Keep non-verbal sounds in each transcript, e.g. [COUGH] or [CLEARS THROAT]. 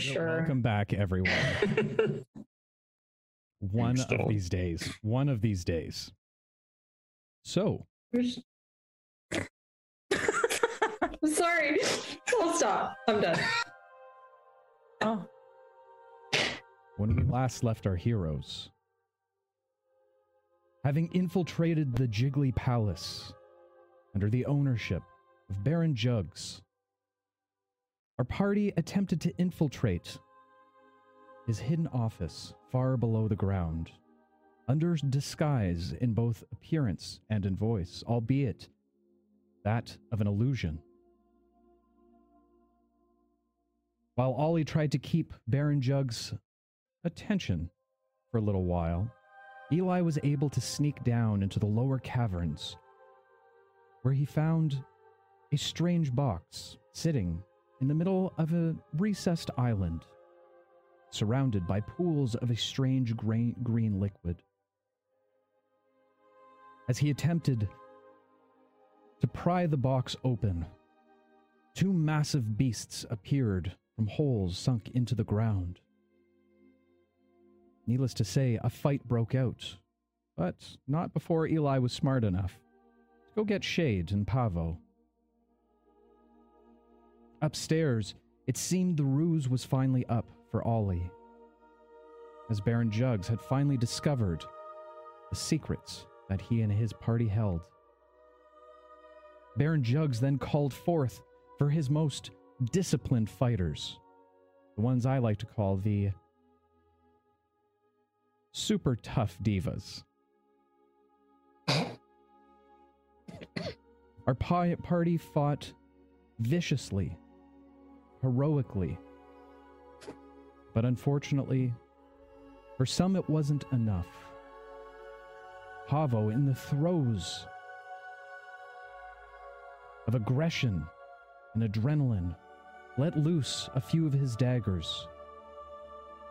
Shade for And sure. Welcome back, everyone. [LAUGHS] One of these days. One of these days. So, I'm [LAUGHS] sorry. I'll stop. I'm done. Oh, when we last left our heroes, having infiltrated the Jiggly Palace under the ownership of Baron Jugs, our party attempted to infiltrate his hidden office far below the ground, under disguise in both appearance and in voice, albeit that of an illusion. While Ollie tried to keep Baron Jugs' attention for a little while, Eli was able to sneak down into the lower caverns, where he found a strange box sitting in the middle of a recessed island, surrounded by pools of a strange green, green liquid. As he attempted to pry the box open, two massive beasts appeared from holes sunk into the ground. Needless to say, a fight broke out, but not before Eli was smart enough to go get Shade and Pavo. Upstairs, it seemed the ruse was finally up for Ollie, as Baron Jugs had finally discovered the secrets that he and his party held. Baron Jugs then called forth for his most disciplined fighters, the ones I like to call the super tough divas. Our party fought viciously, heroically, but unfortunately, for some it wasn't enough. Pavo, in the throes of aggression and adrenaline, let loose a few of his daggers,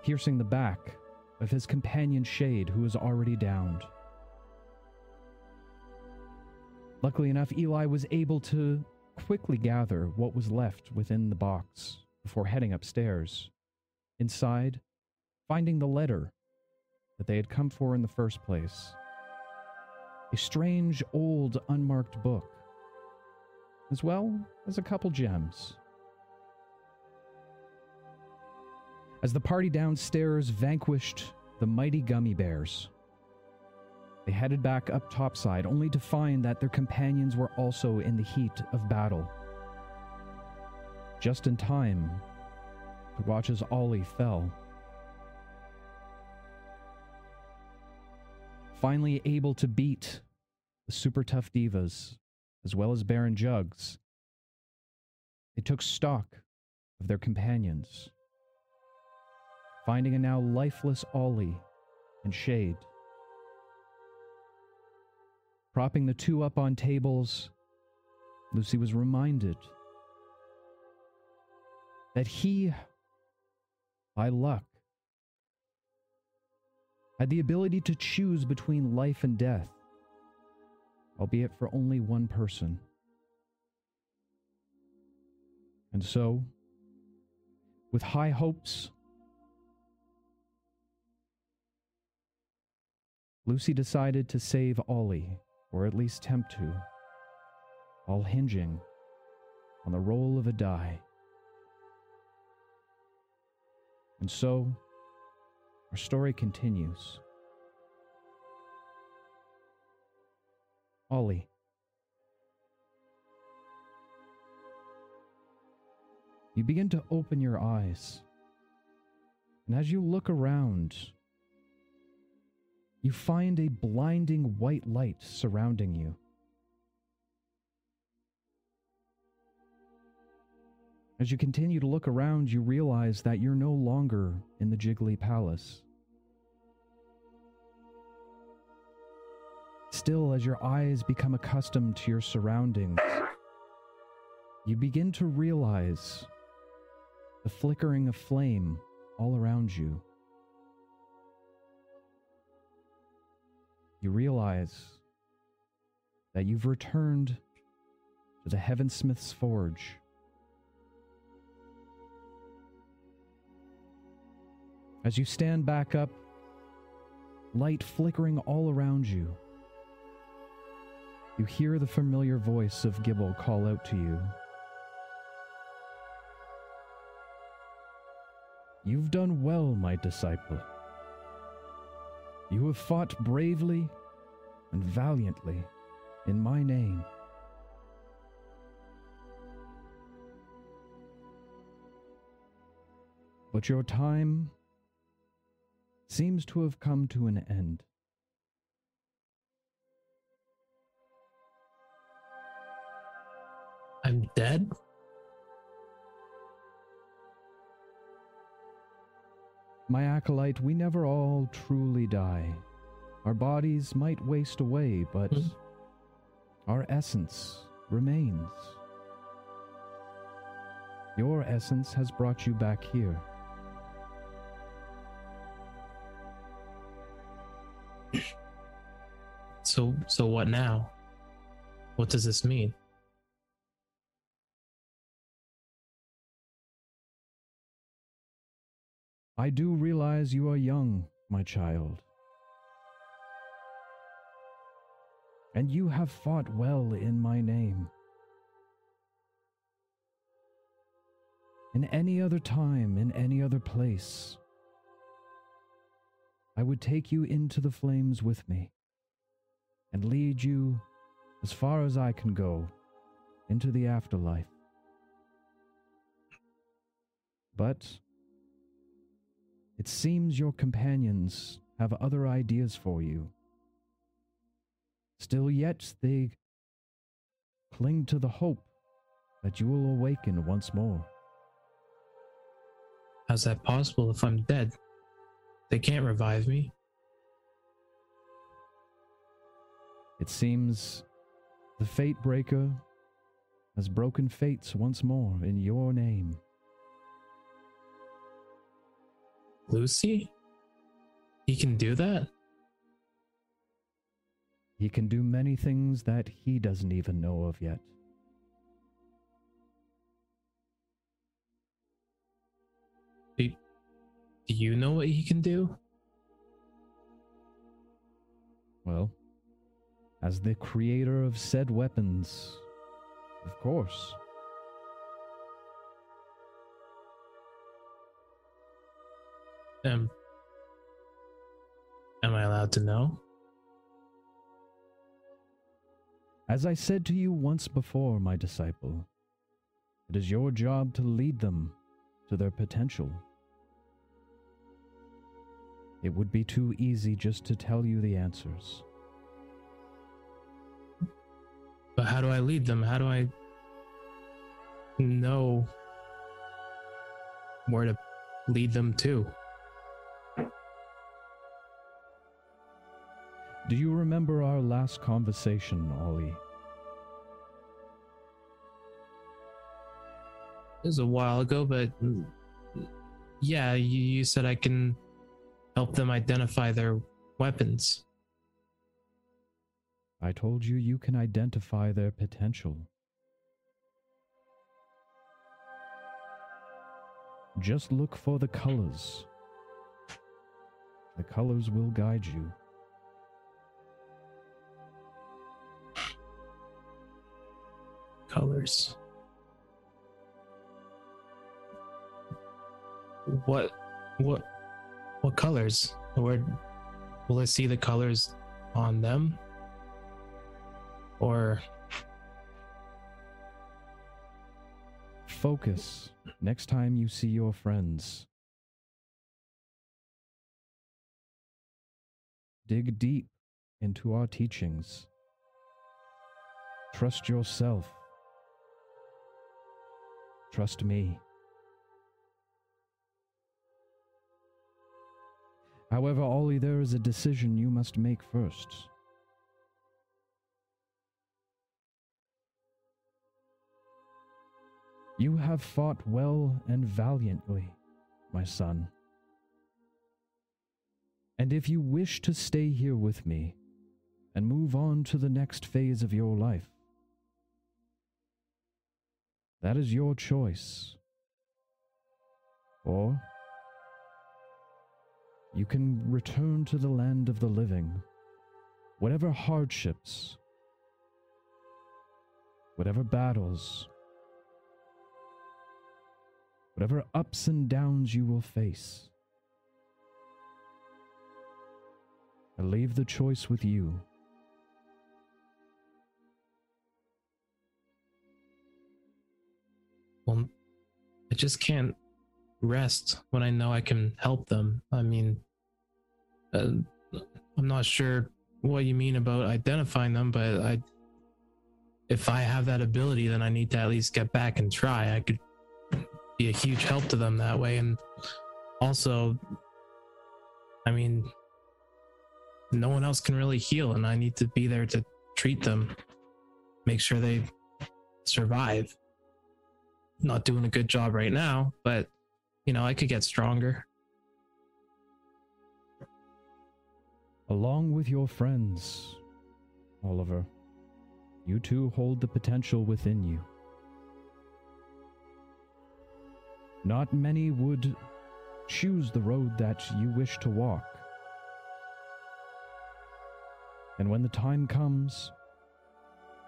piercing the back of his companion Shade, who was already downed. Luckily enough, Eli was able to quickly gather what was left within the box before heading upstairs. Inside, finding the letter that they had come for in the first place. A strange, old, unmarked book, as well as a couple gems. As the party downstairs vanquished the mighty gummy bears, they headed back up topside only to find that their companions were also in the heat of battle. Just in time to watch as Ollie fell. Finally able to beat the super tough divas, as well as Baron Jugs, they took stock of their companions, finding a now lifeless Ollie and Shade. Propping the two up on tables, Lucy was reminded that he, by luck, had the ability to choose between life and death, albeit for only one person. And so, with high hopes, Lucy decided to save Ollie, or at least tempt to, all hinging on the roll of a die. And so, our story continues. Ollie. You begin to open your eyes. And as you look around, you find a blinding white light surrounding you. As you continue to look around, you realize that you're no longer in the Jiggly Palace. Still, as your eyes become accustomed to your surroundings, you begin to realize the flickering of flame all around you. You realize that you've returned to the Heavensmith's Forge. As you stand back up, light flickering all around you, you hear the familiar voice of Gibble call out to you. You've done well, my disciple. You have fought bravely and valiantly in my name. But your time seems to have come to an end. I'm dead? My acolyte, we never all truly die. Our bodies might waste away, but Hmm. our essence remains. Your essence has brought you back here. So so what now? What does this mean? I do realize you are young, my child. And you have fought well in my name. In any other time, in any other place, I would take you into the flames with me and lead you as far as I can go into the afterlife. But it seems your companions have other ideas for you. Still, yet they cling to the hope that you will awaken once more. How's that possible if I'm dead? They can't revive me. It seems the Fate Breaker has broken fates once more in your name. Lucy? He can do that? He can do many things that he doesn't even know of yet. Do, do you know what he can do? Well, as the creator of said weapons, of course. Um Am I allowed to know? As I said to you once before, my disciple, it is your job to lead them to their potential. It would be too easy just to tell you the answers. But how do I lead them? How do I know where to lead them to? Do you remember our last conversation, Ollie? It was a while ago, but yeah, you, you said I can help them identify their weapons. I told you you can identify their potential. Just look for the colors. The colors will guide you. Colors. What, what, what colors? Where will I see the colors on them? Or Focus next time you see your friends. Dig deep into our teachings. Trust yourself. Trust me. However, Ollie, there is a decision you must make first. You have fought well and valiantly, my son. And if you wish to stay here with me and move on to the next phase of your life, that is your choice. Or you can return to the land of the living. Whatever hardships, whatever battles, whatever ups and downs you will face, I leave the choice with you. Well, I just can't rest when I know I can help them. I mean, uh, I'm not sure what you mean about identifying them, but I, if I have that ability, then I need to at least get back and try. I could be a huge help to them that way, and also, I mean, no one else can really heal, and I need to be there to treat them, make sure they survive. Not doing a good job right now, but you know, I could get stronger. Along with your friends, Oliver, you too hold the potential within you. Not many would choose the road that you wish to walk. And when the time comes,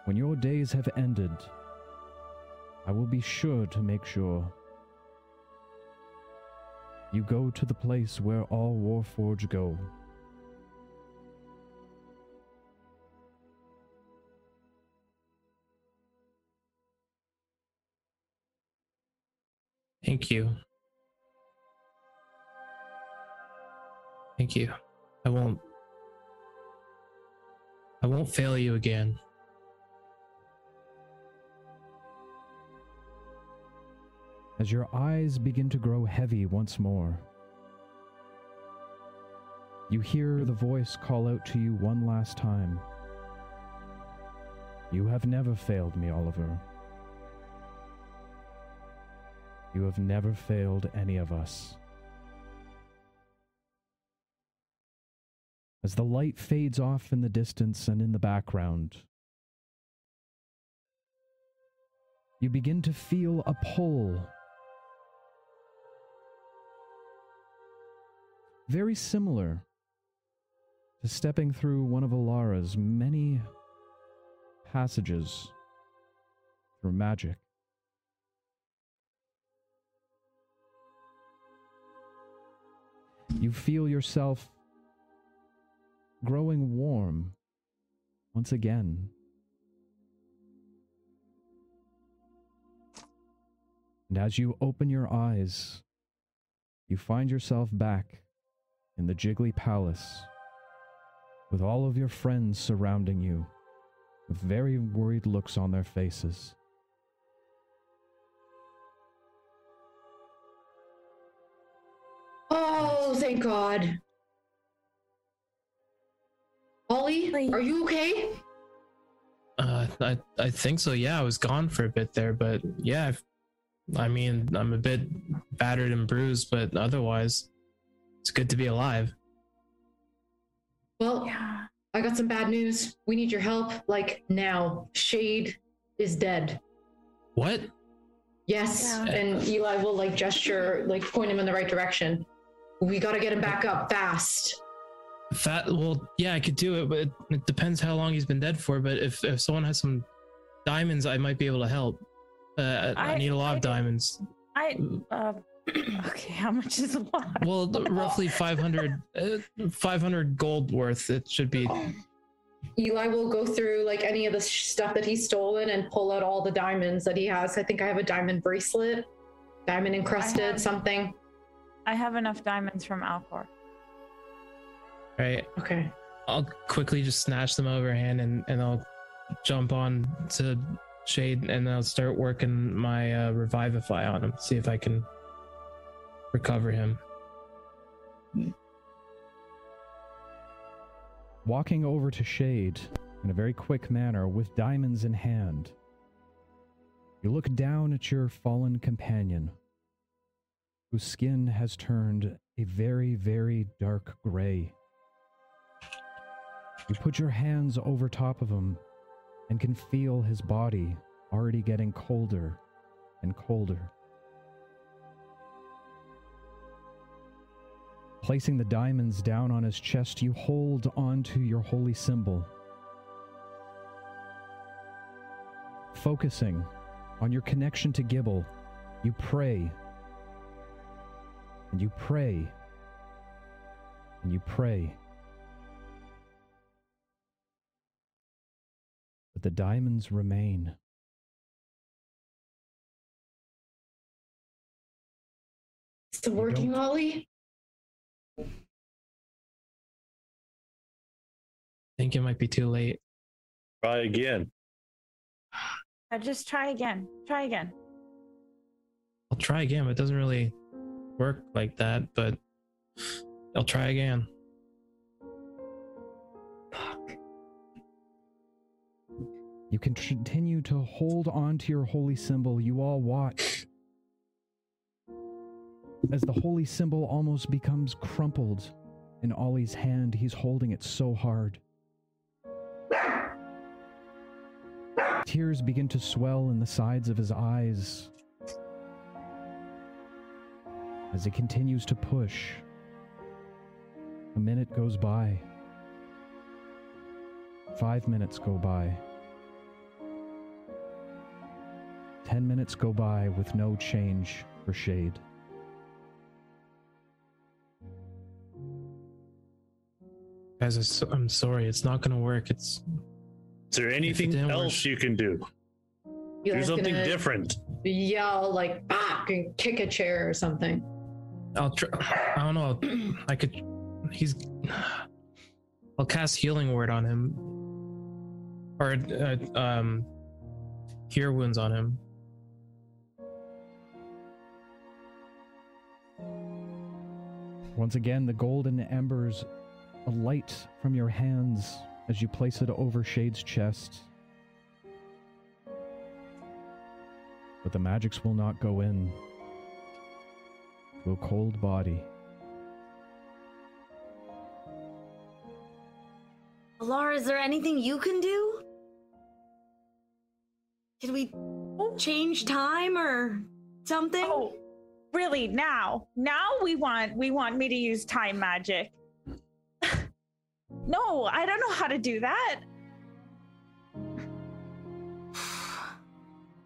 when your days have ended, I will be sure to make sure you go to the place where all Warforged go. Thank you. Thank you. I won't I won't fail you again. As your eyes begin to grow heavy once more, you hear the voice call out to you one last time. You have never failed me, Oliver. You have never failed any of us. As the light fades off in the distance and in the background, you begin to feel a pull. Very similar to stepping through one of Alara's many passages through magic. You feel yourself growing warm once again. And as you open your eyes, you find yourself back in the Jiggly Palace with all of your friends surrounding you with very worried looks on their faces. Oh, thank God. Ollie, are you okay? Uh I I think so. Yeah, I was gone for a bit there, but yeah, I've- I mean, I'm a bit battered and bruised, but otherwise it's good to be alive. Well, Yeah. I got some bad news. We need your help, like now. Shade is dead. What? Yes. Yeah. And Eli will like gesture, like point him in the right direction. We gotta get him back up fast. Fat well, yeah, I could do it, but it, it depends how long he's been dead for, but if if someone has some diamonds, I might be able to help. Uh, I, I I- need a lot I of don't- diamonds. I uh [CLEARS THROAT] okay, how much is a lot? Well, [LAUGHS] roughly 500 uh, 500 gold worth it should be. Eli will go through like any of the stuff that he's stolen and pull out all the diamonds that he has. I think I have a diamond bracelet, diamond encrusted, have- something. I have enough diamonds from Alcor. Right. Okay. I'll quickly just snatch them over hand and, and I'll jump on to Shade and I'll start working my uh, revivify on him. See if I can recover him. Walking over to Shade in a very quick manner with diamonds in hand, you look down at your fallen companion, whose skin has turned a very, very dark gray. You put your hands over top of him and can feel his body already getting colder and colder. Placing the diamonds down on his chest, you hold onto your holy symbol. Focusing on your connection to Gibble, you pray. And you pray. And you pray. But the diamonds remain. Is it working, Ollie? Think it might be too late. Try again. Uh, just try again. Try again. I'll try again, but it doesn't really work like that, but I'll try again. Fuck. You can continue to hold on to your holy symbol. You all watch as the holy symbol almost becomes crumpled in Ollie's hand. He's holding it so hard. Tears begin to swell in the sides of his eyes as he continues to push. A minute goes by. Five minutes go by. Ten minutes go by with no change for Shade. Guys, I'm sorry. It's not going to work. It's Is there anything didn't else you can do? You Do something different. Yell like back and kick a chair or something. I'll try. I don't know. I could. He's. I'll cast healing word on him, or uh, um, cure wounds on him. Once again, the golden embers alight from your hands as you place it over Shade's chest. But the magics will not go in to a cold body. Alara, is there anything you can do? Can we change time or something? Oh, really? Now? Now we want we want me to use time magic. No, I don't know how to do that.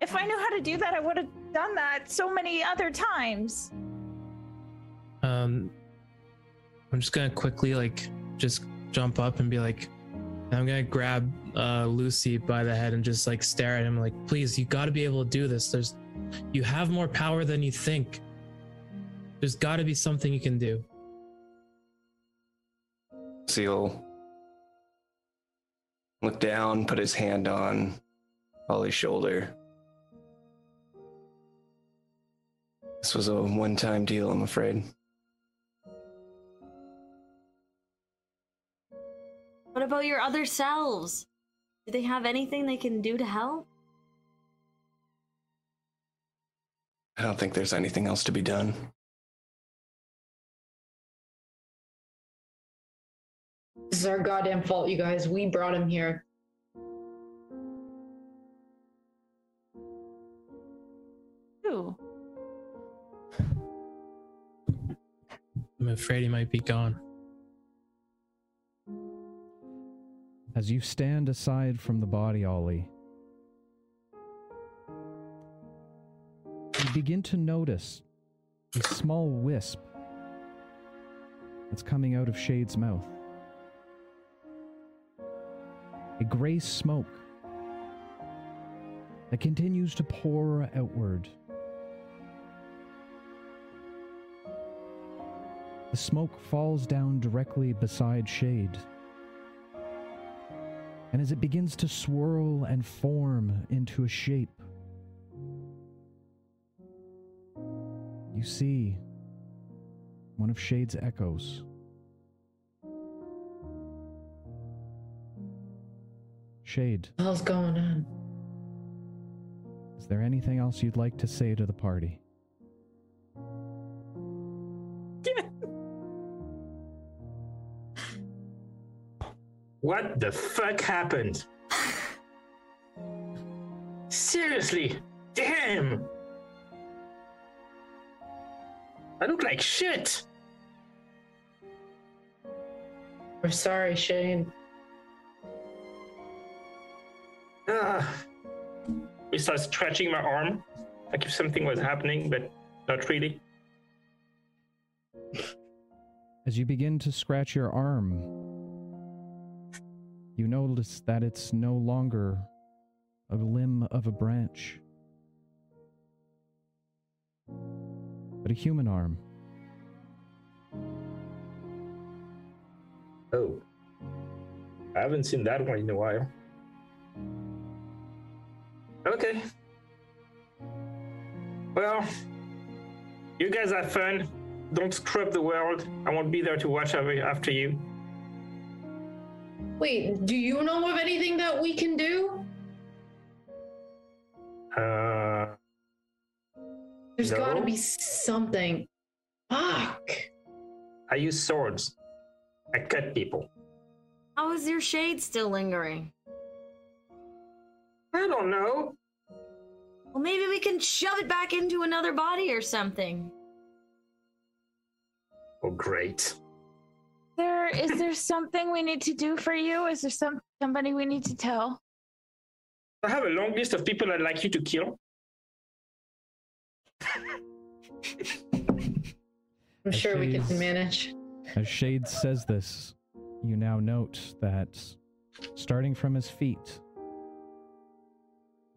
If I knew how to do that, I would have done that so many other times. Um, I'm just gonna quickly like just jump up and be like, I'm gonna grab uh, Lucy by the head and just like stare at him like, please, you got to be able to do this. There's, you have more power than you think. There's got to be something you can do. Seal look down, put his hand on Ollie's shoulder. This was a one time deal, I'm afraid. What about your other selves? Do they have anything they can do to help? I don't think there's anything else to be done. This is our goddamn fault, you guys. We brought him here. Ooh. I'm afraid he might be gone. As you stand aside from the body, Ollie, you begin to notice a small wisp that's coming out of Shade's mouth. A gray smoke that continues to pour outward. The smoke falls down directly beside Shade. And as it begins to swirl and form into a shape, you see one of Shade's echoes. Shade, What the hell's going on? is there anything else you'd like to say to the party? [LAUGHS] What the fuck happened? Seriously, damn! I look like shit! We're sorry, Shade. Ah. We start stretching my arm, like if something was happening, but not really. As you begin to scratch your arm, you notice that it's no longer a limb of a branch, but a human arm. Oh. I haven't seen that one in a while. Okay. Well, you guys have fun. Don't screw up the world. I won't be there to watch after you. Wait, do you know of anything that we can do? Uh, There's gotta be something. Fuck. I use swords. I cut people. How is your shade still lingering? I don't know. Well, maybe we can shove it back into another body or something. Oh, great. There is there something we need to do for you? Is there some somebody we need to tell? I have a long list of people I'd like you to kill. I'm sure we can manage. As Shade says this, you now note that starting from his feet,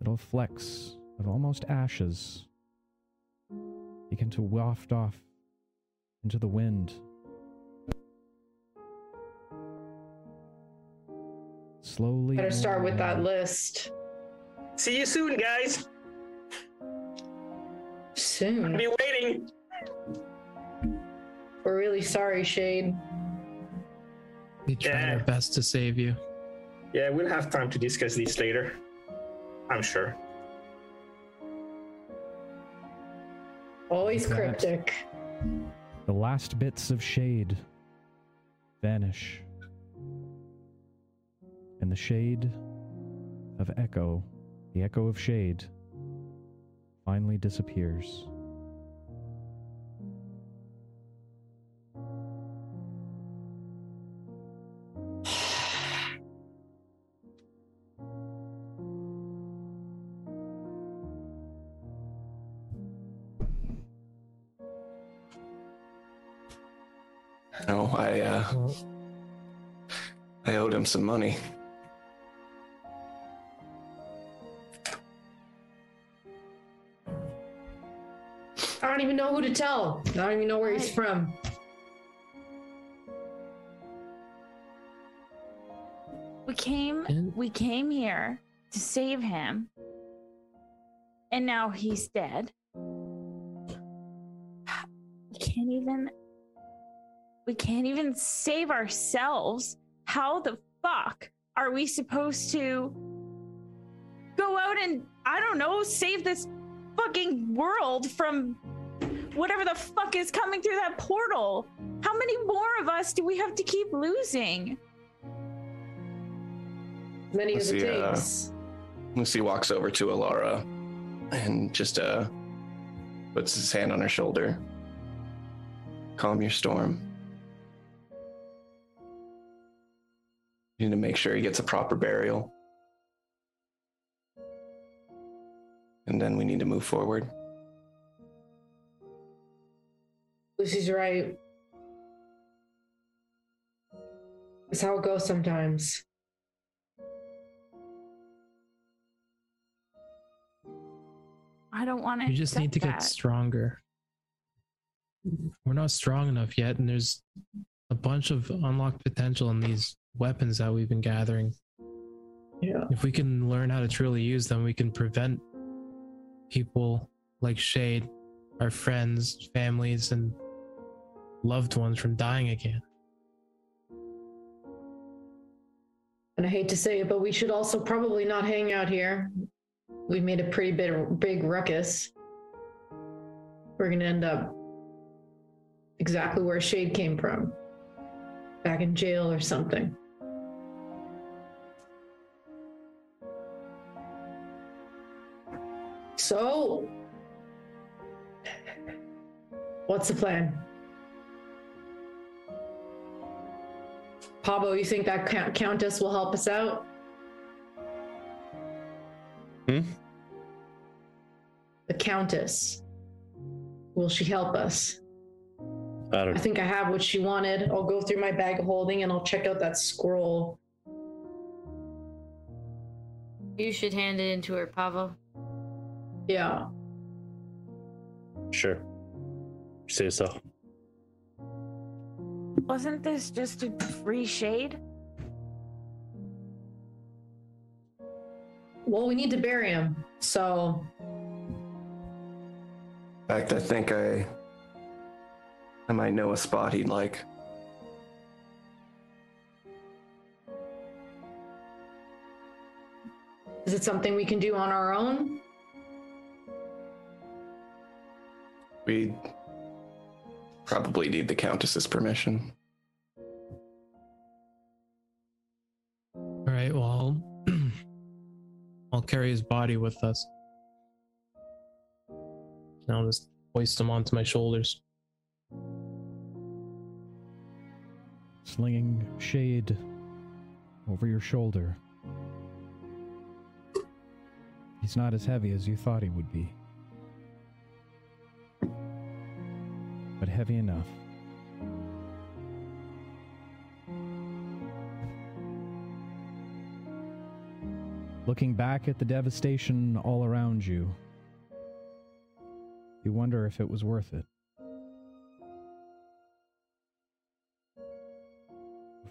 little flecks of almost ashes begin to waft off into the wind. Slowly. Better start with that list See you soon, guys. soon. I'll be waiting. We're really sorry, Shade. We tried Yeah. our best to save you. Yeah, we'll have time to discuss this later. I'm sure. Always cryptic. The last bits of shade vanish. And the shade of echo, the echo of shade, finally disappears. Some money. I don't even know who to tell. I don't even know where he's from. We came we came here to save him. And now he's dead. We can't even we can't even save ourselves. How the fuck are we supposed to go out and I don't know, save this fucking world from whatever the fuck is coming through that portal? How many more of us do we have to keep losing? Many Let's as it see, uh, takes. Lucy walks over to Alara and just uh puts his hand on her shoulder. Calm your storm. To make sure he gets a proper burial. And then we need to move forward. Lucy's right. That's how it goes sometimes. I don't want to. You just need to get stronger. Mm-hmm. We're not strong enough yet, and there's a bunch of unlocked potential in these weapons that we've been gathering. Yeah. If we can learn how to truly use them, we can prevent people like Shade, our friends, families, and loved ones from dying again. And I hate to say it, but we should also probably not hang out here. We've made a pretty big, big ruckus. We're gonna end up exactly where Shade came from. Back in jail or something. So, what's the plan? Pavo, you think that count- countess will help us out? Hmm? The countess. Will she help us? I I don't. think I have what she wanted. I'll go through my bag of holding and I'll check out that scroll. You should hand it into her, Pavo. Yeah. Sure. Say so. Wasn't this just a free shade? Well, we need to bury him. So In fact, I think I I might know a spot he'd like. is it something we can do on our own? We probably need the Countess's permission. All right, well, I'll, [CLEARS THROAT] I'll carry his body with us. And I'll just hoist him onto my shoulders. Slinging shade over your shoulder. He's not as heavy as you thought he would be. But heavy enough. Looking back at the devastation all around you, you wonder if it was worth it.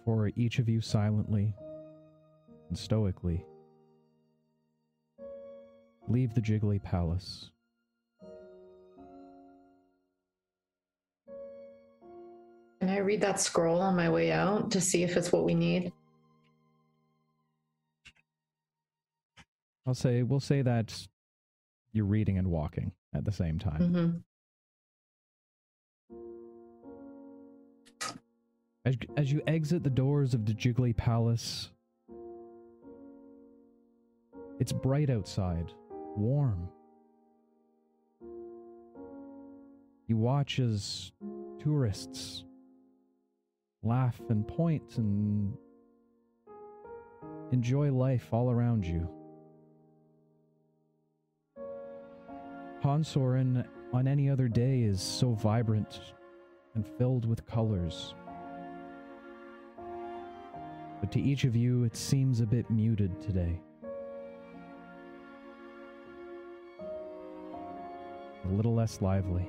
Before each of you silently and stoically leave the Jiggly Palace. Can I read that scroll on my way out to see if it's what we need? I'll say we'll say that you're reading and walking at the same time. hmm As, as you exit the doors of the Jiggly Palace, it's bright outside, warm. You watch as tourists laugh and point and enjoy life all around you. Hansoren on any other day is so vibrant and filled with colors. But to each of you, it seems a bit muted today. A little less lively.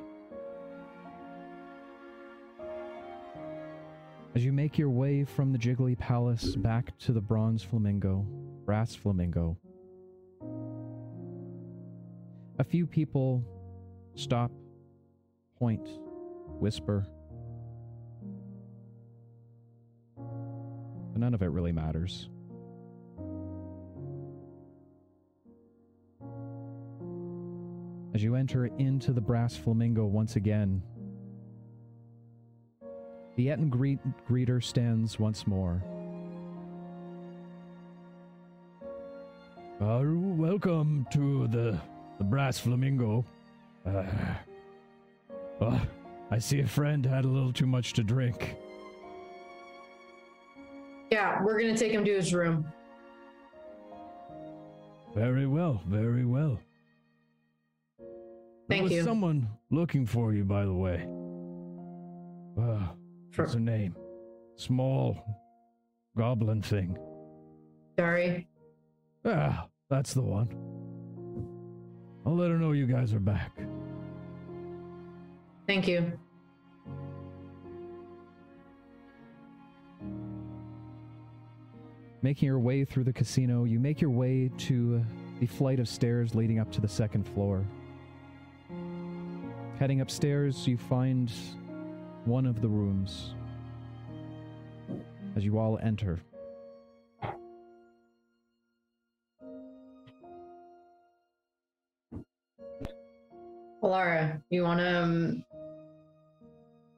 As you make your way from the Jiggly Palace back to the Bronze Flamingo, Brass Flamingo, a few people stop, point, whisper. None of it really matters. As you enter into the Brass Flamingo once again, the Etten greet- greeter stands once more. Uh, welcome to the, the Brass Flamingo. Uh, uh, I see a friend had a little too much to drink. Yeah, we're gonna take him to his room. Very well, very well. There Thank was you. someone looking for you, by the way. Uh, For- what's her name? Small goblin thing. Sorry. Ah, that's the one. I'll let her know you guys are back. Thank you. Making your way through the casino, you make your way to the flight of stairs leading up to the second floor. Heading upstairs, you find one of the rooms. As you all enter, Alara, you want to um,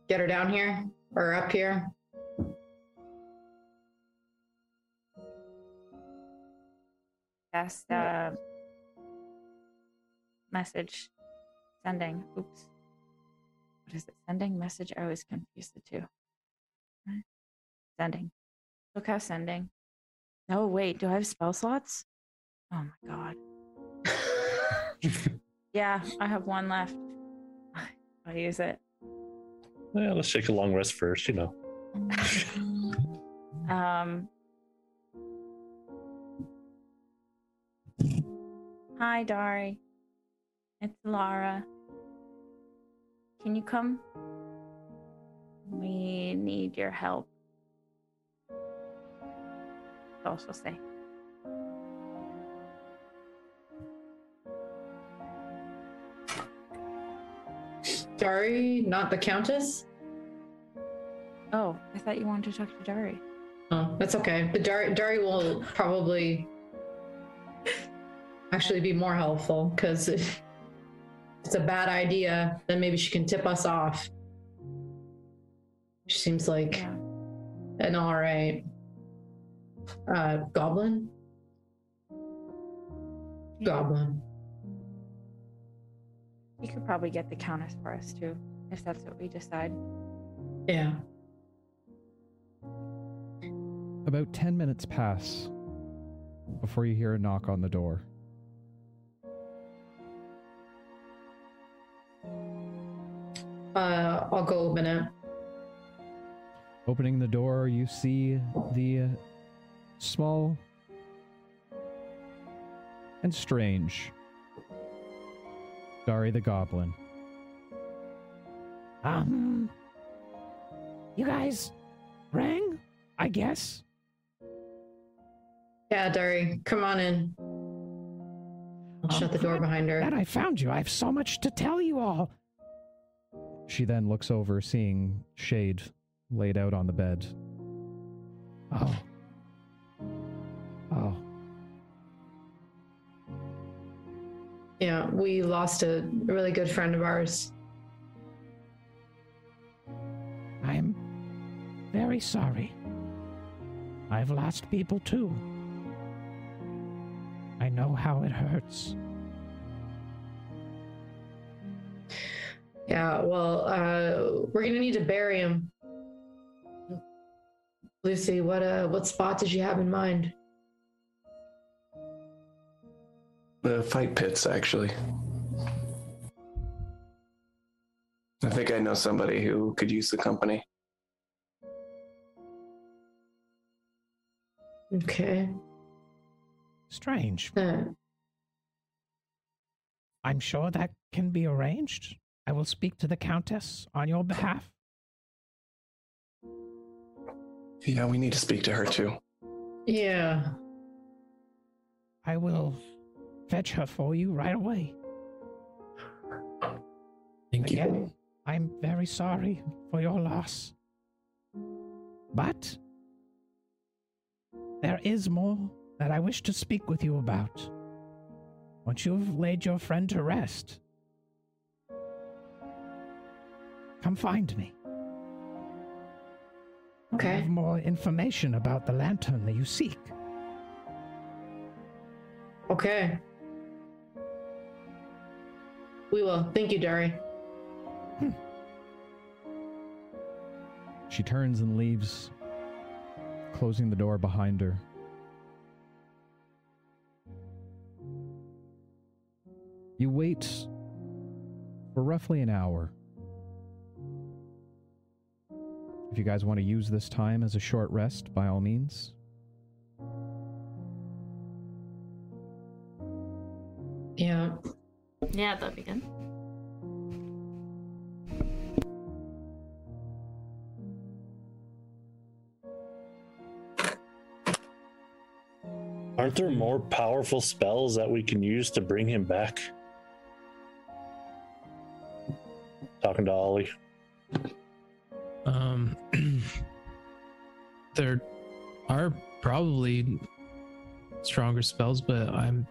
get her down here or up here? Cast uh, message sending. Oops. What is it? Sending message? I always confuse the two. Sending. Look how sending. Oh wait, do I have spell slots? Oh my god. [LAUGHS] Yeah, I have one left. I'll use it. Yeah, let's take a long rest first, you know. [LAUGHS] Um. Hi, Dari. It's Lara. Can you come? We need your help. Also say. Dari, not the Countess? Oh, I thought you wanted to talk to Dari. Oh, that's okay. But Dari, Dari will probably actually be more helpful because if it's a bad idea, then maybe she can tip us off. She seems like Yeah. an all right uh, goblin. Goblin. You could probably get the countess for us too, if that's what we decide. Yeah. About 10 minutes pass before you hear a knock on the door. Uh, I'll go open it. Opening the door, you see the uh, small and strange Dari the Goblin. Um, you guys rang, I guess. Yeah, Dari, come on in. I'll shut the door behind her. That I found you. I have so much to tell you all. She then looks over, seeing Shade laid out on the bed. Oh. Oh. Yeah, we lost a really good friend of ours. I'm very sorry. I've lost people too. I know how it hurts. Yeah, well, uh, we're gonna need to bury him. Lucy, what uh, what spot did you have in mind? The fight pits, actually. I think I know somebody who could use the company. Okay. Strange. Uh, I'm sure that can be arranged. I will speak to the Countess on your behalf. Yeah, we need to speak to her too. yeah. I will fetch her for you right away. Thank you. I'm very sorry for your loss. But there is more that I wish to speak with you about. Once you've laid your friend to rest, come find me. I Okay. have more information about the lantern that you seek. Okay. We will. Thank you, Dari. Hmm. She turns and leaves, closing the door behind her. You wait for roughly an hour. If you guys want to use this time as a short rest, by all means. Yeah. Yeah, that'd be good. Aren't there more powerful spells that we can use to bring him back? Talking to Ollie. Um, [CLEARS THROAT] there are probably stronger spells, but I'm.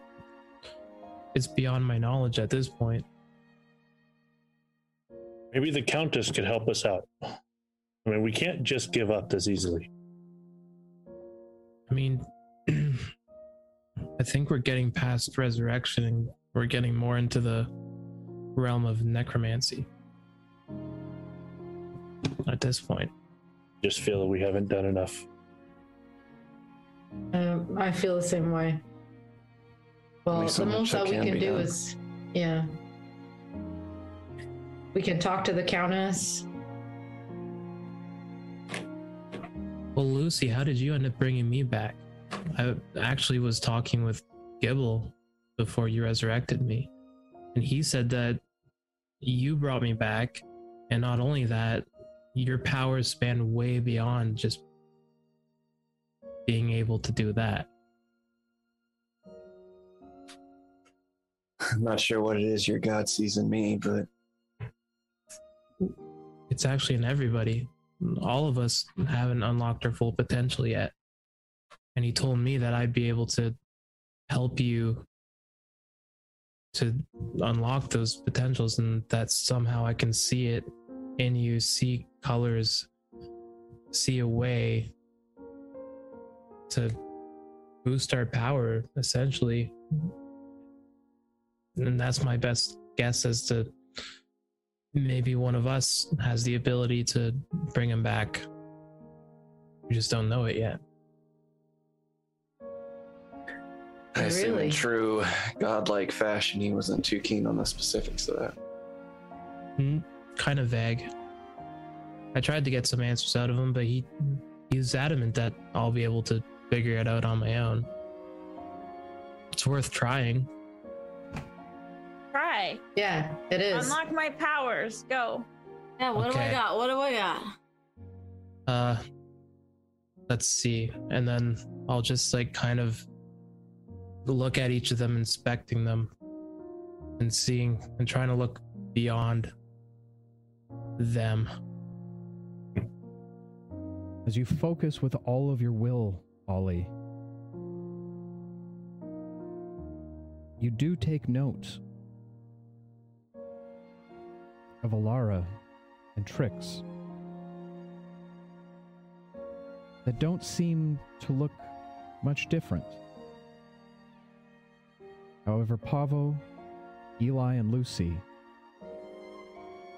It's beyond my knowledge at this point. Maybe the Countess could help us out. I mean, we can't just give up this easily. I mean, [CLEARS THROAT] I think we're getting past resurrection and we're getting more into the realm of necromancy at this point. Just feel that we haven't done enough. Um, I feel the same way. Well, so the most that that we can can do done. is, yeah. We can talk to the countess. Well, Lucy, how did you end up bringing me back? I actually was talking with Gibble before you resurrected me, and he said that you brought me back, and not only that, your powers span way beyond just being able to do that. I'm not sure what it is your God sees in me, but It's actually in everybody. All of us haven't unlocked our full potential yet. And he told me that I'd be able to help you to unlock those potentials and that somehow I can see it in you, see colors, see a way to boost our power essentially. And that's my best guess as to maybe one of us has the ability to bring him back. We just don't know it yet. I assume Really? in true godlike fashion, he wasn't too keen on the specifics of that. Hmm, kind of vague. I tried to get some answers out of him, but he he's adamant that I'll be able to figure it out on my own. It's worth trying. Try. Yeah, it is. Unlock my powers. Go. Yeah, what do I got? What do I got? Uh let's see. And then I'll just like kind of look at each of them, inspecting them and seeing and trying to look beyond them. As you focus with all of your will, Ollie, you do take note of Alara and Trix that don't seem to look much different. However, Pavo, Eli, and Lucy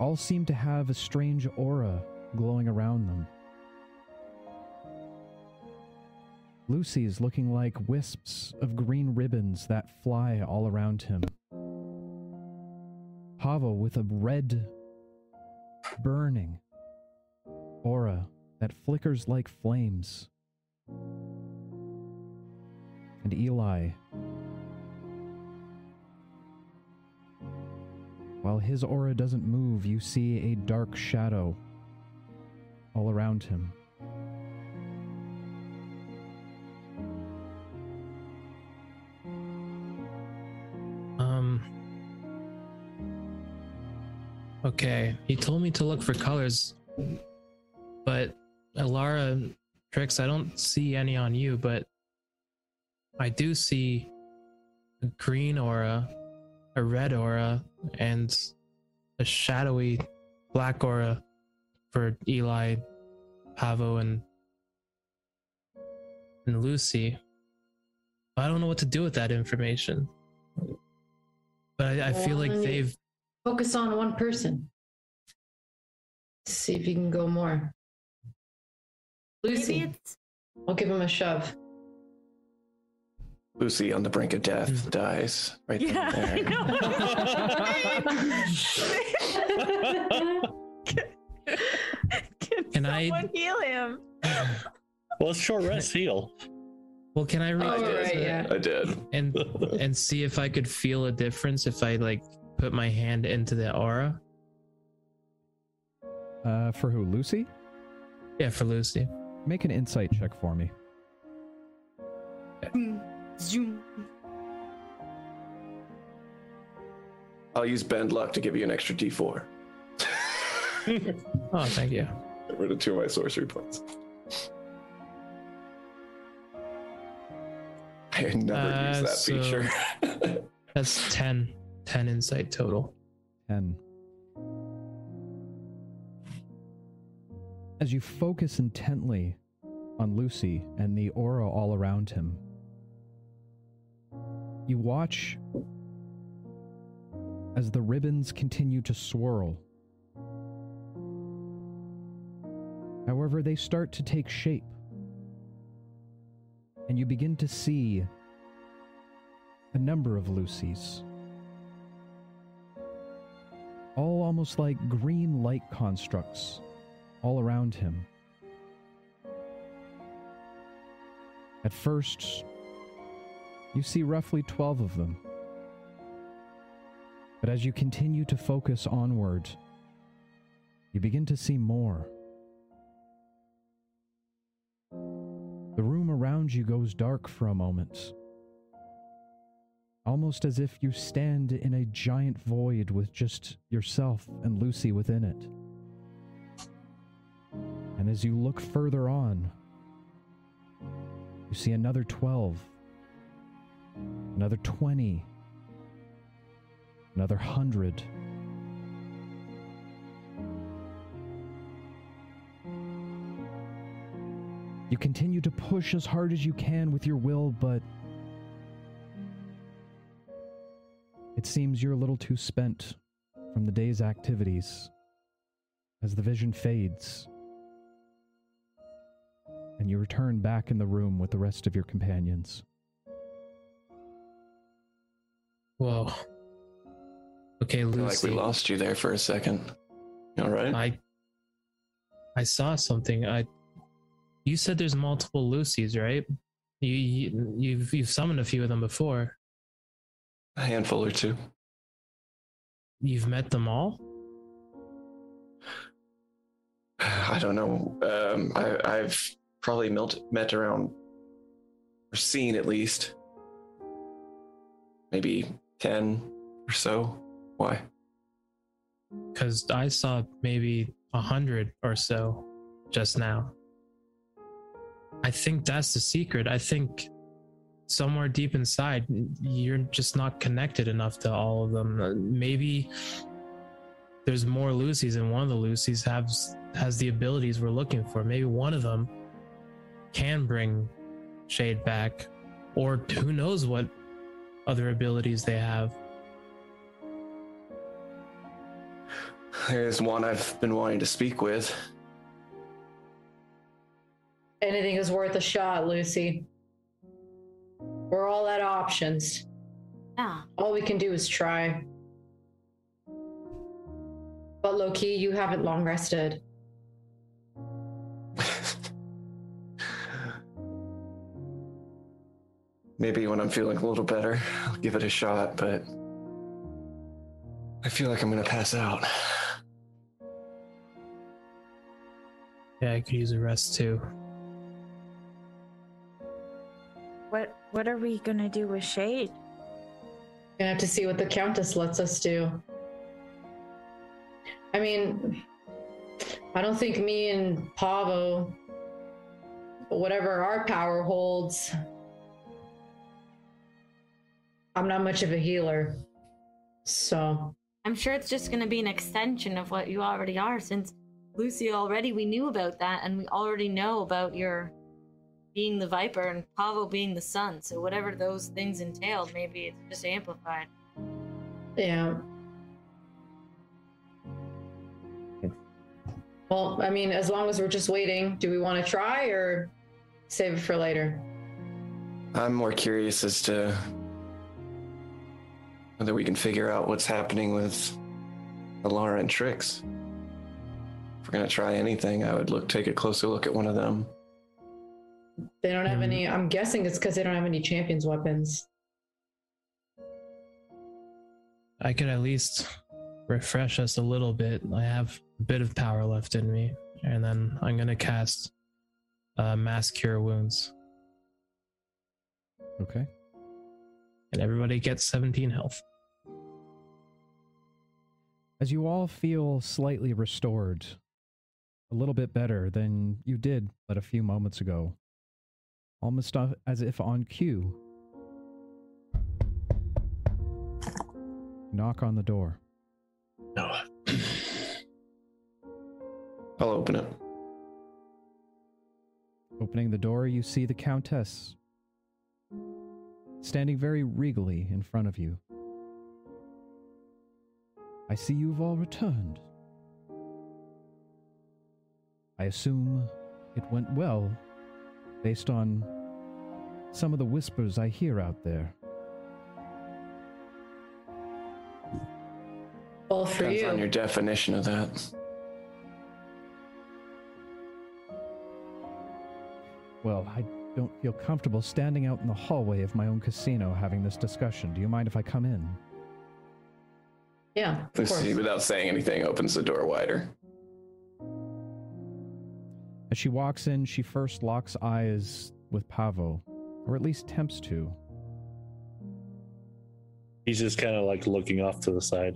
all seem to have a strange aura glowing around them. Lucy is looking like wisps of green ribbons that fly all around him. Pavo with a red, burning aura that flickers like flames. And Eli, while his aura doesn't move, you see a dark shadow all around him. Um. Okay, he told me to look for colors, but Alara Trix. I don't see any on you, but I do see a green aura, a red aura, and a shadowy black aura for Eli, Pavo, and and Lucy. I don't know what to do with that information. But I, I feel like they've Focus on one person. See if you can go more. Lucy, Maybe it's I'll give him a shove. Lucy on the brink of death Hmm. dies right then Yeah, and I know. Can Can I- someone heal him? Well, it's short rest heal. well, can I read Oh, this right, yeah. I did. and [LAUGHS] and see if I could feel a difference if I like put my hand into the aura? Uh, for who? Lucy? Yeah, for Lucy. Make an insight check for me. Zoom. I'll use bend luck to give you an extra D4. [LAUGHS] Oh, thank you. Get rid of two of my sorcery points. I never Uh, use that so- feature. [LAUGHS] That's 10. 10 insight total. 10. As you focus intently on Lucy and the aura all around him, you watch as the ribbons continue to swirl. However, they start to take shape and you begin to see a number of Lucy's. All almost like green light constructs all around him. At first, you see roughly 12 of them. But as you continue to focus onward, you begin to see more. The room around you goes dark for a moment, almost as if you stand in a giant void with just yourself and Lucy within it. And as you look further on, you see another 12, another 20, another 100. You continue to push as hard as you can with your will, but it seems you're a little too spent from the day's activities as the vision fades and you return back in the room with the rest of your companions. Whoa. Okay, I feel like we lost you there for a second. All right? I I saw something. I you said there's multiple Lucy's, right? You, you you've you've summoned a few of them before. a handful or two. You've met them all? [SIGHS] I don't know. Um, I, I've probably met, met around, or seen at least, maybe 10 or so. Why? Because I saw maybe a hundred or so just now. I think that's the secret. I think somewhere deep inside, you're just not connected enough to all of them. Uh, Maybe there's more Lucy's, and one of the Lucy's has has the abilities we're looking for. Maybe one of them can bring Shade back, or who knows what other abilities they have. There's one I've been wanting to speak with. Anything is worth a shot, Lucy. We're all at options. Yeah. All we can do is try. But Loki, you haven't long rested. Maybe when I'm feeling a little better, I'll give it a shot, but I feel like I'm gonna pass out. Yeah, I could use a rest too. What what are we gonna do with Shade? Gonna have to see what the Countess lets us do. I mean, I don't think me and Pavo, whatever our power holds, I'm not much of a healer. So, I'm sure it's just going to be an extension of what you already are, since Lucy already we knew about that, and we already know about your being the Viper and Pavo being the Sun. So whatever those things entailed, maybe it's just amplified. yeah. Well, I mean, as long as we're just waiting, do we want to try or save it for later? I'm more curious as to whether we can figure out what's happening with Alara and Trix. If we're gonna try anything, I would look take a closer look at one of them. They don't have any. I'm guessing it's because they don't have any champions weapons. I could at least refresh us a little bit. I have a bit of power left in me, and then I'm gonna cast uh, Mass Cure Wounds, Okay. and everybody gets 17 health. As you all feel slightly restored, a little bit better than you did but a few moments ago, almost as if on cue, knock on the door. No. [CLEARS THROAT] I'll open it. Opening the door, you see the Countess standing very regally in front of you. I see you've all returned. I assume it went well based on some of the whispers I hear out there. All for Depends you. on your definition of that. Well, I don't feel comfortable standing out in the hallway of my own casino having this discussion. Do you mind if I come in? Yeah, of course. Lucy, without saying anything, opens the door wider. As she walks in, she first locks eyes with Pavo, or at least tempts to. He's just kind of like looking off to the side.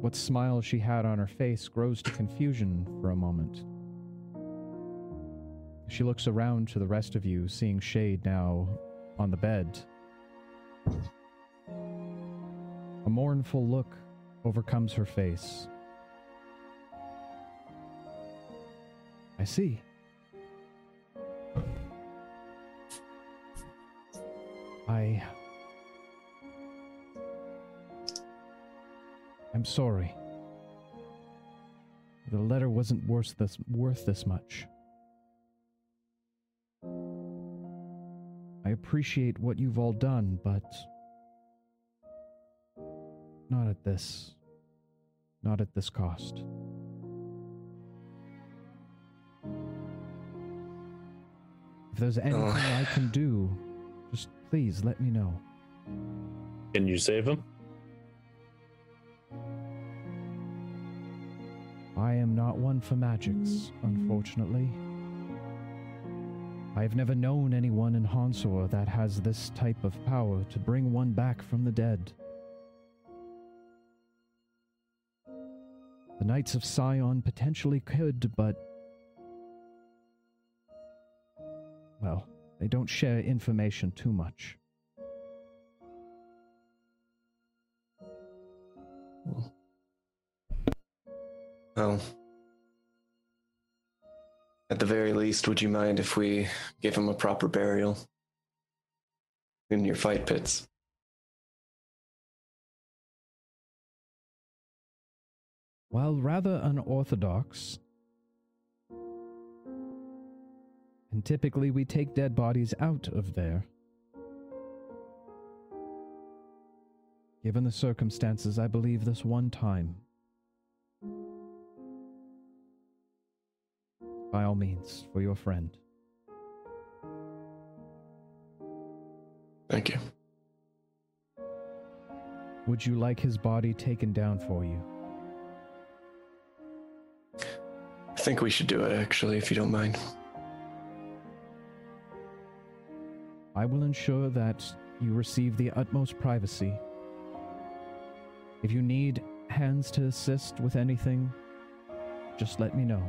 What smile she had on her face grows to confusion for a moment. She looks around to the rest of you, seeing Shade now on the bed. A mournful look overcomes her face. I see. I. I'm sorry. The letter wasn't worth this, worth this much. I appreciate what you've all done, but not at this. Not at this cost. If there's oh. anything I can do, just please let me know. Can you save him? I am not one for magics, unfortunately. I have never known anyone in Hansor that has this type of power to bring one back from the dead. The Knights of Sion potentially could, but. Well, they don't share information too much. Well, at the very least, would you mind if we give him a proper burial in your fight pits? While rather unorthodox, and typically we take dead bodies out of there. Given the circumstances, I believe this one time. By all means, for your friend. Thank you. Would you like his body taken down for you? I think we should do it, actually, if you don't mind. I will ensure that you receive the utmost privacy. If you need hands to assist with anything, just let me know.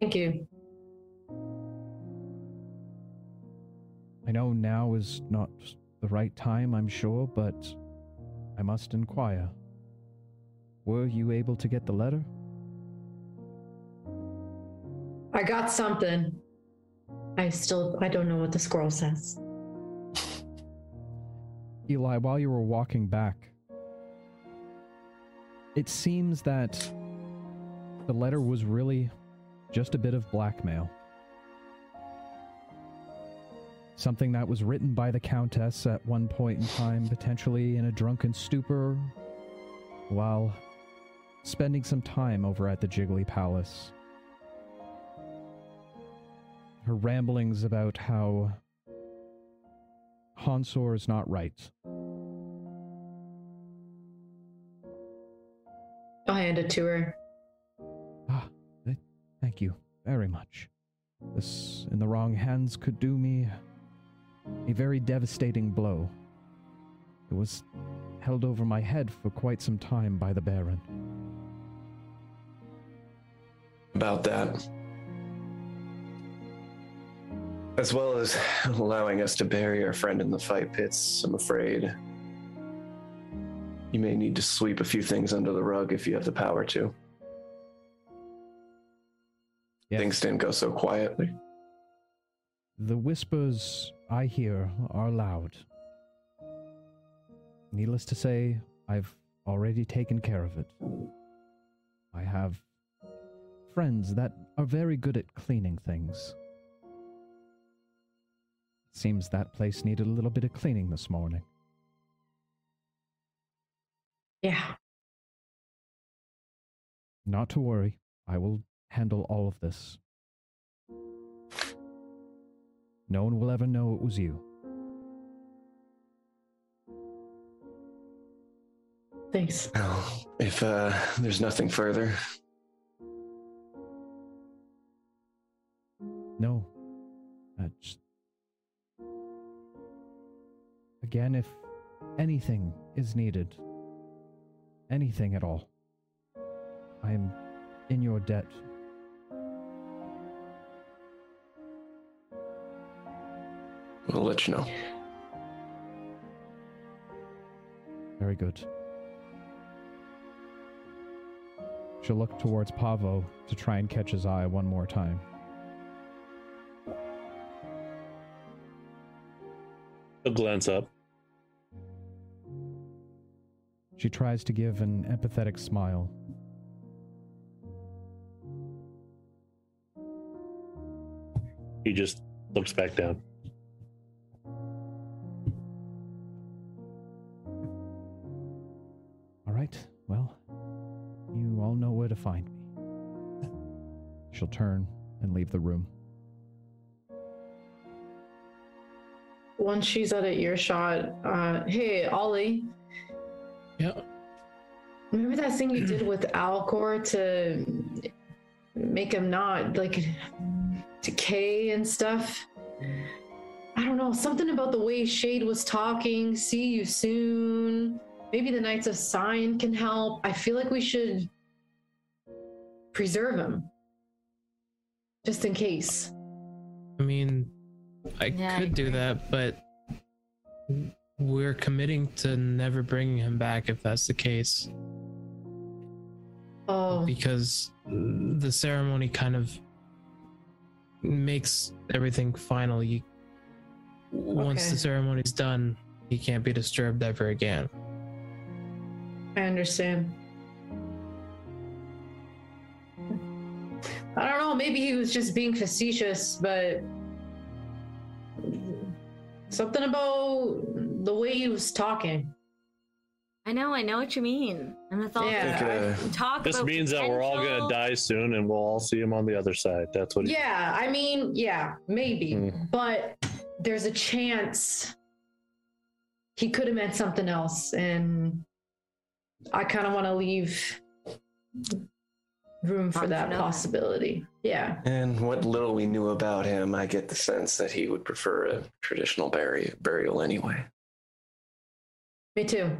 Thank you. I know now is not the right time, I'm sure, but I must inquire. Were you able to get the letter? I got something. I still I don't know what the scroll says. Eli, while you were walking back, it seems that the letter was really just a bit of blackmail. Something that was written by the Countess at one point in time, potentially in a drunken stupor, while spending some time over at the Jiggly Palace. Her ramblings about how Hansor is not right. I'll hand it to her. Ah, thank you very much. This in the wrong hands could do me a very devastating blow. It was held over my head for quite some time by the Baron. About that. As well as allowing us to bury our friend in the fight pits, I'm afraid you may need to sweep a few things under the rug if you have the power to. Yes. Things didn't go so quietly. The whispers I hear are loud. Needless to say, I've already taken care of it. I have friends that are very good at cleaning things. Seems that place needed a little bit of cleaning this morning. Yeah. Not to worry, I will handle all of this. No one will ever know it was you. Thanks. Well, if uh, there's nothing further, No. Just... Again, if anything is needed, anything at all, I am in your debt. we'll let you know. Very good. She'll look towards Pavo to try and catch his eye one more time. He'll glance up. She tries to give an empathetic smile. He just looks back down. All right, well, you all know where to find me. She'll turn and leave the room. Once she's out of earshot, uh, hey, Ollie, Yeah. remember that thing you did with [CLEARS THROAT] Alcor to make him not like decay and stuff? I don't know, something about the way Shade was talking, see you soon. Maybe the Knights of Sion can help. I feel like we should preserve him. Just in case. I mean, I Yeah, I could do that, but we're committing to never bringing him back if that's the case. Oh, Because the ceremony kind of makes everything final. You, once Okay. the ceremony's done, he can't be disturbed ever again. I understand. I don't know, maybe he was just being facetious, but something about the way he was talking. I know, I know what you mean. And that's all Yeah. I think, uh, talk This about means that we're all gonna die soon, and we'll all see him on the other side. That's what. He, Yeah, I mean, yeah, maybe, Hmm. but there's a chance he could have meant something else, and I kind of want to leave room for that possibility. Yeah. And what little we knew about him, I get the sense that he would prefer a traditional buri- burial anyway. Me too.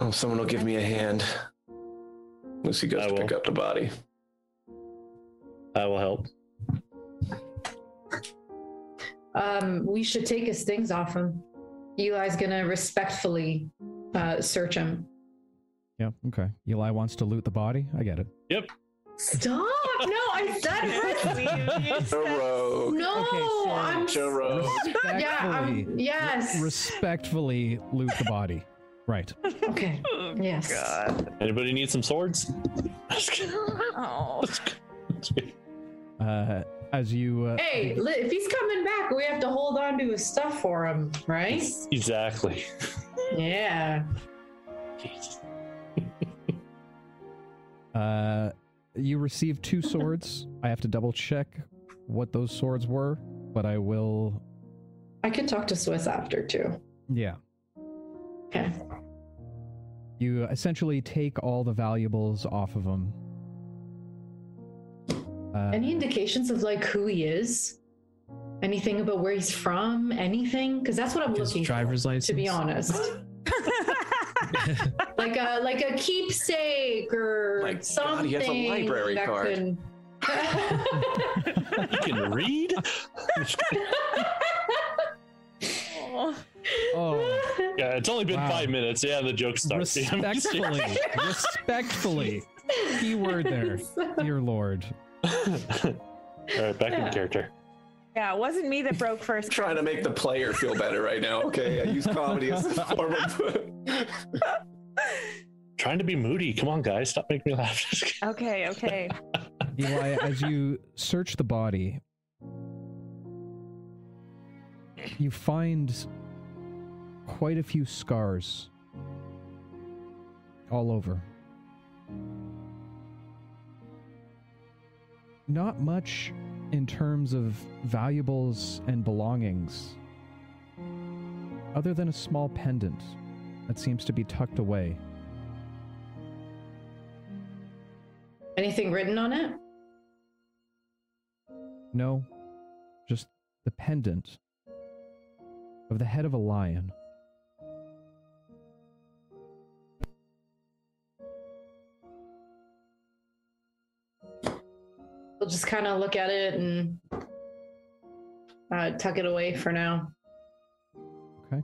Oh, someone will give me a hand. Lucy goes I to pick will. up the body. I will help. Um, we should take his things off him. Eli's gonna respectfully uh, search him. Yeah, okay. Eli wants to loot the body. I get it. Yep. Stop! No, I said it. A [LAUGHS] rogue. No, Okay, so- I'm. Joe Rogue. Yeah, I'm, Respectfully, yes. respectfully loot the body. Right. okay. Yes. Anybody need some swords? Oh. [LAUGHS] Uh, as you. Uh, Hey, li- if he's coming back, we have to hold on to his stuff for him, right? exactly. Yeah. [LAUGHS] Uh, you received two swords. I have to double check what those swords were, but I will. I could talk to Swiss after too. Yeah. Okay. You essentially take all the valuables off of him. Uh, Any indications of like who he is? Anything about where he's from? Anything? Because that's what I'm His looking driver's for. license. To be honest, [LAUGHS] [LAUGHS] [LAUGHS] like a like a keepsake or My God, something. he has a library that card. could- You can read. [LAUGHS] oh, Yeah, it's only been Wow. five minutes. Yeah, the joke starts. [LAUGHS] Yeah, respectfully, respectfully. Key word there, dear lord. All right, back Yeah. in character. Yeah, it wasn't me that broke first. [LAUGHS] trying to make the player feel better right now. Okay, I use comedy as a form of. [LAUGHS] trying to be moody. Come on, guys, stop making me laugh. [LAUGHS] Okay, okay. Eli, as you search the body, you find quite a few scars all over. Not much in terms of valuables and belongings, other than a small pendant that seems to be tucked away. Anything written on it? No, just the pendant of the head of a lion. We'll just kind of look at it and uh, tuck it away for now. Okay.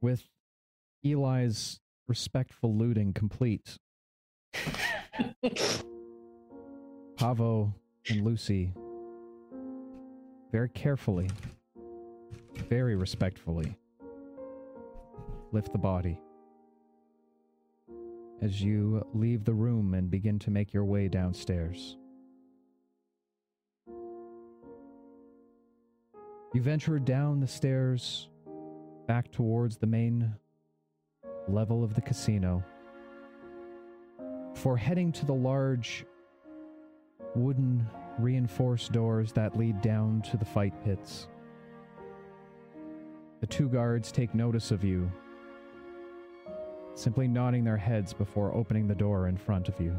With Eli's respectful looting complete, [LAUGHS] Pavo and Lucy very carefully, very respectfully lift the body. As you leave the room and begin to make your way downstairs. You venture down the stairs back towards the main level of the casino for heading to the large wooden reinforced doors that lead down to the fight pits. The two guards take notice of you, simply nodding their heads before opening the door in front of you.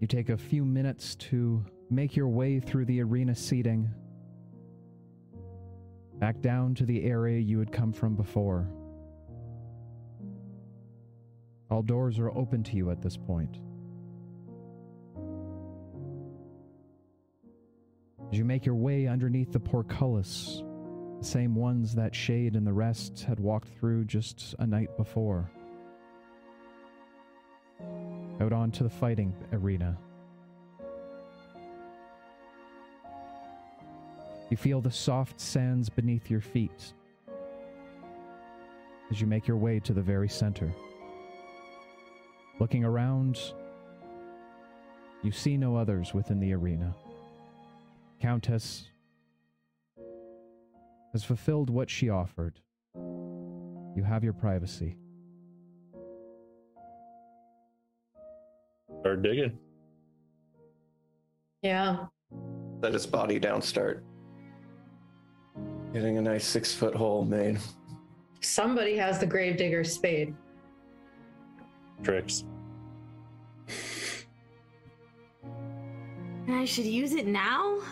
You take a few minutes to make your way through the arena seating, back down to the area you had come from before. All doors are open to you at this point. As you make your way underneath the portcullis, the same ones that Shade and the rest had walked through just a night before, out onto the fighting arena. You feel the soft sands beneath your feet as you make your way to the very center. Looking around, you see no others within the arena. Countess has fulfilled what she offered. You have your privacy. Start digging. Yeah. Let his body down start. Getting a nice six foot hole made. Somebody has the gravedigger's spade. Trix. And I should use it now?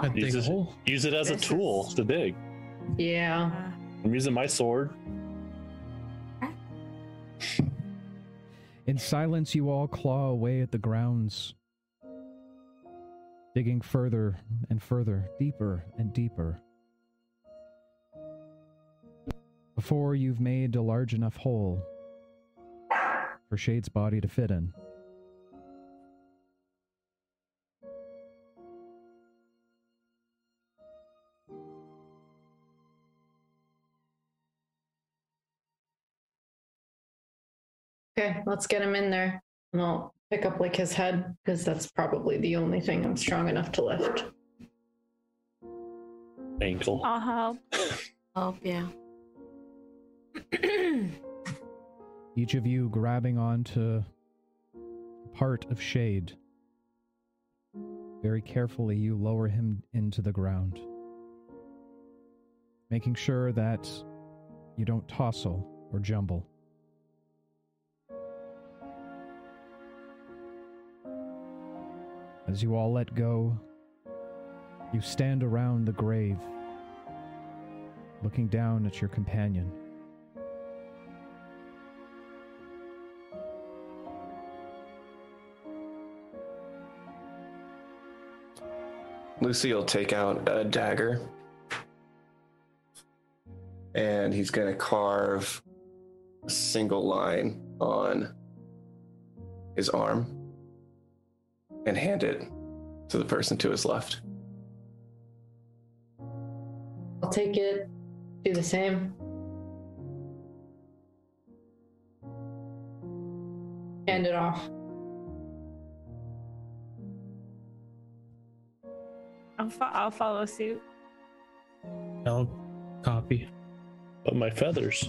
I Use dig it, hole. use it as a This tool is- to dig. Yeah. I'm using my sword. In silence, you all claw away at the grounds, digging further and further, deeper and deeper. Before you've made a large enough hole for Shade's body to fit in. Okay, let's get him in there. And I'll pick up like his head because that's probably the only thing I'm strong enough to lift. Ankle. I'll help. help, yeah. [CLEARS THROAT] Each of you grabbing onto part of Shade. Very carefully, you lower him into the ground, making sure that you don't tossle or jumble. As you all let go, you stand around the grave, looking down at your companion. Lucy will take out a dagger and he's going to carve a single line on his arm and hand it to the person to his left. I'll take it. Do the same. Hand it off. I'll, fo- I'll follow suit. I'll copy. But my feathers.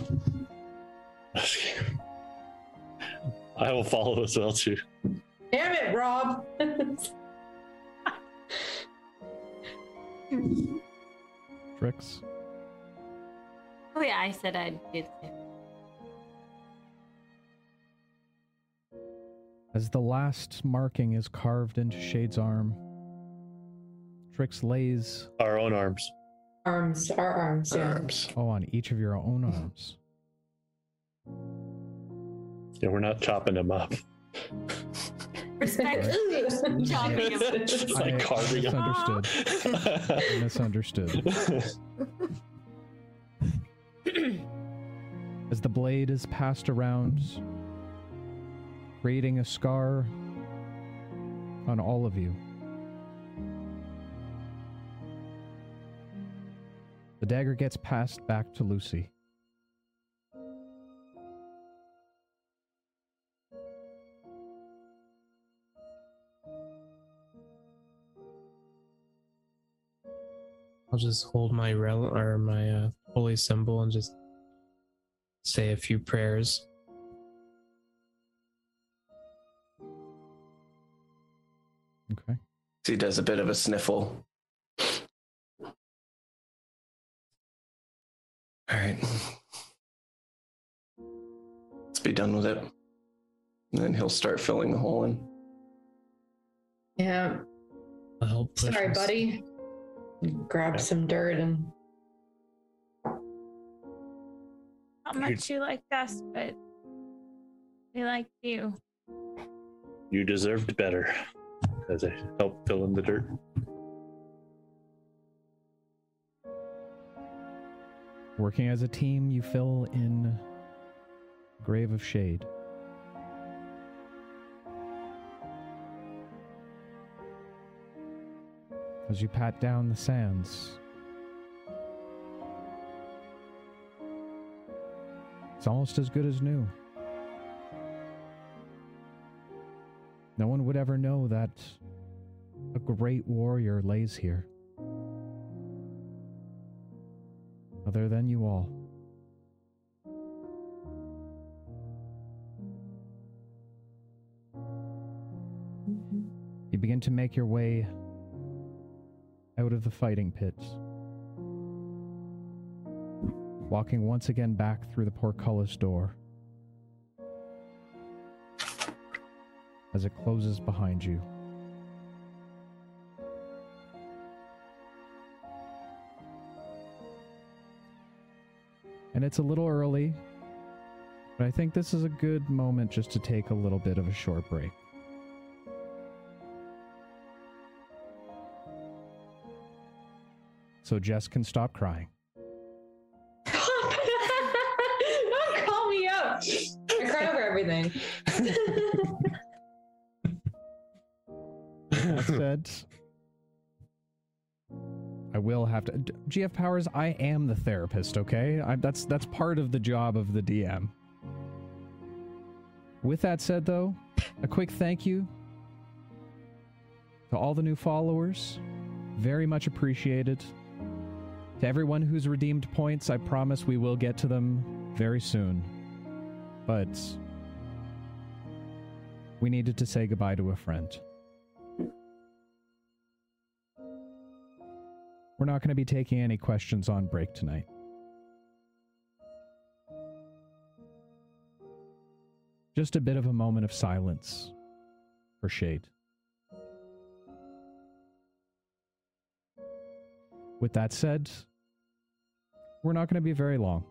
[LAUGHS] I will follow as well too. Damn it, Rob. Trix. Oh yeah, I said I'd do the same. As the last marking is carved into Shade's arm, Trix lays Our own arms. arms, our arms, yeah. Arms. oh on each of your own arms. Yeah, we're not chopping them up. [LAUGHS] Respect. Chopping him. Like I carving them. misunderstood. [LAUGHS] misunderstood. [CLEARS THROAT] As the blade is passed around, creating a scar on all of you. The dagger gets passed back to Lucy. I'll just hold my rel or my uh, holy symbol and just say a few prayers. Okay. He does a bit of a sniffle. All right. Let's be done with it. And then he'll start filling the hole in. Yeah. I'll help push Sorry, this. buddy. Grab some dirt and Not much you liked us, but we liked you. You deserved better. As I help fill in the dirt. Working as a team, you fill in Grave of Shade. As you pat down the sands, it's almost as good as new. No one would ever know that a great warrior lays here. Other than you all. You begin to make your way out of the fighting pits. Walking once again back through the portcullis door. As it closes behind you. And it's a little early, but I think this is a good moment just to take a little bit of a short break. So Jess can stop crying. Don't call me out. I cry over everything. That said, I will have to. GF Powers, I am the therapist. Okay, I, that's that's part of the job of the DM. With that said, though, a quick thank you to all the new followers. Very much appreciated. To everyone who's redeemed points, I promise we will get to them very soon. But we needed to say goodbye to a friend. We're not going to be taking any questions on break tonight. Just a bit of a moment of silence for Shade. With that said, we're not going to be very long.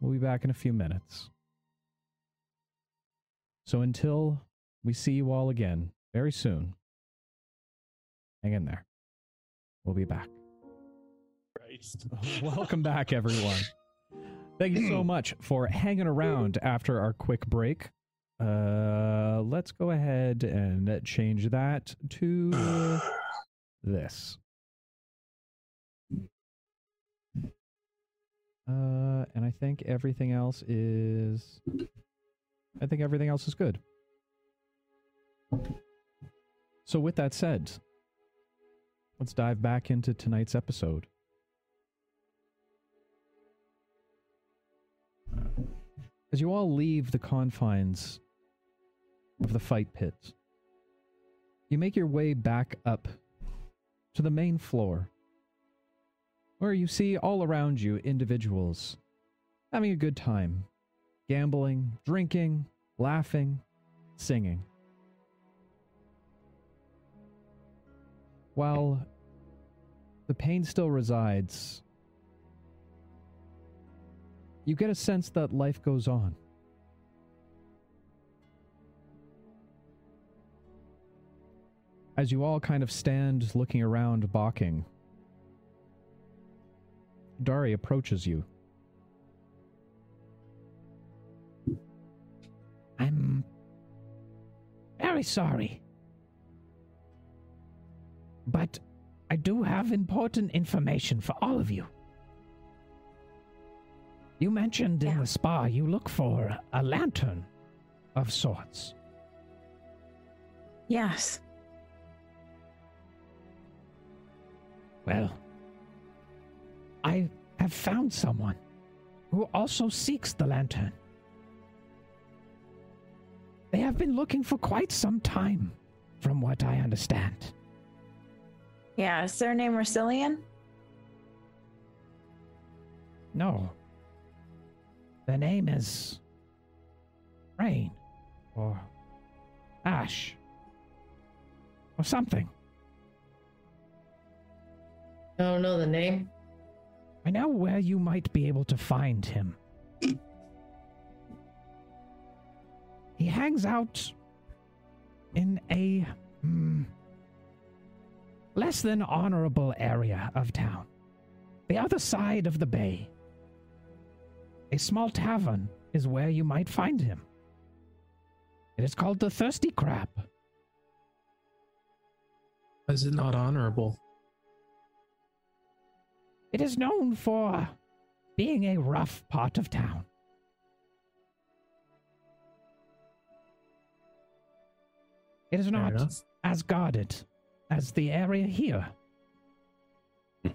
We'll be back in a few minutes. So until we see you all again very soon, hang in there. We'll be back. Christ. [LAUGHS] Welcome back, everyone. Thank you so [CLEARS THROAT] much for hanging around after our quick break. Uh, let's go ahead and change that to [SIGHS] this. Uh, and I think everything else is. I think everything else is good. So, with that said, let's dive back into tonight's episode. As you all leave the confines of the fight pits, you make your way back up to the main floor, where you see all around you individuals having a good time, gambling, drinking, laughing, singing. While the pain still resides, you get a sense that life goes on. As you all kind of stand looking around, balking, Dari approaches you. I'm very sorry. But I do have important information for all of you. You mentioned in the spa you look for a lantern of sorts. Yes. Well, I have found someone who also seeks the lantern. They have been looking for quite some time, from what I understand. Yeah. Is their name Rosilian? No. The name is Rain or Ash or something. I don't know the name. I know where you might be able to find him. He hangs out in a hmm, less than honorable area of town, the other side of the bay. A small tavern is where you might find him. It is called the Thirsty Crab. Is it not honorable? It is known for being a rough part of town. It is Fair not enough. as guarded as the area here. Hmm.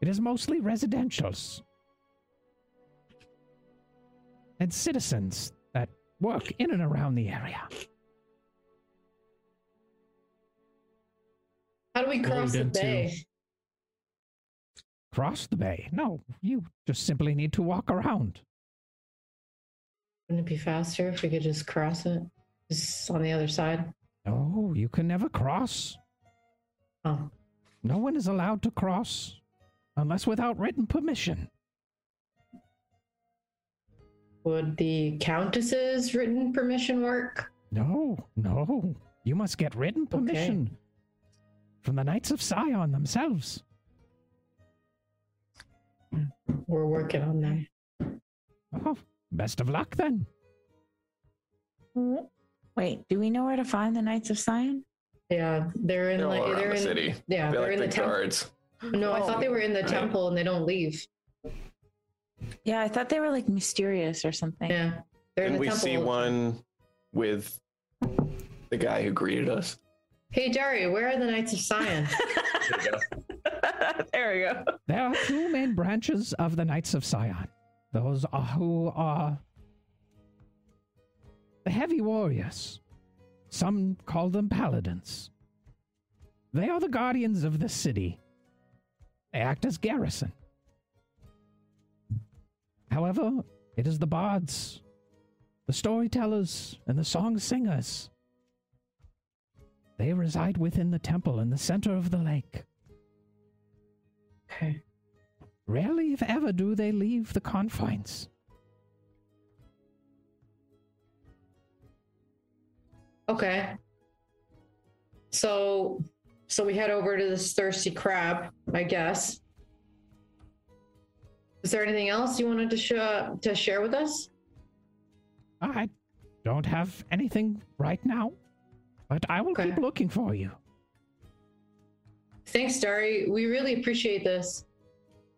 It is mostly residentials and citizens that work in and around the area. How do we cross the Going into- bay? Cross the bay? No, you just simply need to walk around. Wouldn't it be faster if we could just cross it? Just on the other side? No, you can never cross. Oh. No one is allowed to cross unless without written permission. Would the Countess's written permission work? No, no. You must get written permission from the Knights of Sion themselves. We're working on that. Oh, best of luck then. Mm-hmm. Wait, do we know where to find the Knights of Sion? Yeah, they're in They're like they're the in city. yeah They're they're like in the the temple. guards. No, I thought they were in the Right. temple and they don't leave. Yeah, I thought they were like mysterious or something. Yeah, they're in the we temple. see one with the guy who greeted us. Hey, Dari, where are the Knights of Sion? [LAUGHS] [LAUGHS] there we go. There are two main branches of the Knights of Sion. Those are who are the heavy warriors. Some call them paladins. They are the guardians of the city. They act as garrison. However, it is the bards, the storytellers, and the song singers. They reside within the temple in the center of the lake. Okay. Rarely, if ever, do they leave the confines. Okay. So, so we head over to this thirsty crab, I guess. Is there anything else you wanted to sh- to share with us? I don't have anything right now, but I will Okay. keep looking for you. Thanks, Dari. We really appreciate this.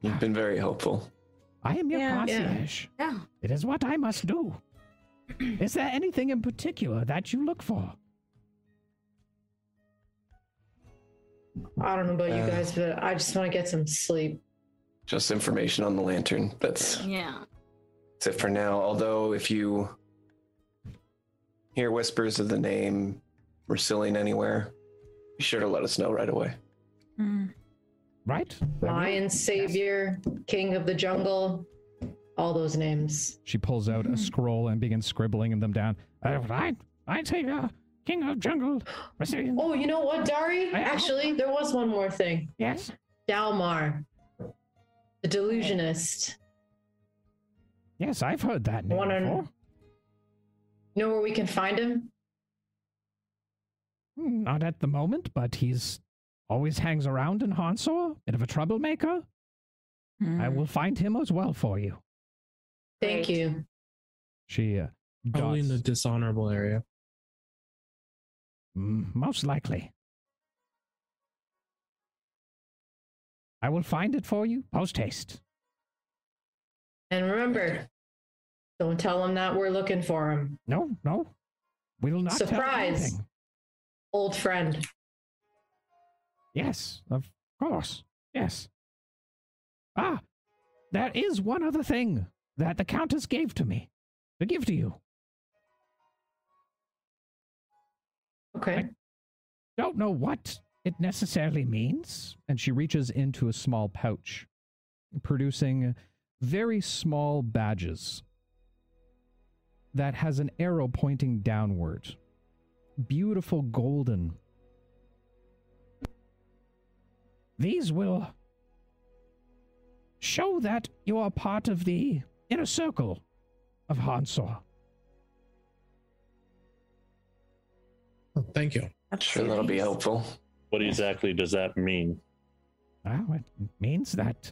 You've been very helpful. I am your Yeah. Yeah. concierge. Yeah. It is what I must do. [CLEARS THROAT] is there anything in particular that you look for? I don't know about you Uh. guys, but I just want to get some sleep. Just information on the lantern. That's, Yeah. that's it for now. Although, if you hear whispers of the name Racilian anywhere, be sure to let us know right away. Mm. Right? Lion Savior, King of the Jungle, all those names. She pulls out a scroll and begins scribbling them down. Uh, I, I say, uh, King of Jungle. Brazilian. Oh, you know what, Dari? I- Actually, there was one more thing. Yes. Dalmar, the delusionist. Yes, I've heard that name Wanna- before. Know where we can find him? Hmm, Not at the moment, but he's always hangs around in Hansor. Bit of a troublemaker. I Mm. will find him as well for you. Thank Great. you. She uh, Probably in the dishonorable area. Mm, most likely. I will find it for you post haste. And remember, don't tell him that we're looking for him. No, no. We will not tell him Surprise. Old friend. Yes, of course. Yes. Ah, there is one other thing that the Countess gave to me to give to you. Okay. I Don't know what it necessarily means. and she reaches into a small pouch, producing very small badges that has an arrow pointing downward. Beautiful golden. These will show that you are part of the inner circle of Hansor. Oh, thank you. That's Sure, that'll be helpful. What exactly does that mean? Well, it means that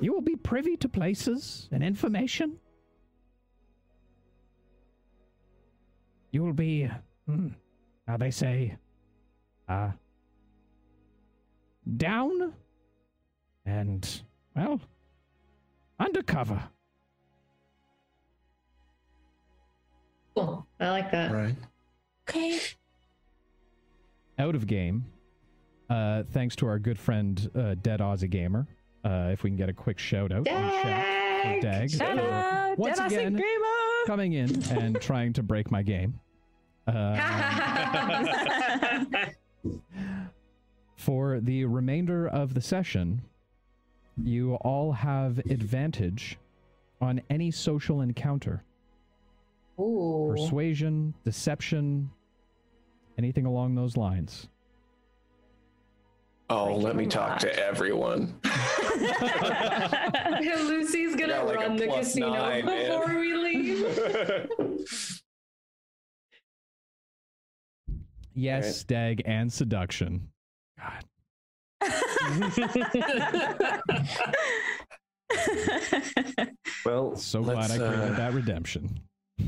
you will be privy to places and information. You will be, hmm, how they say, uh, down and, well, undercover. Cool. I like that. Right. Okay. Out of game, uh, thanks to our good friend uh, Dead Aussie Gamer. Uh, if we can get a quick shout out in chat Dag. Shout for out, once Dead Aussie again, Gamer! coming in and trying to break my game. Uh, [LAUGHS] [LAUGHS] for the remainder of the session, you all have advantage on any social encounter. Ooh. Persuasion, deception, anything along those lines. Oh, let me talk to everyone. [LAUGHS] [LAUGHS] Lucy's gonna Got like run the casino nine, man. before we leave. [LAUGHS] Yes, Right. stag and seduction. God. [LAUGHS] well, So glad I created uh, that redemption. [LAUGHS]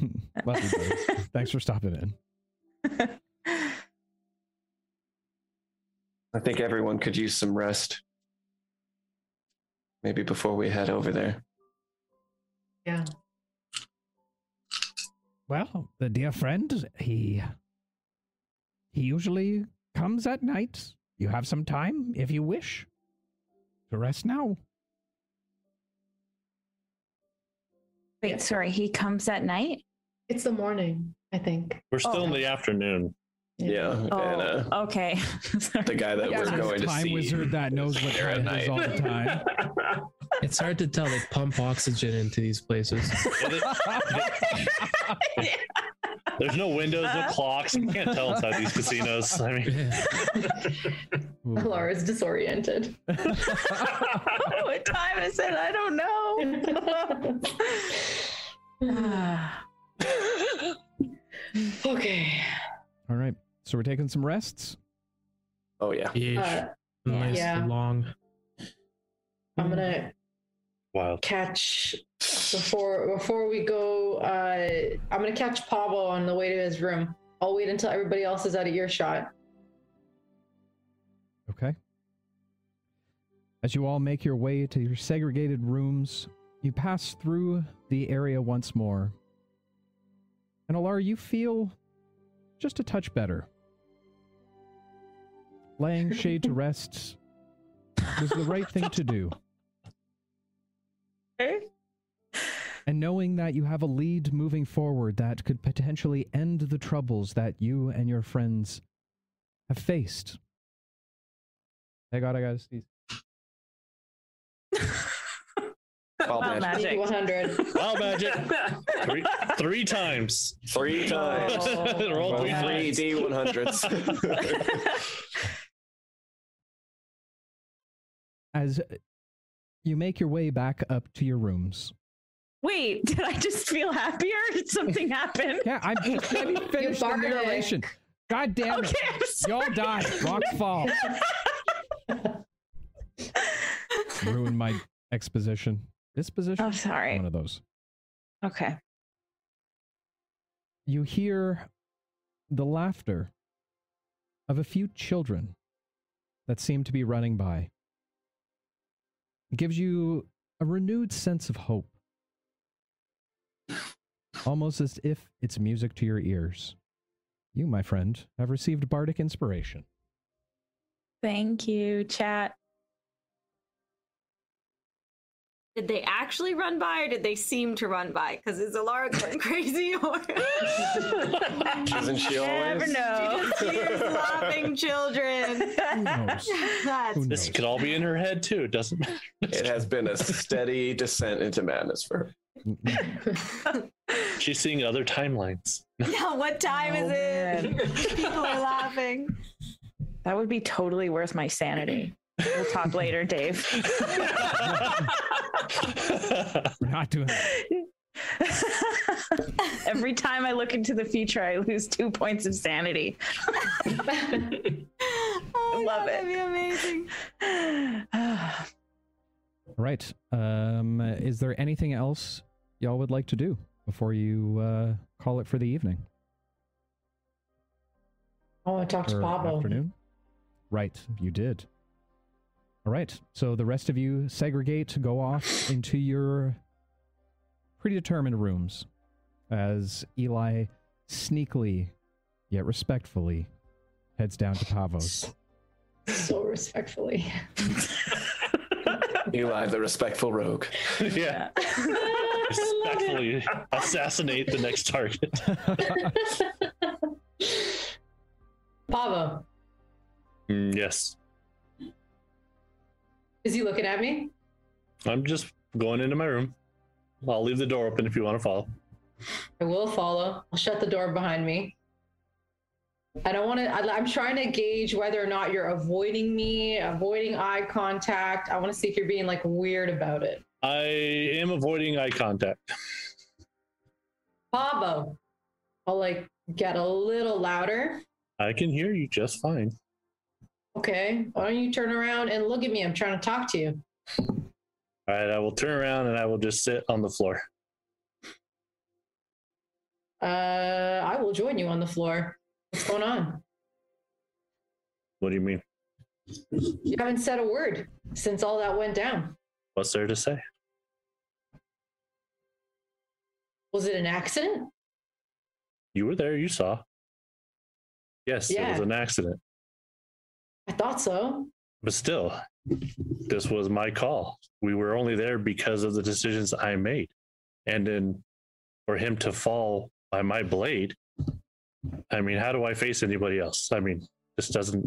Love you, buddies. Thanks for stopping in. I think everyone could use some rest. Maybe before we head over there. yeah. Well, the dear friend, he he usually comes at night. You have some time if you wish to rest now. Wait, sorry, he comes at night? It's the morning, I think. We're still in Oh. the afternoon. Yeah. And Oh, uh, okay. [LAUGHS] The guy that Yeah, we're there's going to time see. wizard that knows what time at it is all the time. [LAUGHS] It's hard to tell. They pump oxygen into these places. [LAUGHS] There's no windows, no clocks. You can't tell inside these casinos. I mean, [LAUGHS] Ooh. Laura's disoriented. [LAUGHS] what time is it? I don't know. [SIGHS] Okay. All right. So we're taking some rests. oh yeah. Yeesh. Uh, nice yeah. long. I'm gonna wild. catch before before we go. Uh, I'm gonna catch Pavo on the way to his room. I'll wait until everybody else is out of earshot. Okay. As you all make your way to your segregated rooms, you pass through the area once more. And Alara, you feel just a touch better. Laying [LAUGHS] Shade to rest was the right thing to do. Okay. And knowing that you have a lead moving forward that could potentially end the troubles that you and your friends have faced. Hey God, I gotta sneeze. [LAUGHS] Wild Wild magic. magic. 100. Wild magic. Three, three times. Three [LAUGHS] times. Oh, Roll Roll three yeah. three times. D one hundreds. [LAUGHS] As you make your way back up to your rooms. Wait, [LAUGHS] did I just feel happier? [LAUGHS] Did something happen? [LAUGHS] Yeah, I'm just let me finish the narration. God damn it. Okay, I'm. Y'all die. Rocks fall. Ruin my exposition. Disposition? I'm sorry. One of those. Okay. You hear the laughter of a few children that seem to be running by. Gives you a renewed sense of hope. Almost as if it's music to your ears. You, my friend, have received bardic inspiration. Thank you, chat. Did they actually run by or did they seem to run by? Because is Alara going [LAUGHS] crazy or [LAUGHS] Isn't she always? Never know. she is laughing children? Who knows? That's Who This could all be in her head too. It doesn't matter. It has been a steady descent into madness for her. [LAUGHS] She's seeing other timelines. yeah, what time Oh, is it? People are laughing. That would be totally worth my sanity. We'll talk later, Dave. We're not doing that. [LAUGHS] Every time I look into the future, I lose two points of sanity. [LAUGHS] oh, my love God, it. That'd be amazing. All [SIGHS] right. Um, is there anything else y'all would like to do before you uh, call it for the evening I want to talk to or Pavo. afternoon? Right, you did. All right. So the rest of you segregate, go off [GASPS] into your predetermined rooms as Eli sneakily yet respectfully heads down to Pavo's. [LAUGHS] So respectfully. [LAUGHS] Eli, the respectful rogue. [LAUGHS] yeah. Respectfully assassinate the next target. Pavo, Mm, yes. Is he looking at me? I'm just going into my room. I'll leave the door open if you want to follow. I will follow. I'll shut the door behind me. I don't want to. I'm trying to gauge whether or not you're avoiding me, avoiding eye contact. I want to see if you're being like weird about it. I am avoiding eye contact. [LAUGHS] Pavo, I'll like get a little louder. I can hear you just fine. Okay. Why don't you turn around and look at me? I'm trying to talk to you. All right, I will turn around and I will just sit on the floor. Uh, I will join you on the floor. What's going on? What do you mean? You haven't said a word since all that went down. What's there to say? Was it an accident? You were there, you saw. Yes, yeah. it was an accident. I thought so. But still, this was my call. We were only there because of the decisions I made. And then for him to fall by my blade, I mean, how do I face anybody else? I mean, this doesn't,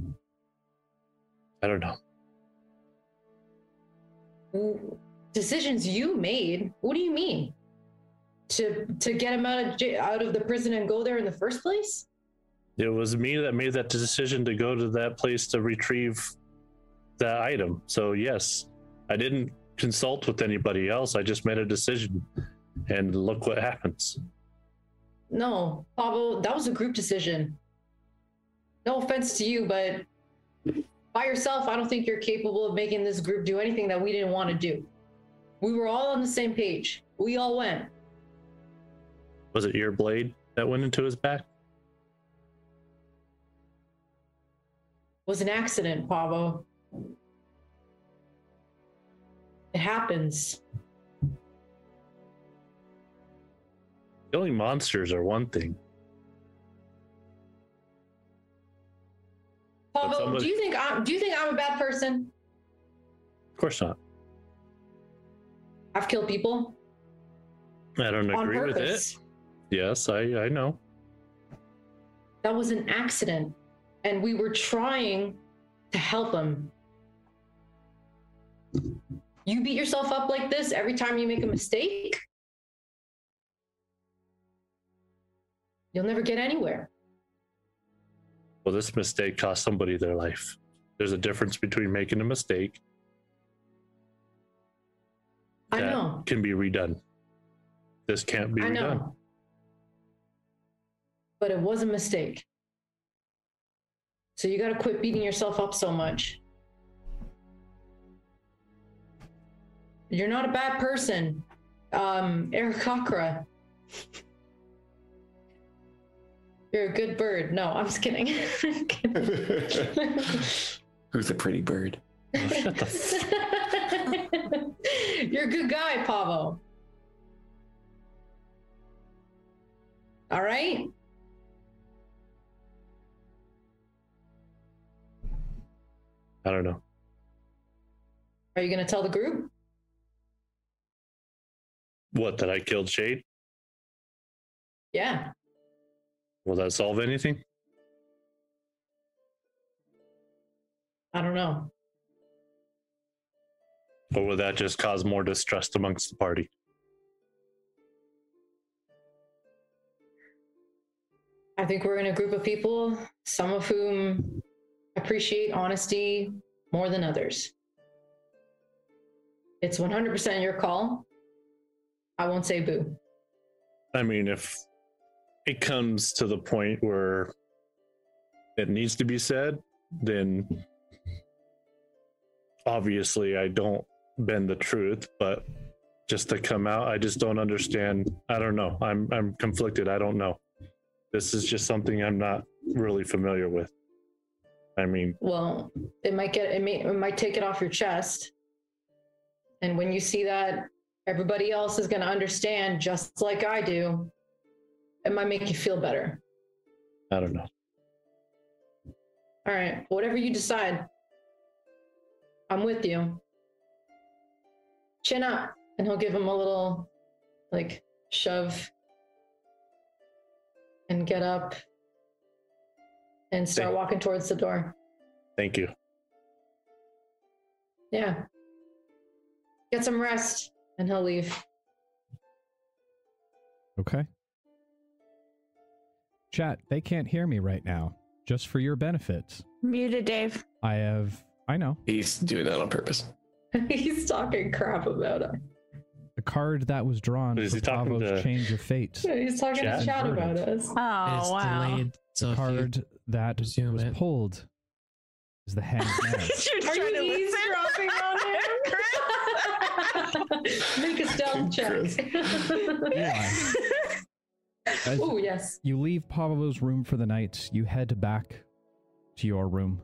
I don't know. Decisions you made. What do you mean? To to get him out of out of the prison and go there in the first place? It was me that made that decision to go to that place to retrieve that item. So, yes, I didn't consult with anybody else. I just made a decision. And look what happens. No, Pavo, that was a group decision. No offense to you, but by yourself, I don't think you're capable of making this group do anything that we didn't want to do. We were all on the same page. We all went. Was it your blade that went into his back? Was an accident, Pavo. It happens. Killing monsters are one thing. Somebody- do you think I'm do you think I'm a bad person? Of course not. I've killed people I don't on agree with it. Yes, I, I know. That was an accident. And we were trying to help him. You beat yourself up like this every time you make a mistake? You'll never get anywhere. Well, this mistake cost somebody their life. There's a difference between making a mistake I that know. can be redone. This can't be I redone. know. But it was a mistake. So you got to quit beating yourself up so much. You're not a bad person, um, Eric Cochra. You're a good bird. No, I'm just kidding. [LAUGHS] Who's a pretty bird? Shut the f- [LAUGHS] You're a good guy, Pavo. All right? I don't know. Are you going to tell the group? What, that I killed Shade? Yeah. Will that solve anything? I don't know. Or will that just cause more distrust amongst the party? I think we're in a group of people, some of whom appreciate honesty more than others. It's 100% your call. I won't say boo. I mean, if it comes to the point where it needs to be said, then obviously I don't bend the truth, but just to come out, I just don't understand. I don't know. I'm I'm conflicted. I don't know. This is just something I'm not really familiar with. I mean, Well, it might get it, may, it might take it off your chest. And when you see that everybody else is going to understand just like I do, it might make you feel better. I don't know. All right, whatever you decide. I'm with you. Chin up, and he'll give him a little, like, shove and get up and start Thank- walking towards the door. Thank you. Yeah. Get some rest, and he'll leave. Okay. Chat, they can't hear me right now. Just for your benefit. Muted, Dave. I have I know. He's doing that on purpose. [LAUGHS] He's talking crap about it. The card that was drawn Is for he talking Pavo's to change of fate. He's talking Chat? to chat about us. Oh, it's wow. delayed. So The if card that was it. pulled is the hanged [LAUGHS] man. Are you eavesdropping on him? [LAUGHS] Make a stealth check. Yeah. Oh yes. you leave Pavo's room for the night, you head back to your room.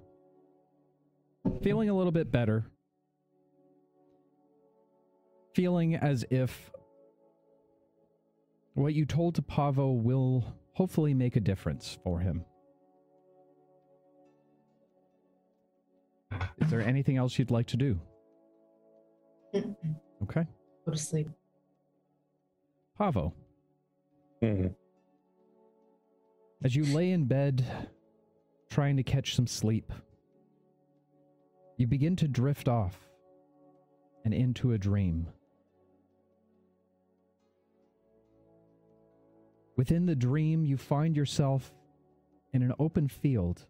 Feeling a little bit better. Feeling as if what you told to Pavo will hopefully make a difference for him. Is there anything else you'd like to do? Okay. Go to sleep. Pavo, Mhm. as you lay in bed trying to catch some sleep, you begin to drift off and into a dream. Within the dream, you find yourself in an open field,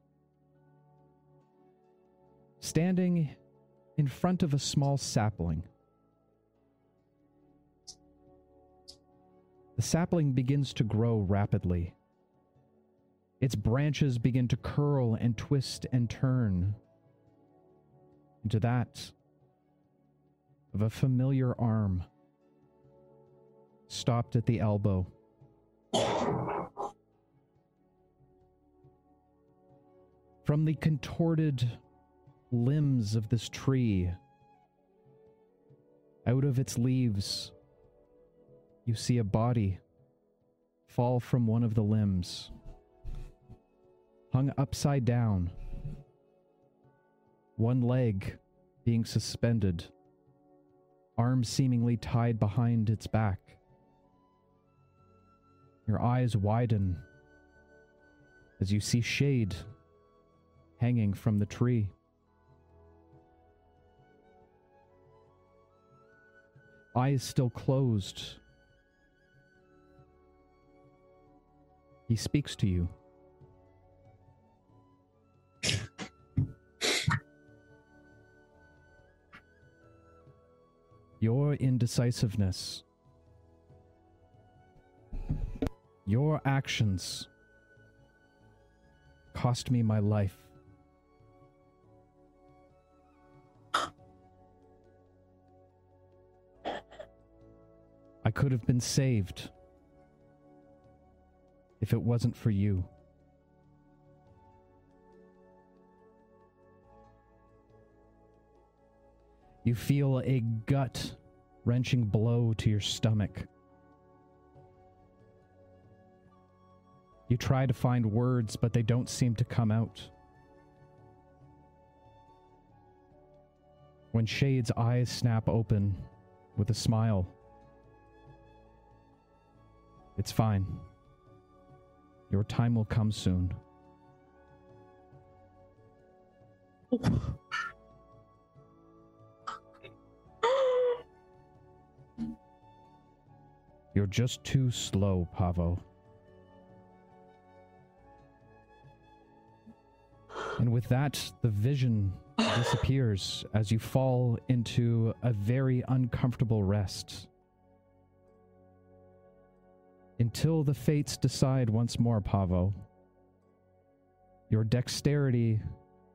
standing in front of a small sapling. The sapling begins to grow rapidly. Its branches begin to curl and twist and turn into that of a familiar arm stopped at the elbow. From the contorted limbs of this tree Out of its leaves, you see a body fall from one of the limbs, hung upside down, one leg being suspended, arms seemingly tied behind its back. Your eyes widen as you see shade hanging from the tree. Eyes still closed. He speaks to you. Your indecisiveness, your actions cost me my life. I could have been saved if it wasn't for you. You feel a gut wrenching blow to your stomach. You try to find words, but they don't seem to come out. When Shade's eyes snap open with a smile, it's fine. Your time will come soon. [GASPS] You're just too slow, Pavo. And with that, the vision disappears as you fall into a very uncomfortable rest. Until the fates decide once more, Pavo. Your dexterity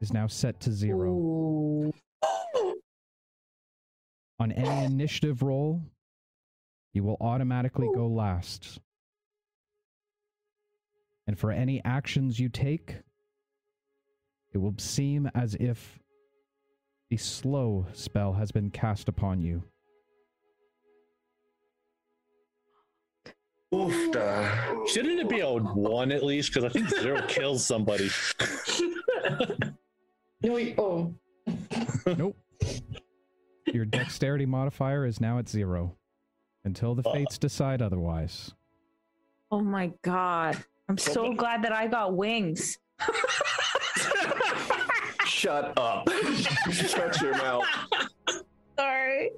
is now set to zero. Ooh. On any initiative roll, you will automatically go last. And for any actions you take, it will seem as if the slow spell has been cast upon you. Oofda. Shouldn't it be a one at least? Because I think zero [LAUGHS] kills somebody. No, you- oh. Nope. Your dexterity modifier is now at zero until the Uh. fates decide otherwise. Oh my god. I'm so glad that I got wings. [LAUGHS] Shut up. [LAUGHS] Shut your mouth. Sorry.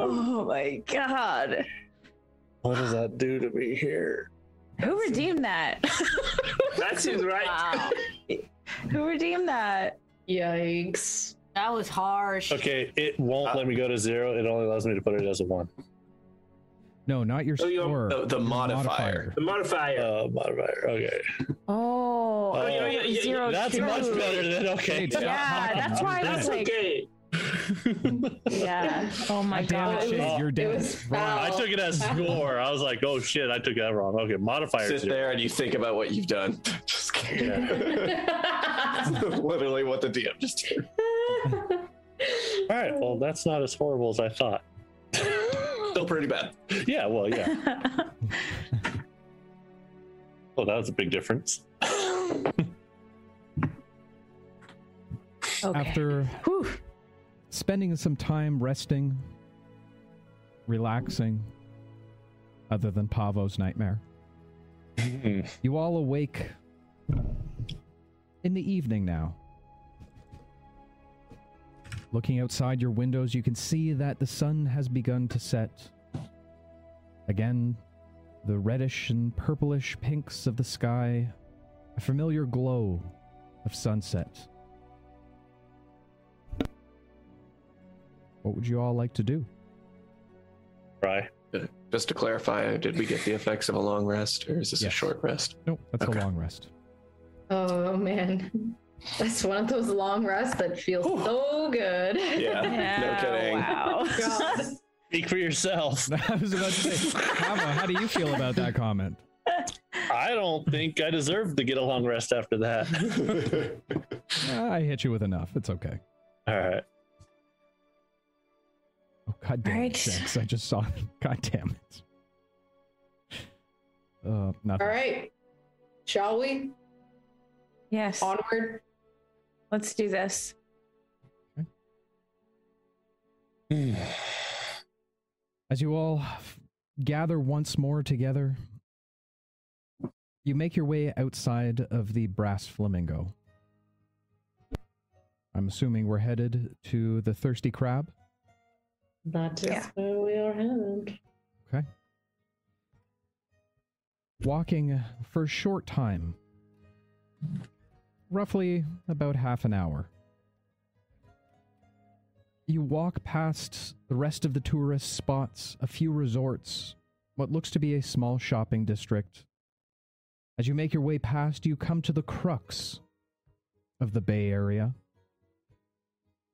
Oh my god. What does that do to me here? Who redeemed that? [LAUGHS] That seems right. Wow. Who redeemed that? Yikes. That was harsh. Okay, it won't Uh, let me go to zero. It only allows me to put it as a one. No, not your Oh, your- score. The- the your modifier. The modifier. Uh, modifier. Okay. Oh, Oh, I yeah, thought it was yeah, zero That's two. much better than okay. Hey, stop Yeah, that's why I That's was like, okay. [LAUGHS] yeah. Oh my God damn god. it, Shade, you're It dead. was I took it as [LAUGHS] score. I was like, oh shit, I took that wrong. Okay, modifier. Sit zero. there and you think about what you've done. [LAUGHS] Just kidding. Oh, Literally what the DM just did. All right, well, that's not as horrible as I thought. Still pretty bad. Yeah, well, yeah. [LAUGHS] Well, that was a big difference. [LAUGHS] okay. After Whew. spending some time resting, relaxing, other than Pavo's nightmare, Hmm. you all awake in the evening now. Looking outside your windows, you can see that the sun has begun to set. Again, the reddish and purplish pinks of the sky, a familiar glow of sunset. What would you all like to do? Try. Uh, just to clarify, did we get the effects of a long rest or is this Yes. a short rest? Nope, that's Okay. a long rest. oh man. That's one of those long rests that feels so good. Yeah, no kidding. Wow. [LAUGHS] God. Speak for yourself. [LAUGHS] I was about to say, Kava, how do you feel about that comment? I don't think I deserve to get a long rest after that. [LAUGHS] I hit you with enough. It's okay. All right. Oh god damn Right. it, Shanks. I just saw. [LAUGHS] God damn it. Uh nothing. All right. Shall we? Yes. Onward. Let's do this. [SIGHS] [SIGHS] [SIGHS] As you all f- gather once more together, you make your way outside of the Brass Flamingo. I'm assuming we're headed to the Thirsty Crab. That is Yeah. where we are headed. Okay. Walking for a short time, roughly about half an hour. You walk past the rest of the tourist spots, a few resorts, what looks to be a small shopping district. As you make your way past, you come to the crux of the Bay Area.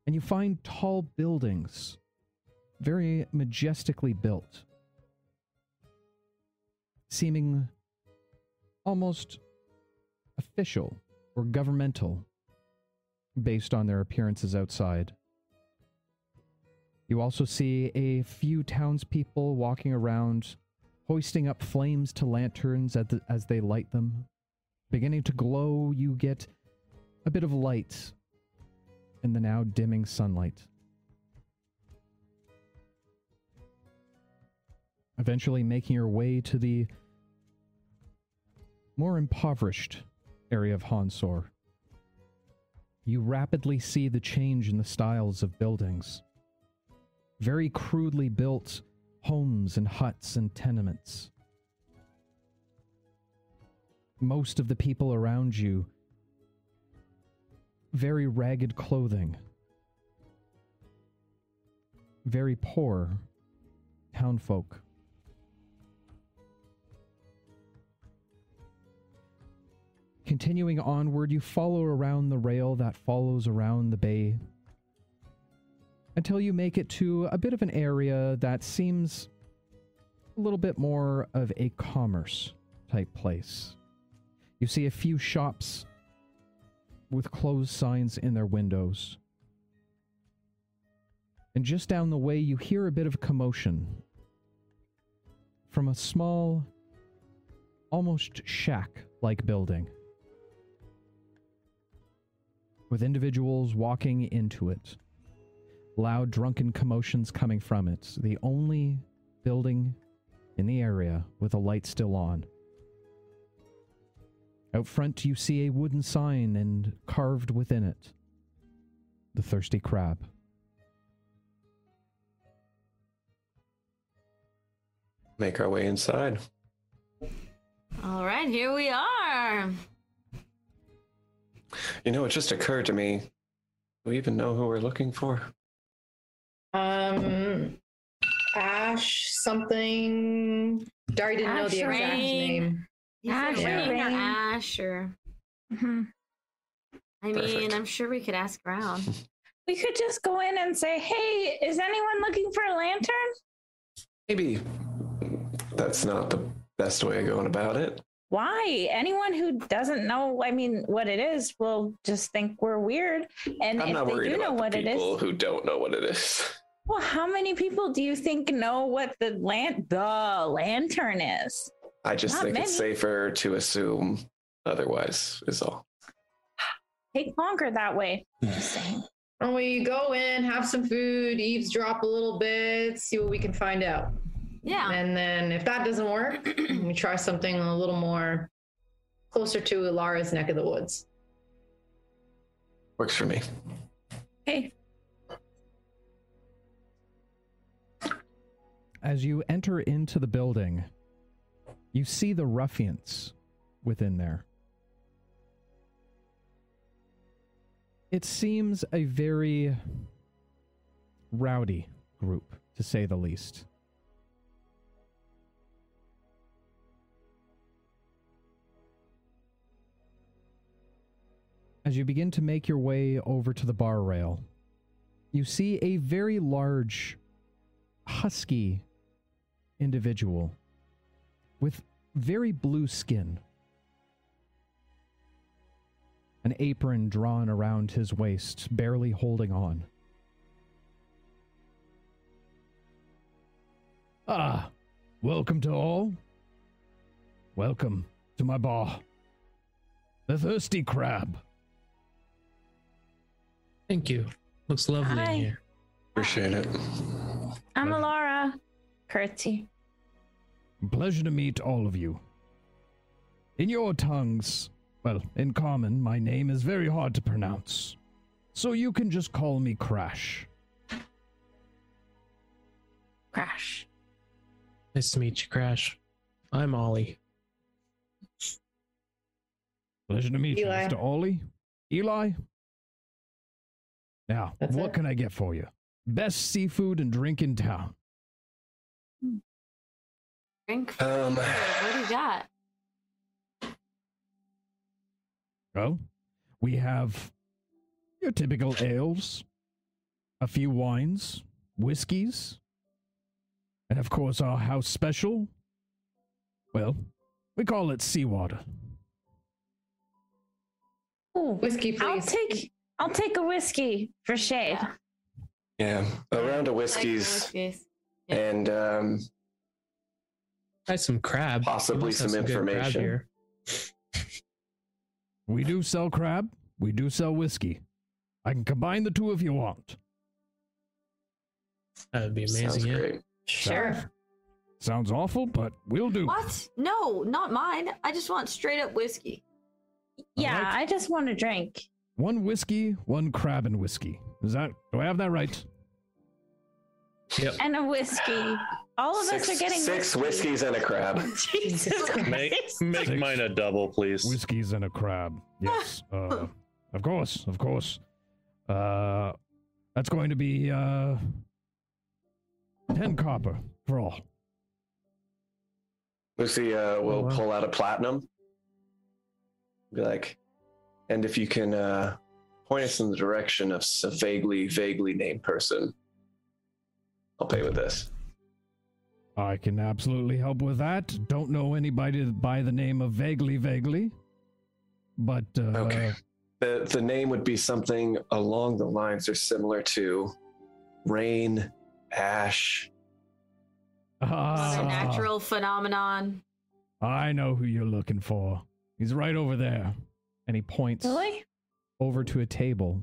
And you find tall buildings, very majestically built, seeming almost official or governmental based on their appearances outside. You also see a few townspeople walking around, hoisting up flames to lanterns as, the, as they light them. Beginning to glow, you get a bit of light in the now dimming sunlight. Eventually, making your way to the more impoverished area of Hansor. You rapidly see the change in the styles of buildings. Very crudely built homes and huts and tenements. Most of the people around you, very ragged clothing. Very poor townfolk. Continuing onward, you follow around the rail that follows around the bay until you make it to a bit of an area that seems a little bit more of a commerce type place. You see a few shops with closed signs in their windows. And just down the way, you hear a bit of commotion from a small, almost shack like building with individuals walking into it. Loud, drunken commotions coming from it. The only building in the area with a light still on. Out front, you see a wooden sign and carved within it the Thirsty Crab. Make our way inside. All right, here we are. You know, it just occurred to me. Do we even know who we're looking for? Um, Ash something. Dari didn't know the exact Rain. name. You said Ash, Rain or Ash or Mhm. I mean, Perfect. I'm sure we could ask around. [LAUGHS] We could just go in and say, "Hey, is anyone looking for a lantern?" Maybe that's not the best way of going about it. Why? Anyone who doesn't know, I mean, what it is, will just think we're weird. And I'm if not they worried do know about what the it people who don't know what it is. [LAUGHS] well, how many people do you think know what the lan- the lantern is? I just Not think it's safer to assume otherwise, is all. Take longer that way. Just saying. And we go in, have some food, eavesdrop a little bit, see what we can find out. Yeah. And then if that doesn't work, [CLEARS THROAT] we try something a little more closer to Lara's neck of the woods. Works for me. Hey, As you enter into the building, you see the ruffians within there. It seems a very rowdy group, to say the least. As you begin to make your way over to the bar rail, you see a very large, husky individual with very blue skin. An apron drawn around his waist, barely holding on. Ah, welcome to all. Welcome to my bar. The Thirsty Crab. Thank you. Looks lovely Hi. in here. Appreciate it. I'm Pleasure. Laura. Curtsy. Pleasure to meet all of you. In your tongues, well, in common, my name is very hard to pronounce. So you can just call me Crash. Crash. Nice to meet you, Crash. I'm Ollie. Pleasure to meet Eli. you, Mr. Ollie. Eli? Now, That's what it. can I get for you? Best seafood and drink in town. Drink. Um, What do you got? Well, we have your typical ales, a few wines, whiskeys, and of course our house special. Well, we call it seawater. Ooh, Whiskey, please. I'll take I'll take a whiskey for shade. Yeah. yeah, a round of whiskeys whiskeys. Yeah. and um, Try some crab. Possibly must some information. here. We do sell crab, we do sell whiskey. I can combine the two if you want. That would be amazing. sounds yeah. great. Sure. Sounds awful, but we'll do. What? No, not mine. I just want straight up whiskey. Yeah, Alright. I just want to drink. One whiskey, one crab and whiskey. Is that do I have that right? Yep. And a whiskey. All of Six, us are getting six whiskey. whiskeys and a crab. [LAUGHS] Jesus Make Christ. make Six. mine a double, please. Whiskies and a crab. Yes. [LAUGHS] uh, of course, of course. Uh, that's going to be uh, ten copper for all. Lucy uh, will Oh, wow. pull out a platinum. Be like, and if you can uh, point us in the direction of a vaguely, vaguely named person, I'll pay with this. I can absolutely help with that. Don't know anybody by the name of Vaguely Vaguely, but uh, Okay. The the name would be something along the lines or similar to rain, ash. It's ah, a natural phenomenon. I know who you're looking for. He's right over there, and he points Really? over to a table,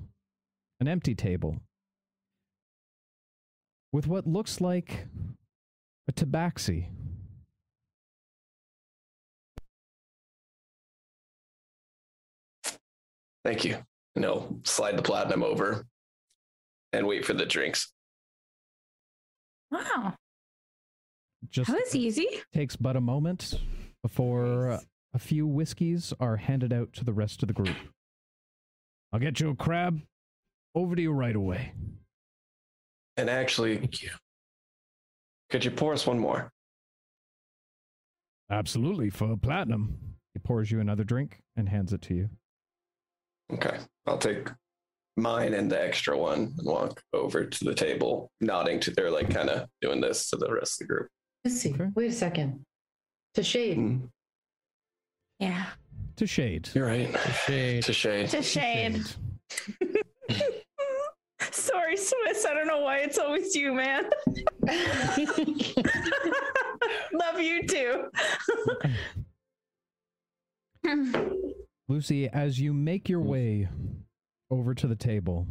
an empty table, with what looks like a tabaxi. Thank you. No, slide the platinum over and wait for the drinks. Wow. Just That was easy. takes but a moment before Nice. A few whiskeys are handed out to the rest of the group. I'll get you a crab. Over to you right away. And actually, Thank you. could you pour us one more? Absolutely for platinum. He pours you another drink and hands it to you. Okay. I'll take mine and the extra one and walk over to the table, nodding to they're like kind of doing this to the rest of the group. Let's see. Okay. Wait a second. To shade. Mm, Yeah. To shade. you're right. The shade. To shade. To shade. [LAUGHS] Sorry, Swiss. I don't know why it's always you, man. [LAUGHS] Love you too. Lucy, as you make your way over to the table,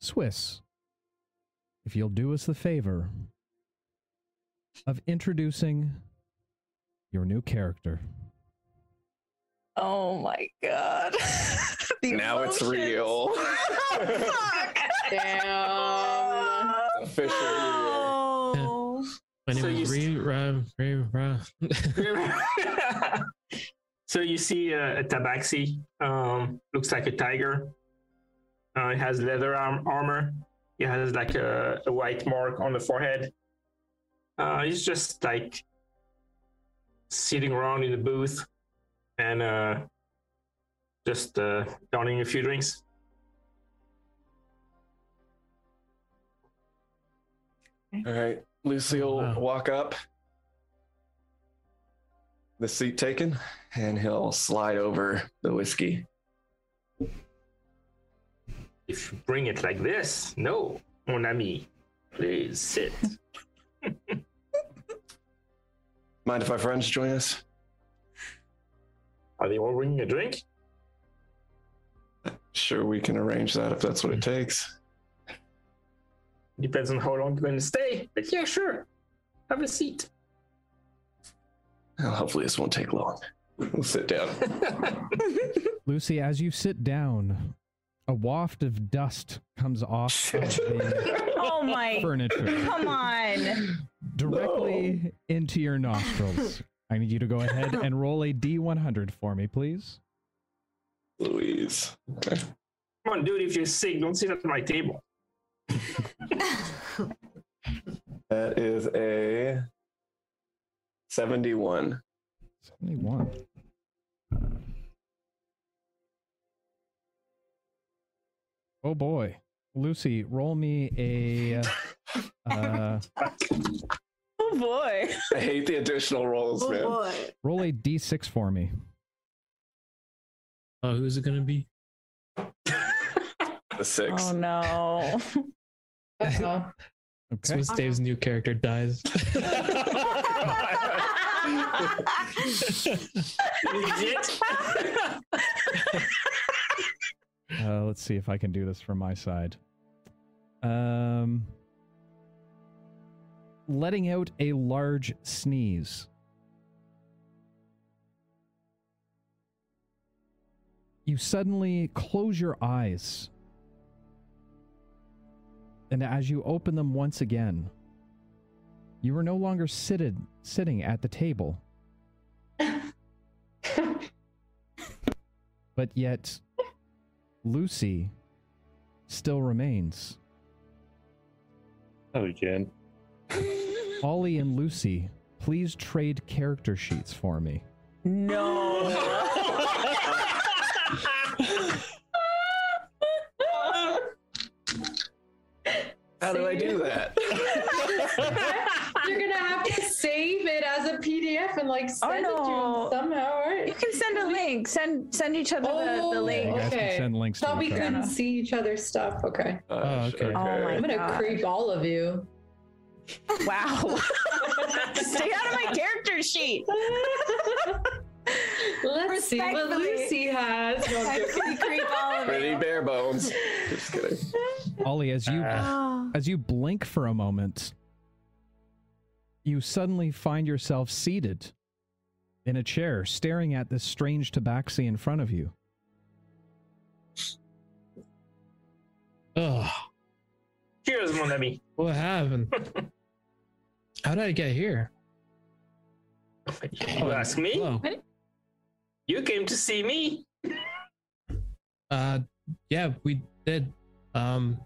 Swiss, if you'll do us the favor of introducing your new character. oh my god. [LAUGHS] The Now it's real. [LAUGHS] Fuck. Damn. Officially. Oh. My name So you is s- Re Ra Re [LAUGHS] so you see a, a tabaxi. Um, looks like a tiger. Uh, it has leather arm- armor. It has like a, a white mark on the forehead. Uh, he's just like sitting around in the booth and uh, just uh, downing a few drinks. All right. Lucy will Wow. walk up, the seat taken, and he'll slide over the whiskey. If you bring it like this, no, mon ami. Please sit. Mind if our friends join us? Are they all bringing a drink? Sure, we can arrange that if that's what it takes. Depends on how long you're going to stay. But yeah, sure. Have a seat. Well, hopefully, this won't take long. We'll sit down. [LAUGHS] Lucy, as you sit down, a waft of dust comes off of the [LAUGHS] Oh my! furniture Come on. directly into your nostrils. I need you to go ahead and [LAUGHS] roll a D100 for me, please. Louise. Okay. Come on, dude. If you're sick, don't sit at my table. [LAUGHS] That is a 71. 71. Oh boy. Lucy, roll me a uh, [LAUGHS] Oh boy. I hate the additional rolls, Oh man. boy. roll a D6 for me. Oh, who's it gonna be? [LAUGHS] The six. Oh no. [LAUGHS] Uh-oh. So Okay. when uh-huh. Dave's new character dies. Idiot. Uh, let's see if I can do this from my side. Um, letting out a large sneeze. You suddenly close your eyes. And as you open them once again, you are no longer seated sitting at the table, [LAUGHS] but yet Lucy still remains. Oh, Not again. Ollie and Lucy, please trade character sheets for me. no. How do I do that? You're gonna have to save it as a PDF and like send it to no. him somehow, right? You can send a link. Send send each other the, the Oh, You link. guys Okay. can send links to Thought we couldn't see each other's stuff. Okay. Uh, Oh, okay. Oh my I'm gonna God. creep all of you. Wow. [LAUGHS] Stay out of my character sheet. Let's see what Respectfully. Lucy has. [LAUGHS] I'm joking. creep all of Pretty it. bare bones. Just kidding. Ollie, as you Oh. as you blink for a moment, you suddenly find yourself seated in a chair, staring at this strange tabaxi in front of you. Oh, Cheers, mon ami. what happened? [LAUGHS] How did I get here? You ask me? Hello. You came to see me. Uh, yeah, we did. Um,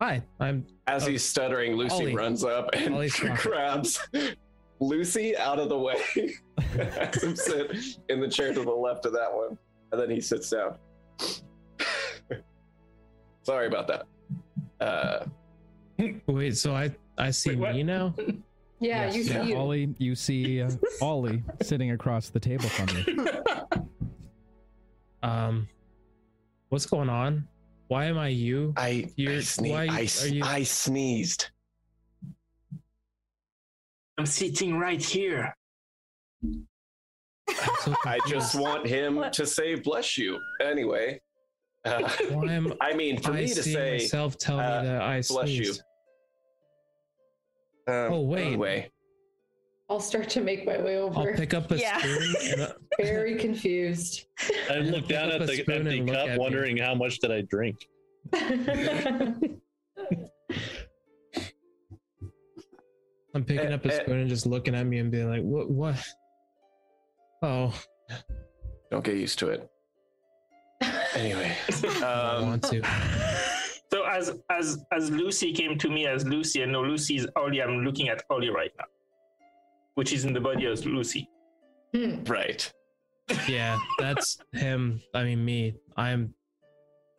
hi, I'm. As he's stuttering, Lucy Ollie. runs up and Ollie's [LAUGHS] grabs Lucy out of the way. [LAUGHS] Has him sit in the chair to the left of that one. And then he sits down. [LAUGHS] Sorry about that. Uh, Wait, so I I see Wait, me now. [LAUGHS] Yeah, Yes. you see Yeah, you. Ollie, you see uh, Ollie sitting across the table from you. Um, what's going on? Why am I you? I, I, You're- sne- why I, are you- I sneezed. I'm sitting right here. I'm [LAUGHS] so I just want him What? to say bless you. Anyway. Uh, Why am [LAUGHS] I mean, for I me to say myself tell uh, me that I bless you. um, Oh, wait. Anyway, I'll start to make my way over. I'll pick up a Yeah. spoon. And, uh, [LAUGHS] Very confused. I look down at the empty cup, at me. wondering how much did I drink. I'm picking Eh, up a spoon and just looking at me and being like, "What? What? Oh, don't get used to it. Anyway, [LAUGHS] I um, want to." [LAUGHS] So as as as Lucy came to me as Lucy, and no Lucy is Ollie. I'm looking at Ollie right now, which is in the body of Lucy. Hmm. right. Yeah, that's him. I mean, me. I'm.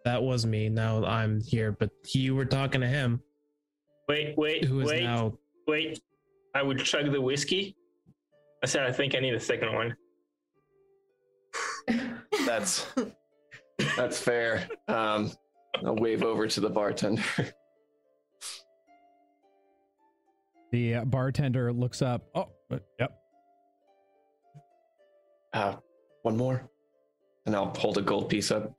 That was me. Now I'm here, but you were talking to him, Wait, wait, who is wait, now. Wait. I would chug the whiskey. I said I think I need a second one. That's that's fair. Um, I'll wave over to the bartender. The uh, bartender looks up. Oh, uh, yep. Uh, one more, and I'll hold a gold piece up.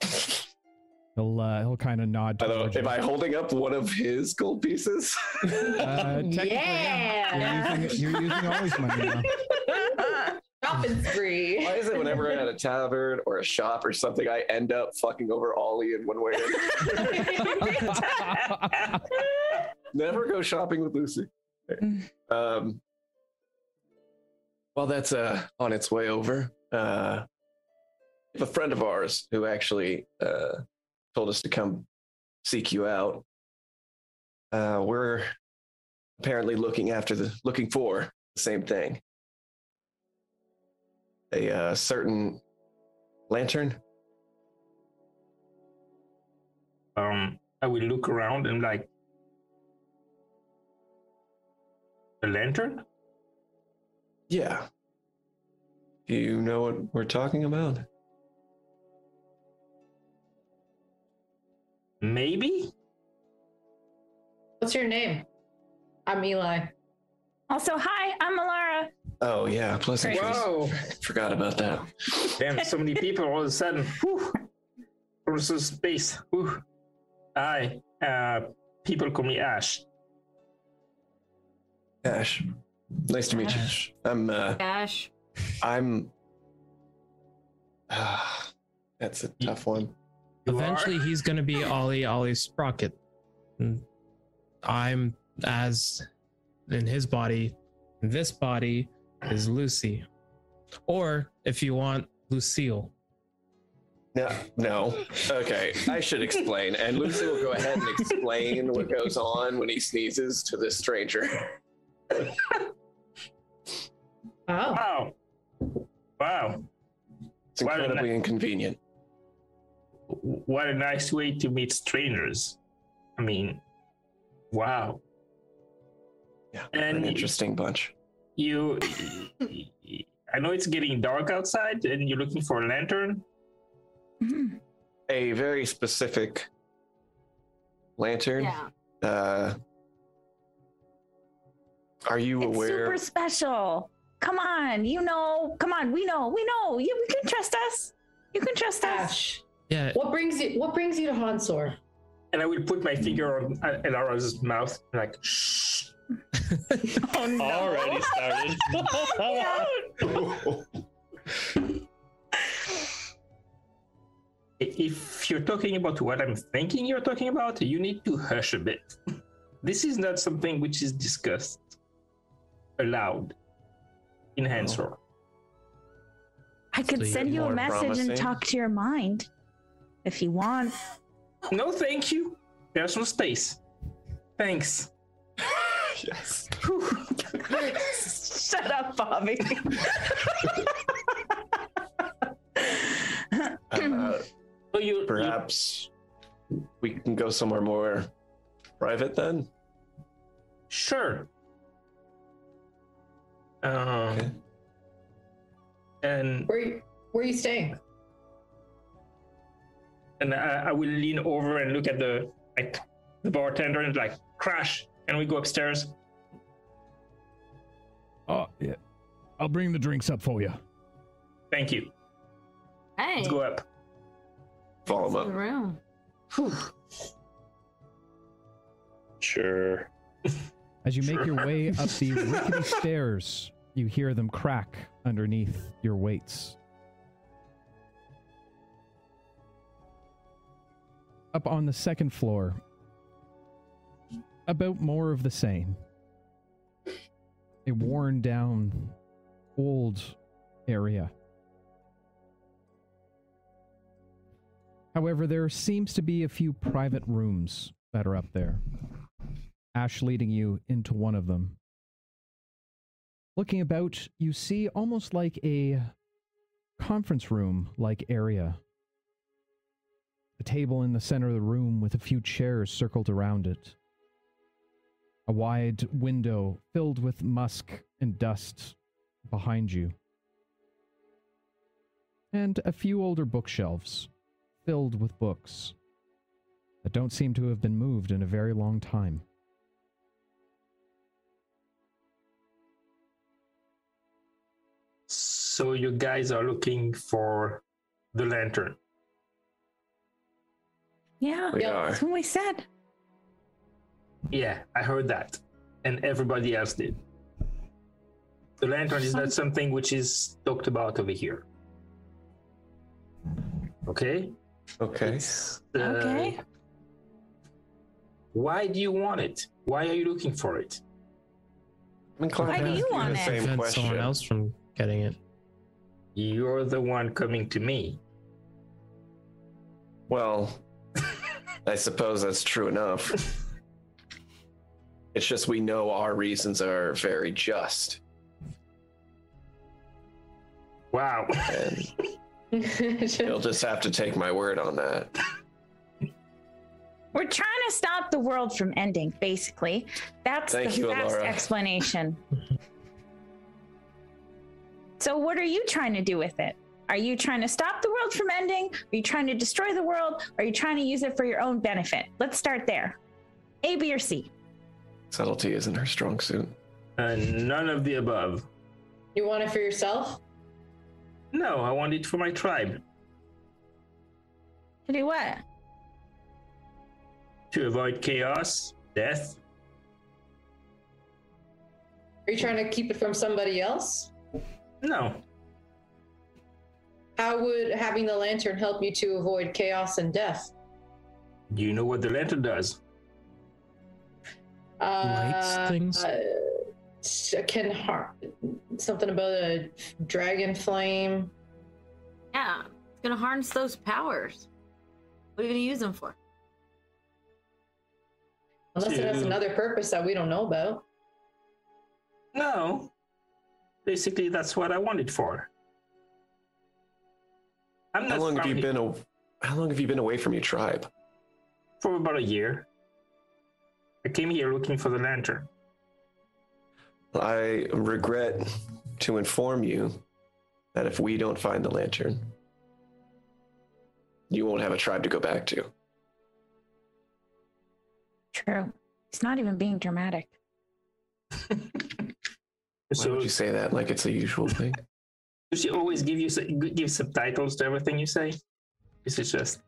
He'll uh, he'll kind of nod. Although, towards am. I holding up one of his gold pieces? Uh, technically, Yeah. You're using, you're using always money now. [LAUGHS] Shopping spree. Why is it whenever I'm at a tavern or a shop or something, I end up fucking over Ollie in one way or another? [LAUGHS] Never go shopping with Lucy. [LAUGHS] Um, while that's uh, on its way over, uh, a friend of ours who actually uh, told us to come seek you out. Uh, we're apparently looking after the looking for the same thing. A uh, certain lantern. Um, I will look around and like a lantern. Yeah. Do you know what we're talking about? Maybe. What's your name? I'm Eli. Also, hi, I'm Alara. Oh yeah, pleasant. Whoa! Forgot about that. Damn, so many [LAUGHS] people all of a sudden. Whew. Versus space. Whew. Hi. Uh, people call me Ash. Ash. Nice to meet you. I'm uh Ash. I'm [SIGHS] that's a tough one. You are? Eventually, he's going to be Ollie Ollie Sprocket. And I'm as in his body. This body is Lucy, or if you want, Lucille. No, no. Okay, I should explain. And Lucy will go ahead and explain what goes on when he sneezes to this stranger. Oh. Wow. Wow. It's incredibly I- inconvenient. What a nice way to meet strangers. I mean, wow. Yeah, we're an And- interesting bunch. You, [LAUGHS] I know it's getting dark outside and you're looking for a lantern. Mhm. A very specific lantern. Yeah. Uh, are you It's aware? super special. Come on, you know. Come on, we know. We know. You, we can trust us. You can trust us. Ash. Yeah, What brings you what brings you to Hansor? And I will put my finger on uh, Elara's mouth, like, shh. [LAUGHS] Oh no! Already started. [LAUGHS] If you're talking about what I'm thinking you're talking about, you need to hush a bit. This is not something which is discussed aloud in Hansor. I could So send you a message promising? and talk to your mind if you want. No, thank you. There's no space. Thanks. yes. [LAUGHS] Shut up, Bobby. Uh, So you, you perhaps we can go somewhere more private then. sure. Um, Okay. and Where you, where you staying? And I, I will lean over and look at the like the bartender and like crash, and we go upstairs. Oh, yeah. I'll bring the drinks up for you. Thank you. Hey. Let's go up. Follow the him up. room. Sure. As you make Sure. your way up the [LAUGHS] rickety stairs, you hear them crack underneath your weights. Up on the second floor, about more of the same. A worn down, old area. However, there seems to be a few private rooms that are up there. Ash leading you into one of them. Looking about, you see almost like a conference room like area a table in the center of the room with a few chairs circled around it. A wide window filled with musk and dust behind you. And a few older bookshelves filled with books that don't seem to have been moved in a very long time. So, you guys are looking for the lantern. Yeah, We Yep. are. that's what we said. Yeah, I heard that. And everybody else did. The lantern is not something which is talked about over here. Okay? Okay. Uh, Okay. Why do you want it? Why are you looking for it? I'm inclined Why do ask you the want it? same Prevent question. someone else from getting it. You're the one coming to me. Well, I suppose that's true enough. [LAUGHS] It's just we know our reasons are very just. Wow. And [LAUGHS] you'll just have to take my word on that. We're trying to stop the world from ending, basically. That's Thank the you, fast Alora. explanation. [LAUGHS] so, what are you trying to do with it? Are you trying to stop the world from ending? Are you trying to destroy the world? Are you trying to use it for your own benefit? Let's start there. A, B, or C? Subtlety isn't her strong suit. And none of the above. you want it for yourself? No, I want it for my tribe To do what? to avoid chaos, death. Are you trying to keep it from somebody else? No, How would having the lantern help you to avoid chaos and death? do you know what the lantern does? Uh, things? uh, can harm something about a dragon flame. Yeah, it's gonna harness those powers. What are you gonna use them for? Unless it has another purpose that we don't know about. No. Basically, that's what I want it for. I'm How long have you here been a, how long have you been away from your tribe? for about a year. I came here looking for the lantern. I regret to inform you that if we don't find the lantern, you won't have a tribe to go back to. True. It's not even being dramatic. [LAUGHS] Why so would you say that like it's a usual thing? [LAUGHS] does she always give you give subtitles to everything you say? Is it just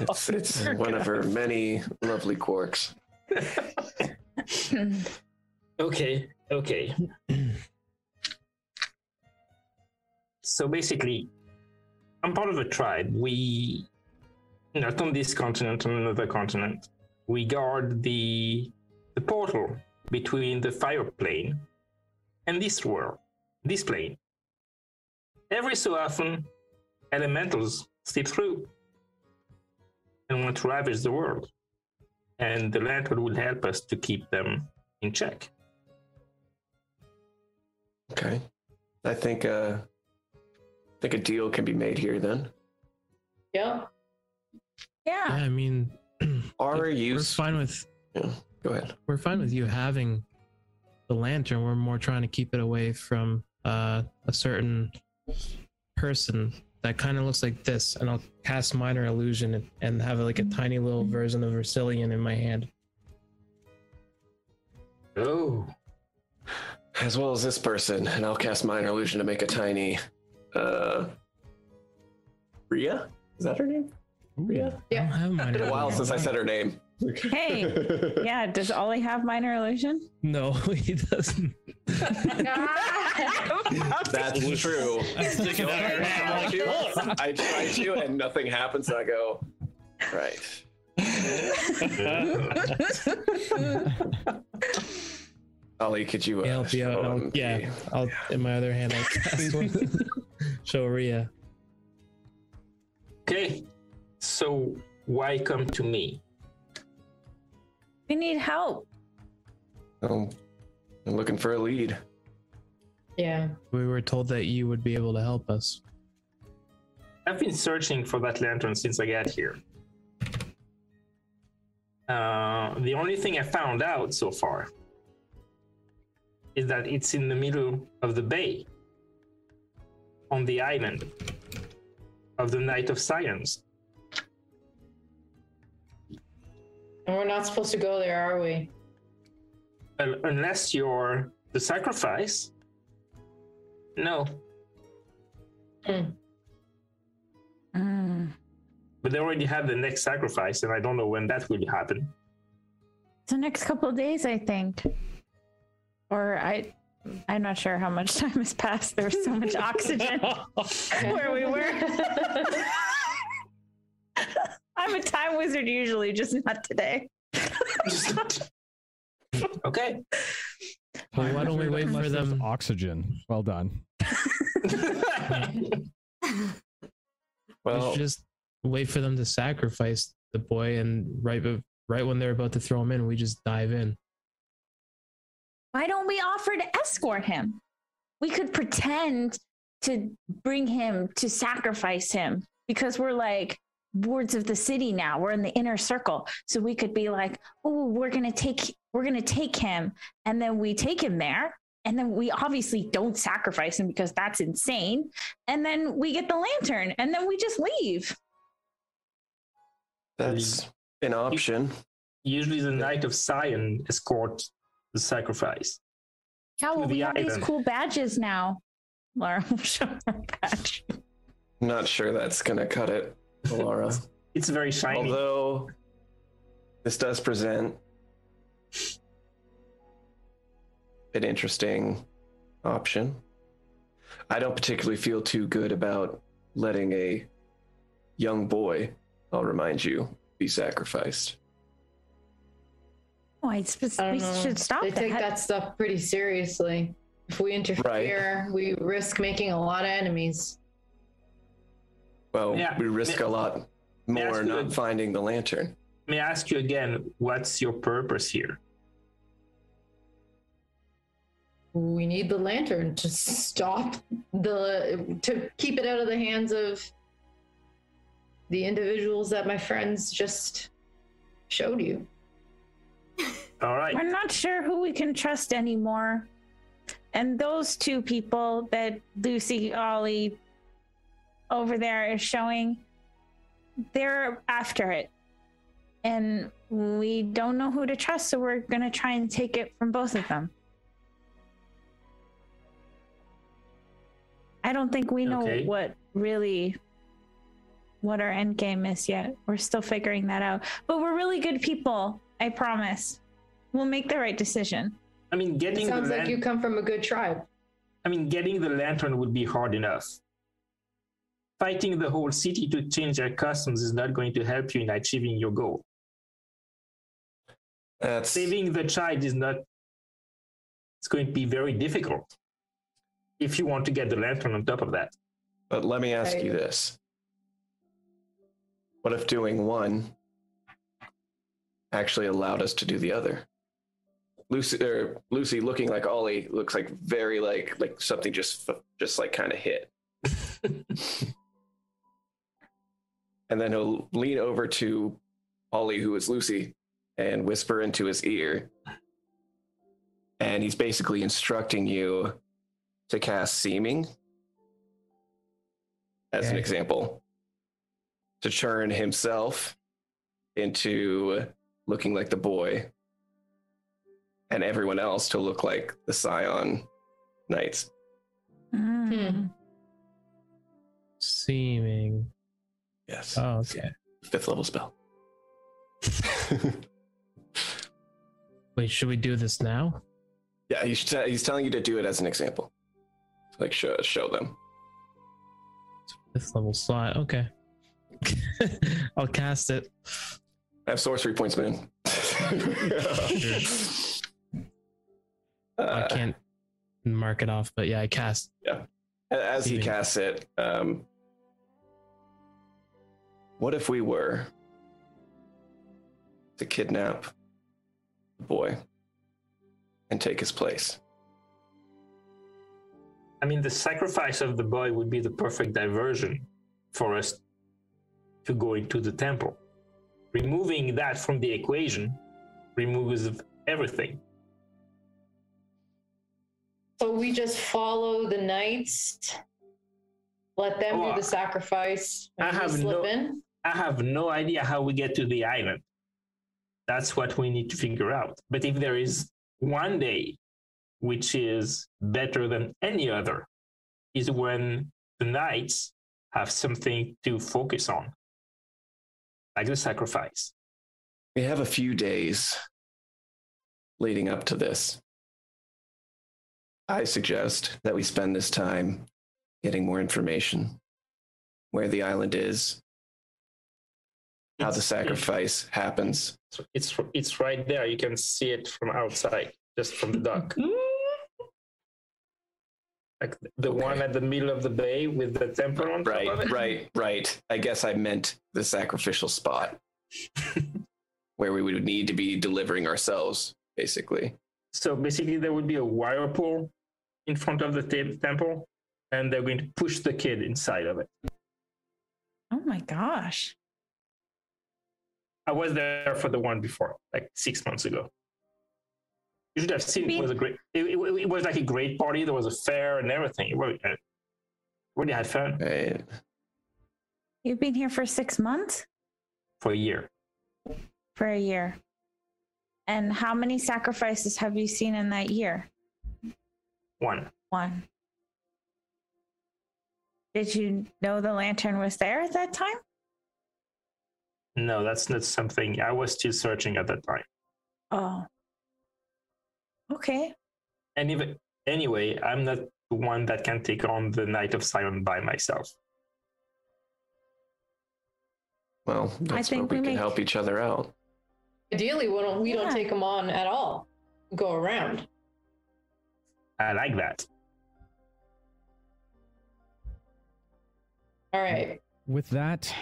It's, it's one of her many lovely quirks. [LAUGHS] okay? Okay. [CLEARS THROAT] so basically, I'm part of a tribe. We, not on this continent, on another continent, we guard the the portal between the fire plane and this world, this plane. Every so often, elementals slip through and want to ravage the world, and the lantern will help us to keep them in check. Okay. I think uh I think a deal can be made here then. Yeah. Yeah, Yeah. I mean, [CLEARS THROAT] Are we're you fine with go ahead. we're fine with you having the lantern. We're more trying to keep it away from uh, a certain person that kind of looks like this, and I'll cast minor illusion and, and have like a tiny little version of Vercillion in my hand. Oh, As well as this person, and I'll cast minor illusion to make a tiny uh Ria? Is that her name? Ria? Yeah. I don't have minor. Been a while since I said her name. Hey. [LAUGHS] Yeah. Does Ollie have minor illusion? No, [LAUGHS] he doesn't. [LAUGHS] That's true. Sticking out her hand, I'm like, "Look." I try to, and nothing happens. And I go, right. Ollie, could you? Uh, Yeah, help you out. I'll- yeah, the- I'll in my other hand I'll cast one. Show Ria. okay. So why come to me? We need help. Oh, I'm looking for a lead. Yeah. We were told that you would be able to help us. I've been searching for that lantern since I got here. Uh, the only thing I found out so far is that it's in the middle of the bay on the island of the Knights of Sion. And we're not supposed to go there, are we? Un- Unless you're the sacrifice, No, Mm. but they already have the next sacrifice, and I don't know when that will happen. the next couple of days, I think. Or I, I'm not sure how much [LAUGHS] time has passed. There was so much [LAUGHS] oxygen [LAUGHS] where we were. I'm a time wizard usually, just not today. [LAUGHS] Okay. Well, why don't we wait for them? Oxygen. Well done. we Well, should just wait for them to sacrifice the boy, and right, right when they're about to throw him in, we just dive in. Why don't we offer to escort him? We could pretend to bring him to sacrifice him because we're like wards of the city now. We're in the inner circle. So we could be like, oh, we're gonna take we're gonna take him. And then we take him there. And then we obviously don't sacrifice him because that's insane. And then we get the lantern and then we just leave. that's an option. Usually, the Knight of Sion escort the sacrifice. Yeah, well, we the have these cool badges now. [LAUGHS] Laura will show her badge. Not sure that's gonna cut it, Laura. It's very shiny. Although this does present an interesting option. I don't particularly feel too good about letting a young boy, I'll remind you, be sacrificed. Oh, I sp- I we know. should stop They that. take that stuff pretty seriously. If we interfere, we risk making a lot of enemies. Well, Yeah. we risk a lot May I ask more not a- finding the lantern. May I ask you again, what's your purpose here? We need the lantern to stop the to keep it out of the hands of the individuals that my friends just showed you. [LAUGHS] All right. We're not sure who we can trust anymore. And those two people that Lucy Ollie over there is showing, they're after it. And we don't know who to trust, so we're going to try and take it from both of them. I don't think we know Okay. what really what our end game is yet. We're still figuring that out. But we're really good people, I promise. We'll make the right decision. I mean, It getting the sounds like you come from a good tribe. I mean, getting the lantern would be hard enough. Fighting the whole city to change their customs is not going to help you in achieving your goal. That's Saving the child is not. It's going to be very difficult if you want to get the lantern on top of that. but let me ask you this. What if doing one actually allowed us to do the other? Lucy or Lucy looking like Ollie looks like very like like something just just like kind of hit. [LAUGHS] and then he'll lean over to Ollie, who is Lucy, and whisper into his ear. And he's basically instructing you to cast seeming as an example to turn himself into looking like the boy and everyone else to look like the Sion knights Hmm. Seeming. Yes Oh, okay. fifth level spell [LAUGHS] Wait, should we do this now? yeah he's, t- he's telling you to do it as an example like show, show them Fifth level slot. Okay. [LAUGHS] I'll cast it. i have sorcery points man [LAUGHS] I Uh, can't mark it off, but yeah, I cast. Yeah. As he casts it um what if we were to kidnap the boy and take his place I mean, the sacrifice of the boy would be the perfect diversion for us to go into the temple. Removing that from the equation removes everything. So we just follow the knights, let them Oh, do the sacrifice, I and we have slip no- in. I have no idea how we get to the island. That's what we need to figure out. But if there is one day which is better than any other is when the knights have something to focus on, like the sacrifice. We have a few days leading up to this. I suggest that we spend this time getting more information where the island is, how the It's- sacrifice happens. It's it's right there. You can see it from outside, just from the dock. [LAUGHS] Hmm? Like the one at the middle of the bay with the temple on top of Right, it. right, right. I guess I meant the sacrificial spot [LAUGHS] where we would need to be delivering ourselves, basically. So basically, there would be a wire pool in front of the te- temple, and they're going to push the kid inside of it. Oh my gosh. I was there for the one before, like six months ago. You should have seen it. it was a great. It, it, it was like a great party. There was a fair and everything. It really, uh, really had fun Right. You've been here for six months? for a year. For a year. And how many sacrifices have you seen in that year? One. One. Did you know the lantern was there at that time? No, that's not something. I was still searching at that time. Oh. Okay. And even anyway, I'm not the one that can take on the Night of Silence by myself. Well, that's where think we, we can make- help each other out. Ideally, we don't we Yeah. don't take them on at all. Go around. I like that. All right. With that,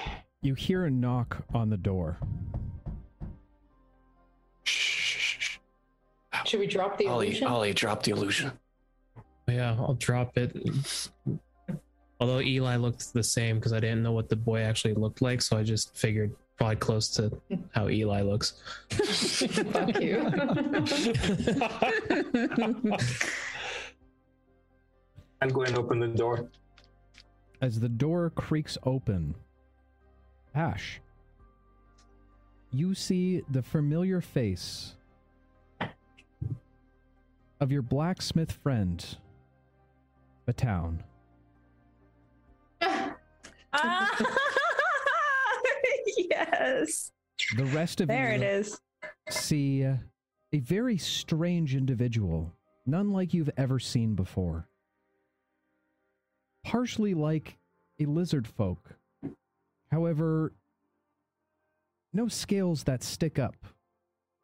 you hear a knock on the door. Shh. Should we drop the Ollie, illusion? Ollie, drop the illusion. Yeah, I'll drop it. Although Eli looked the same because I didn't know what the boy actually looked like, so I just figured probably close to how Eli looks. Fuck you. I'm going to open the door. As the door creaks open, Ash, you see the familiar face of your blacksmith friend, Batown. Ah, [LAUGHS] yes. The rest of There you it is. see a very strange individual, none like you've ever seen before. Partially like a lizard folk. However, no scales that stick up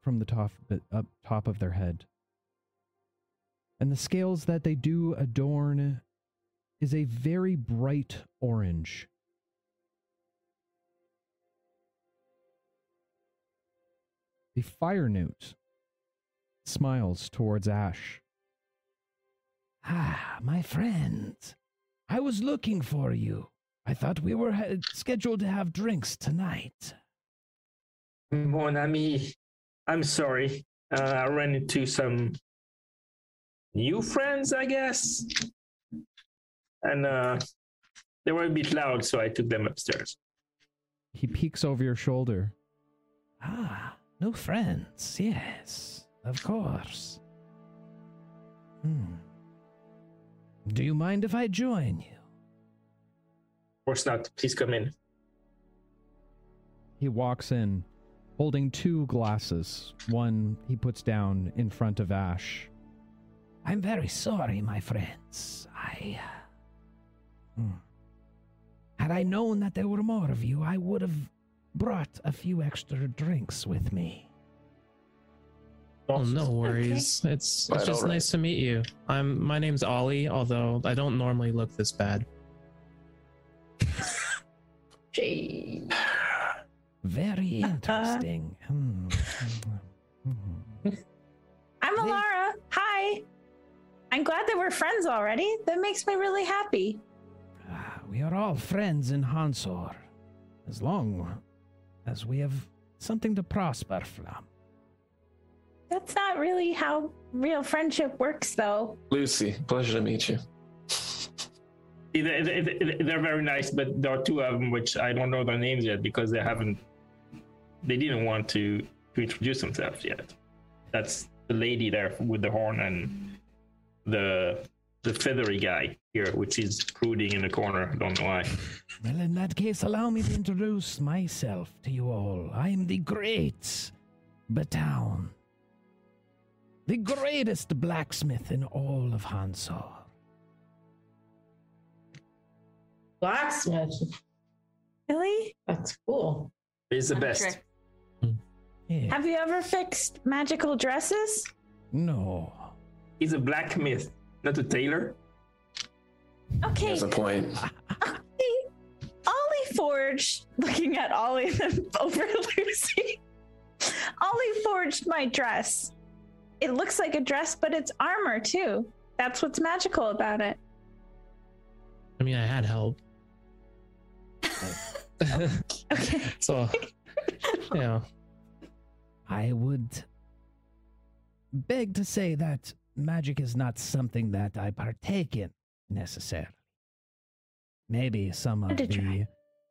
from the top up top of their head. And the scales that they do adorn is a very bright orange. The fire newt smiles towards Ash. Ah, my friend. I was looking for you. I thought we were ha- scheduled to have drinks tonight. Mon ami, I'm sorry. Uh, I ran into some new friends, I guess. And uh, they were a bit loud, so I took them upstairs. He peeks over your shoulder. Ah, new friends. Yes, of course. Hmm. Do you mind if I join you? Of course not. Please come in. He walks in, holding two glasses. One he puts down in front of Ash. I'm very sorry, my friends. I. uh, hmm. Had I known that there were more of you, I would have brought a few extra drinks with me. Oh, no worries. It's Quite it's just all right. nice to meet you. I'm my name's Ollie, although I don't normally look this bad. Gee. Very interesting. Hmm. Hmm. [LAUGHS] I'm Alara. Hi. I'm glad that we're friends already. That makes me really happy. Ah, we are all friends in Hansor, as long as we have something to prosper from. That's not really how real friendship works, though. Lucy, pleasure to meet you. They- they- they- They're very nice, but there are two of them which I don't know their names yet because they haven't. They didn't want to to introduce themselves yet. That's the lady there with the horn and the the feathery guy here, which is brooding in the corner. I don't know why. Well, in that case, allow me to introduce myself to you all. I am the great Batown, the greatest blacksmith in all of Hansor. Blacksmith. Really? That's cool. He's the I'm best. sure. Hmm. Yeah. Have you ever fixed magical dresses? No. He's a blacksmith, not a tailor. Okay. That's a point. Ollie, Ollie forged, looking at Ollie [LAUGHS] over Lucy. Ollie forged my dress. It looks like a dress, but it's armor too. That's what's magical about it. I mean, I had help. Okay. [LAUGHS] so, yeah. I would beg to say that magic is not something that I partake in necessarily. Maybe some of the try.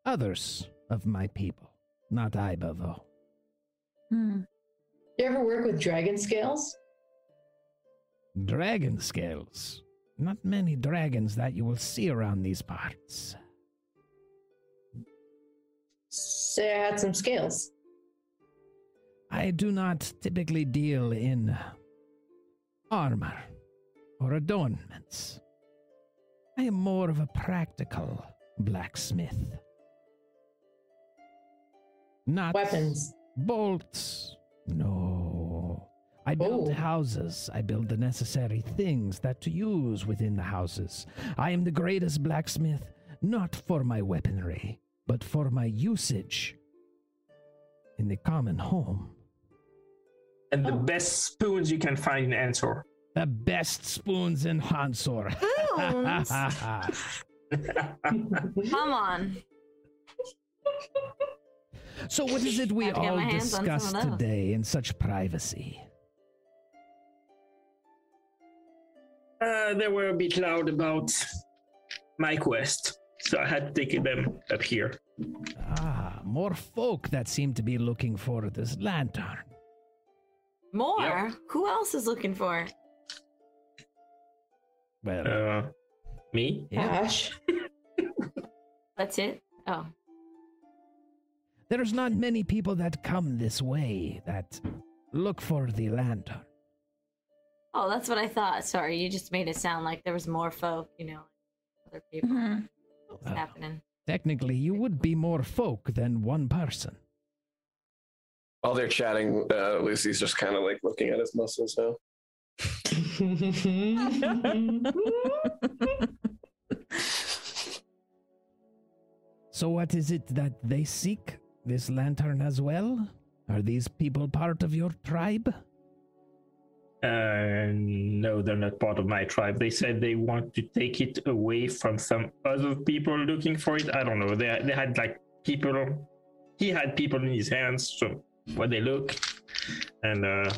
others of my people. Not Iba, though. Hmm. You ever work with dragon scales? Dragon scales. Not many dragons that you will see around these parts. Say I uh, had some scales. I do not typically deal in armor or adornments. I am more of a practical blacksmith. Not Weapons. bolts. No. I build Oh. houses. I build the necessary things that to use within the houses. I am the greatest blacksmith, not for my weaponry, but for my usage in the common home. And the Oh. best spoons you can find in Hansor. The best spoons in Hansor. Spoons? [LAUGHS] Come on. so, what is it we Have to get all my hands on some of discussed today in such privacy? Uh, they were a bit loud about my quest, so I had to take them up here. Ah, more folk that seem to be looking for this lantern. More? Yep. Who else is looking for it? Well, Uh, me? yeah. Ash. [LAUGHS] That's it? Oh. There's not many people that come this way that look for the lantern. Oh, that's what I thought. Sorry, you just made it sound like there was more folk, you know, other people. Mhm. What's Well. happening? Technically, you would be more folk than one person. While they're chatting, uh, Lucy's just kind of like looking at his muscles now. [LAUGHS] So, what is it that they seek? This lantern as well? Are these people part of your tribe? Uh, no, they're not part of my tribe. They said they want to take it away from some other people looking for it. I don't know. They they had like people. He had people in his hands, so what they look, and uh,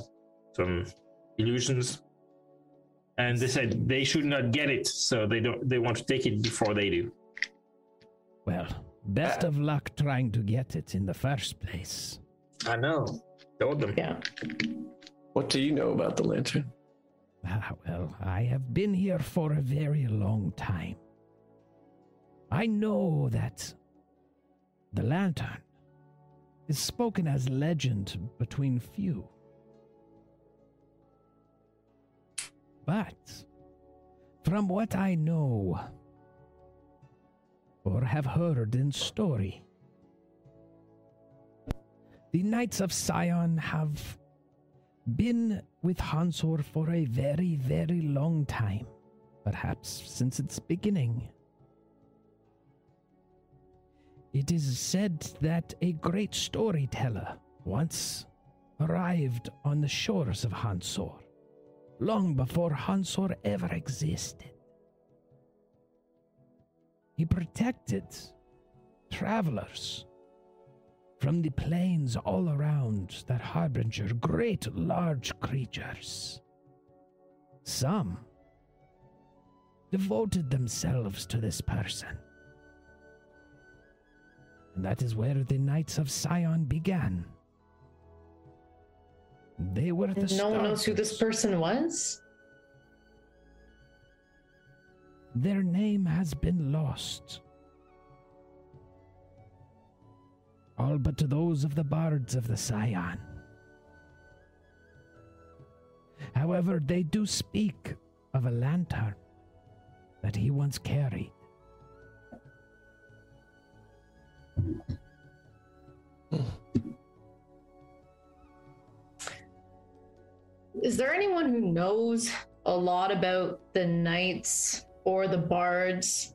some illusions. And they said they should not get it, so they don't. They want to take it before they do. Well, best of luck trying to get it in the first place. I know. Told them. yeah. What do you know about the lantern? Ah, well, I have been here for a very long time. I know that the lantern is spoken as legend between few. But from what I know or have heard in story, the Knights of Sion have been with Hansor for a very, very long time, perhaps since its beginning. It is said that a great storyteller once arrived on the shores of Hansor, long before Hansor ever existed. He protected travelers from the plains all around that harbinger great large creatures. Some devoted themselves to this person. And that is where the Knights of Sion began. They were the No one knows who this person was? their name has been lost. All but to those of the bards of the Sion. However, they do speak of a lantern that he once carried. Is there anyone who knows a lot about the knights or the bards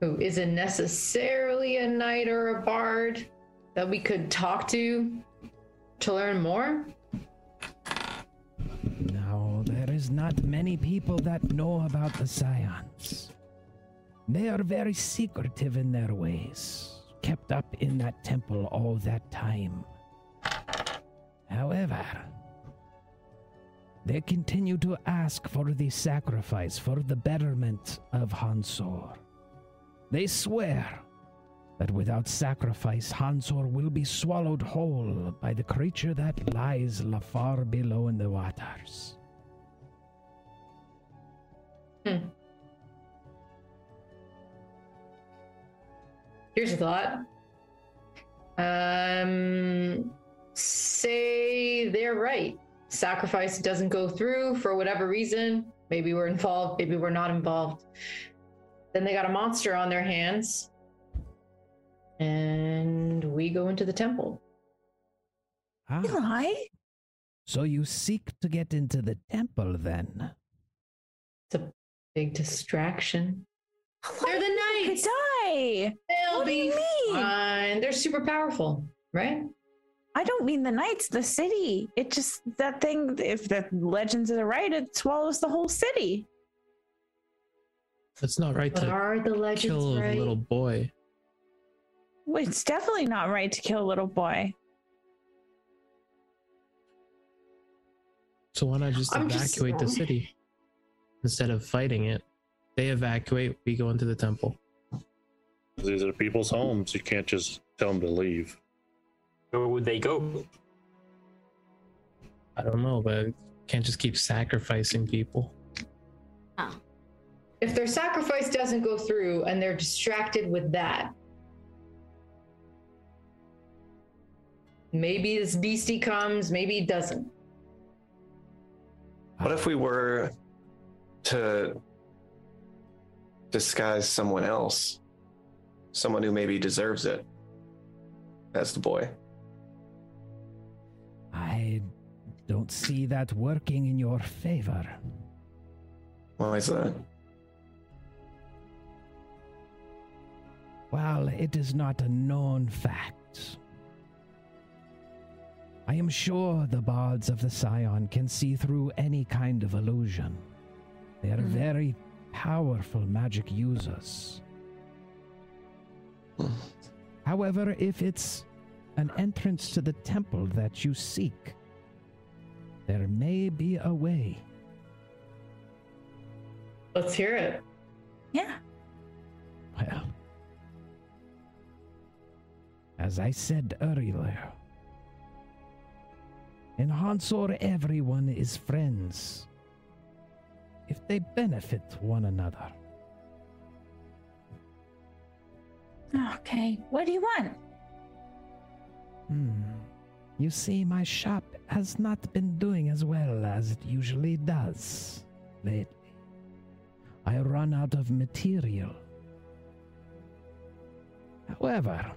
who isn't necessarily a knight or a bard that we could talk to to learn more? No, there is not many people that know about the Sions. They are very secretive in their ways, kept up in that temple all that time. However, they continue to ask for the sacrifice for the betterment of Hansor. They swear that without sacrifice, Hansor will be swallowed whole by the creature that lies far below in the waters. Hmm. Here's a thought. Um, say they're right. Sacrifice doesn't go through for whatever reason. Maybe we're involved, maybe we're not involved. Then they got a monster on their hands. And we go into the temple. Ah, Eli? so you seek to get into the temple then? It's a big distraction. They're the Could knights. die. They'll What do you be mean? fine. They're super powerful, right? I don't mean the knights, the city. It just that thing. If the legends are right, it swallows the whole city. It's not right But to are the legends kill right? a little boy. Well, It's definitely not right to kill a little boy. So why not just I'm just- evacuate the city [LAUGHS] instead of fighting it? They evacuate, we go into the temple. These are people's homes. You can't just tell them to leave. Where would they go? I don't know, but can't just keep sacrificing people. If their sacrifice doesn't go through and they're distracted with that, maybe this beastie comes, maybe it doesn't. What if we were to disguise someone else? Someone who maybe deserves it as the boy. I don't see that working in your favor. Why is that? While it is not a known fact, I am sure the bards of the Sion can see through any kind of illusion. They are Mhm. very powerful magic users. [SIGHS] However, if it's an entrance to the temple that you seek, there may be a way. Let's hear it. Yeah. Well, as I said earlier, in Hansor, everyone is friends if they benefit one another. Okay. What do you want? Hmm. You see, my shop has not been doing as well as it usually does lately. I run out of material. However,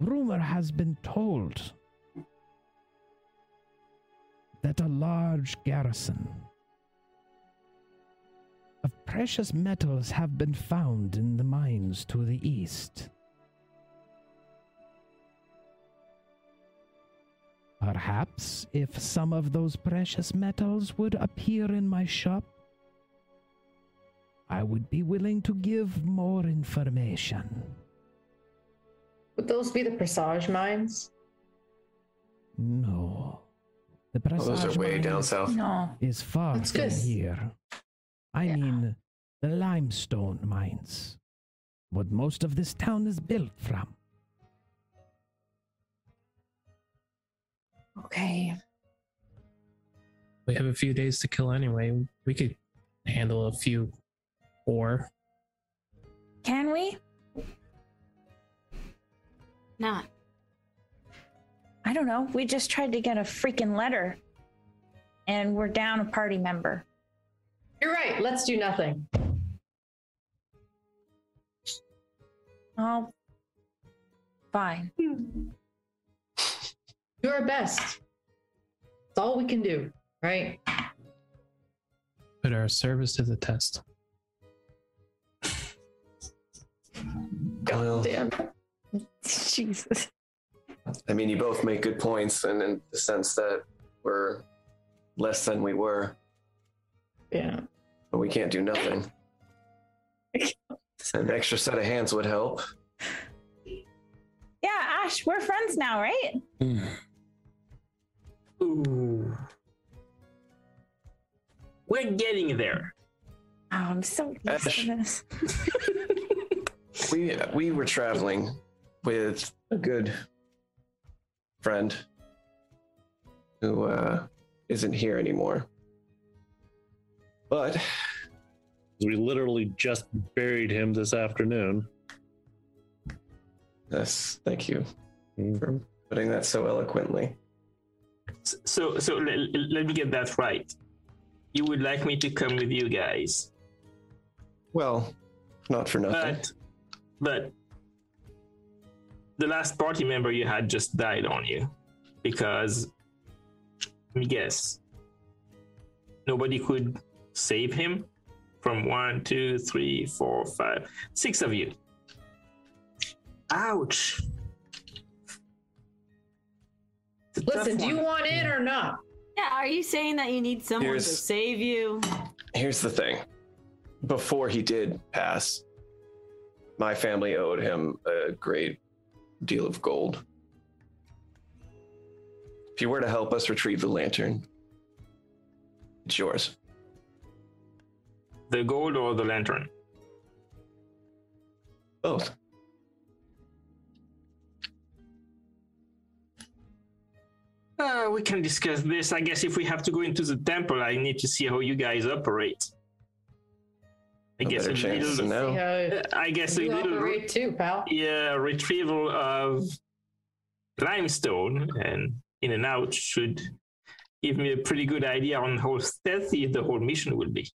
rumor has been told that a large garrison of precious metals have been found in the mines to the east. Perhaps if some of those precious metals would appear in my shop, I would be willing to give more information. Would those be the Presage mines? No. The Oh, those are Presage way down south. No. is far That's from good. here. I Yeah. mean, the limestone mines. What most of this town is built from. Okay. We have a few days to kill anyway. We could handle a few ore. Can we? Not. I don't know. We just tried to get a freaking letter, and we're down a party member. You're right. Let's do nothing. Oh, fine. Do our best. It's all we can do, right? Put our service to the test. Well, Damn. [LAUGHS] Jesus. I mean, you both make good points, and in the sense that we're less than we were, Yeah. but we can't do nothing. [LAUGHS] An extra set of hands would help. Yeah, Ash, we're friends now, right? Hmm. Ooh. We're getting there. Oh, I'm so used Ash. to this. [LAUGHS] We we were traveling with a good friend who uh, isn't here anymore. But We literally just buried him this afternoon. yes, thank you for putting that so eloquently. So, so let, let me get that right. You would like me to come with you guys, Well, not for nothing. but, but the last party member you had just died on you because, let me guess, nobody could save him from one, two, three, four, five, six of you. Ouch. It's a tough Listen, do you want in or not? Yeah, are you saying that you need someone Here's- to save you? Here's the thing. Before he did pass, my family owed him a great deal of gold. If you were to help us retrieve the lantern, it's yours. The gold or the lantern? Both. Uh, we can discuss this. I guess if we have to go into the temple, I need to see how you guys operate. I No guess a better chance to little, know. See how I guess a you little, operate too, pal. yeah, retrieval of limestone and in and out should give me a pretty good idea on how stealthy the whole mission will be.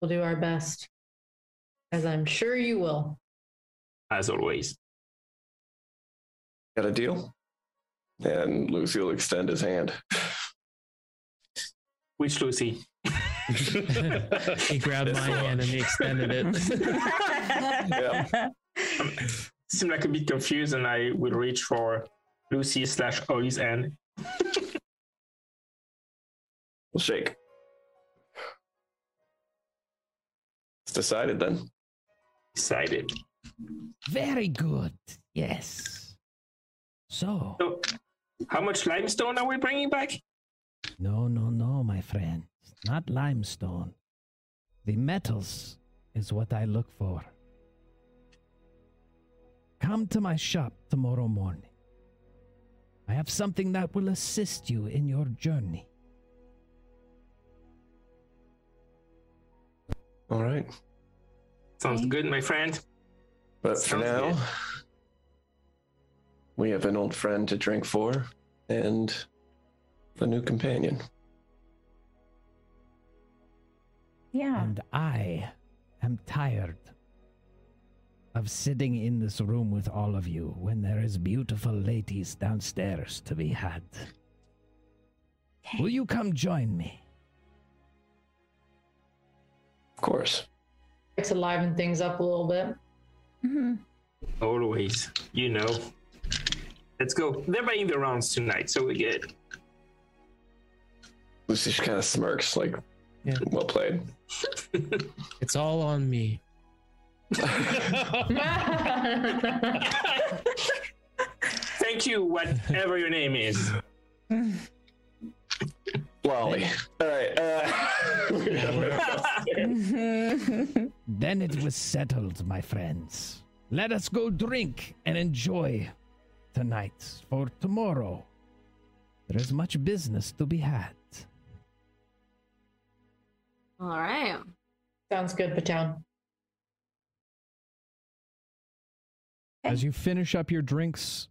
We'll do our best. As I'm sure you will. As always. Got a deal? And Lucy will extend his hand. Which Lucy? [LAUGHS] [LAUGHS] he grabbed my hand and he extended it. [LAUGHS] Yeah. Seem like a bit confused, and I will reach for Lucy slash Ollie's hand. We'll shake. It's decided then. Decided. Very good. Yes. So, So, how much limestone are we bringing back? no, no, no, my friend. Not limestone. The metals is what I look for. Come to my shop tomorrow morning. I have something that will assist you in your journey. All right. Sounds Okay. good, my friend. But for now, good. we have an old friend to drink for and a new companion. Yeah. And I am tired of sitting in this room with all of you when there is beautiful ladies downstairs to be had. Will you come join me? Of course. To liven things up a little bit. Mhm. Always. You know. Let's go. They're buying the rounds tonight, so we're good. Lucy just kind of smirks, like, Yeah. well played. [LAUGHS] It's all on me. [LAUGHS] Thank you, whatever your name is. Lolly. All right. Uh, [LAUGHS] Then it was settled, my friends. Let us go drink and enjoy tonight, for tomorrow there is much business to be had. All right. Sounds good, Batown. As you finish up your drinks,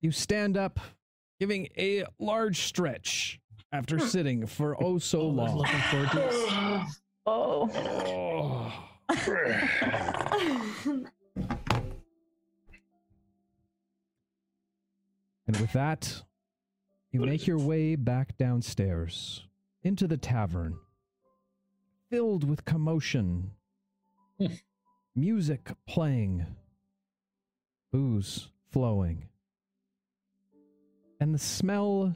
you stand up, giving a large stretch after hmm. sitting for oh so oh, long. Looking forward to this. [SIGHS] Oh. oh. And with that, you make your way back downstairs into the tavern, filled with commotion, hmm. music playing, booze flowing, and the smell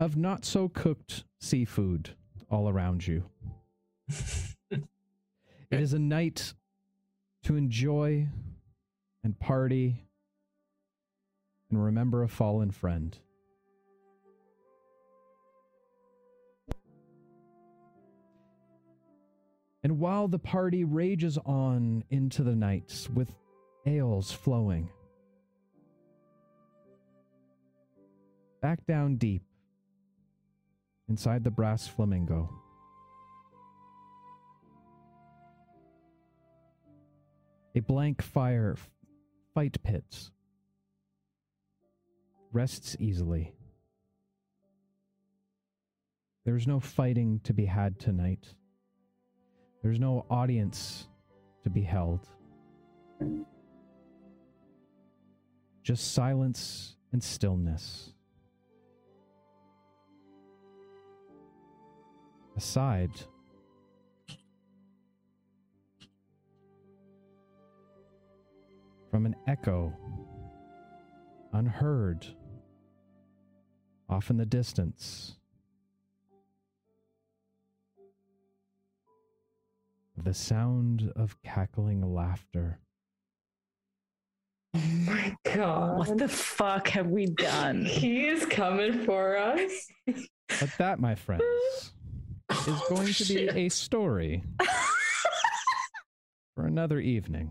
of not so cooked seafood all around you. [LAUGHS] it is a night to enjoy and party and remember a fallen friend. And while the party rages on into the night with ales flowing, back down deep inside the brass flamingo. A blank fire fight pits rests easily. There's no fighting to be had tonight. There's no audience to be held. Just silence and stillness. Aside, from an echo unheard off in the distance. The sound of cackling laughter. Oh my god. What the fuck have we done? He is coming for us. But that, my friends, is oh, going to be a story for another evening.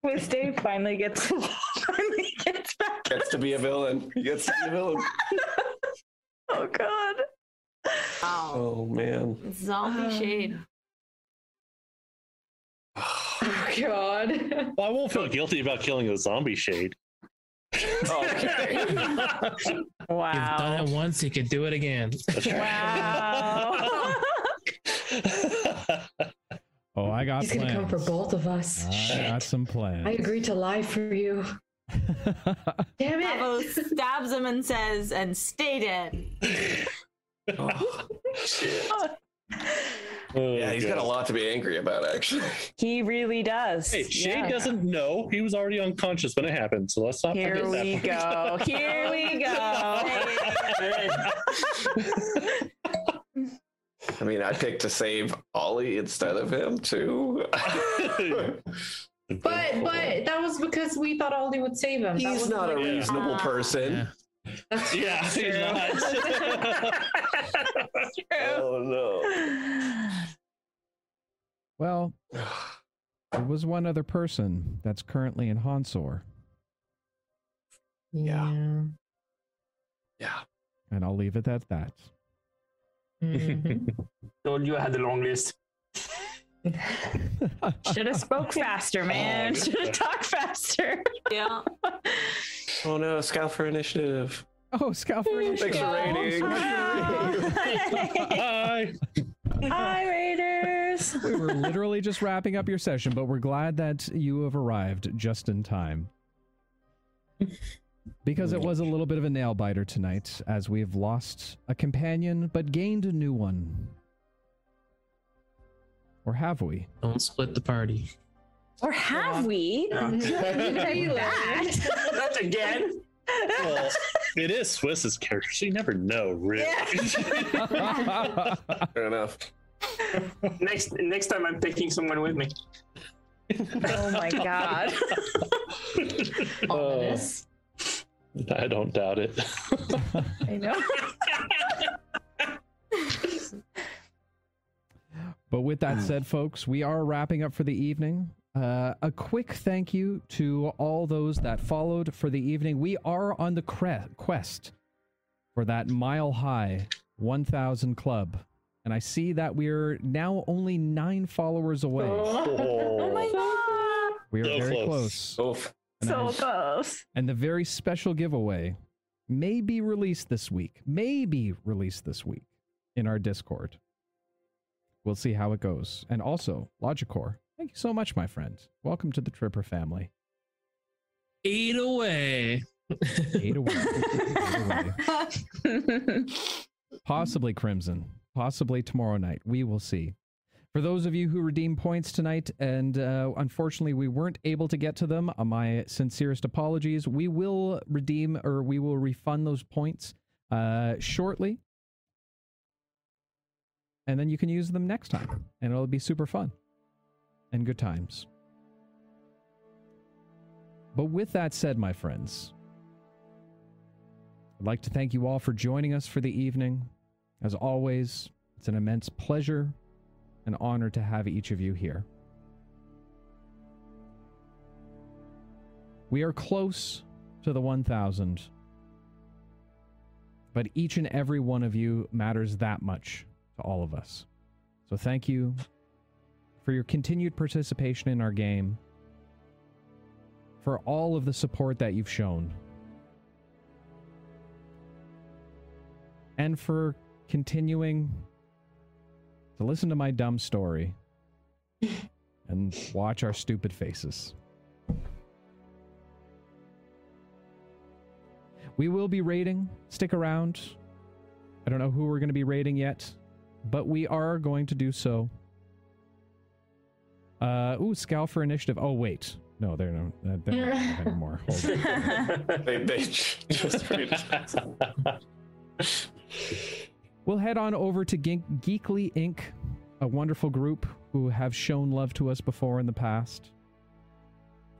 When Dave finally gets [LAUGHS] finally gets back. Gets to be a villain. He gets to be a villain. [LAUGHS] Oh god. Wow. Oh man. Zombie Um, shade. [SIGHS] Oh god. [LAUGHS] Well, I won't feel guilty about killing a zombie shade. Okay. [LAUGHS] You've done it once, you could do it again. Wow. [LAUGHS] Oh, I got He's gonna come for both of us. I got some plans. I agreed to lie for you. Damn it. Pavo stabs him and says, and stay dead. Oh, [LAUGHS] oh, yeah, he's got a lot to be angry about, actually. [LAUGHS] he really does. Hey, Shade Yeah. doesn't know. He was already unconscious when it happened, so let's not Here we that. go. Here we [LAUGHS] go. I mean, I picked to save Ollie instead of him, too. But but that was because we thought Ollie would save him. He's wasn't not a like- reasonable ah. person. Yeah. [LAUGHS] That's yeah, he's not. [LAUGHS] Oh, no. well, [SIGHS] there was one other person that's currently in Hansor, yeah. Yeah. and I'll leave it at that. Mhm. [LAUGHS] Told you I had the long list. Should have spoke [LAUGHS] faster, oh, man. Should have talked faster. Yeah. [LAUGHS] Oh, no. Scout for initiative. Oh, Scout for Thanks initiative. for rating. [LAUGHS] Hi. Hi, Raiders. we were literally just wrapping up your session, but we're glad that you have arrived just in time. Because it was a little bit of a nail biter tonight, as we've lost a companion but gained a new one. Or have we? Don't split the party. Or have we? that. [LAUGHS] [LAUGHS] Not again. Well, it is Swiss's character, so you never know, really. [LAUGHS] Fair enough. Next next time I'm taking someone with me. Oh my god. Ominous. I don't doubt it. I know. But with that said, folks, we are wrapping up for the evening. Uh, a quick thank you to all those that followed for the evening. We are on the cre- quest for that mile high 1000 club. And I see that we're now only nine followers away. Oh my god. We are So very close. close. So I- close. and the very special giveaway may be released this week. May be released this week in our Discord. We'll see how it goes. And also, Logicore, thank you so much, my friend. Welcome to the Tripper family. Eight away. Eight away. [LAUGHS] Eight away. Possibly Crimson. Possibly tomorrow night. We will see. For those of you who redeem points tonight, and uh, unfortunately we weren't able to get to them, uh, my sincerest apologies. We will redeem or we will refund those points uh, shortly. And then you can use them next time, and it'll be super fun and good times. But with that said, my friends, I'd like to thank you all for joining us for the evening. As always, it's an immense pleasure and honor to have each of you here. We are close to the 1,000, but each and every one of you matters that much to all of us. So thank you for your continued participation in our game, for all of the support that you've shown, and for continuing to listen to my dumb story [LAUGHS] and watch our stupid faces. We will be rating. Stick around. I don't know who we're going to be rating yet, but we are going to do so. Uh, ooh, scowl for initiative. Oh, wait. No, they're no, uh, they're not anymore. Hold on. [LAUGHS] They, they just [LAUGHS] We'll head on over to Geek- Geekly Inc., a wonderful group who have shown love to us before in the past.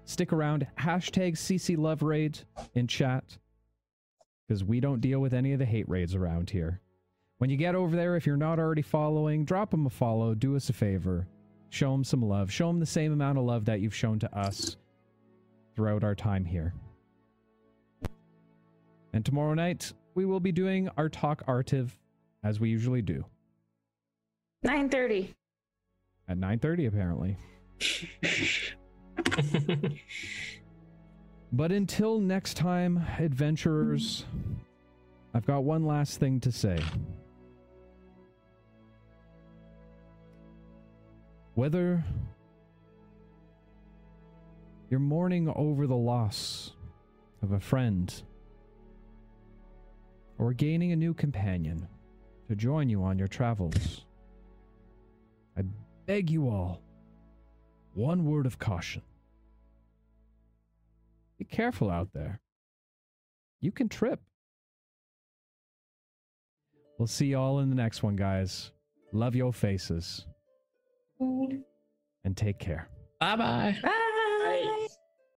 Stick around. Hashtag CC Love Raid in chat because we don't deal with any of the hate raids around here. When you get over there, if you're not already following, drop them a follow. Do us a favor. Show them some love. Show them the same amount of love that you've shown to us throughout our time here. And tomorrow night, we will be doing our talk artiv as we usually do 9:30. at 9:30 apparently. [LAUGHS] But until next time, adventurers, I've got one last thing to say. Whether you're mourning over the loss of a friend or gaining a new companion to join you on your travels, I beg you all one word of caution. Be careful out there. You can trip. We'll see you all in the next one, guys. Love your faces. And take care. Bye bye. Bye.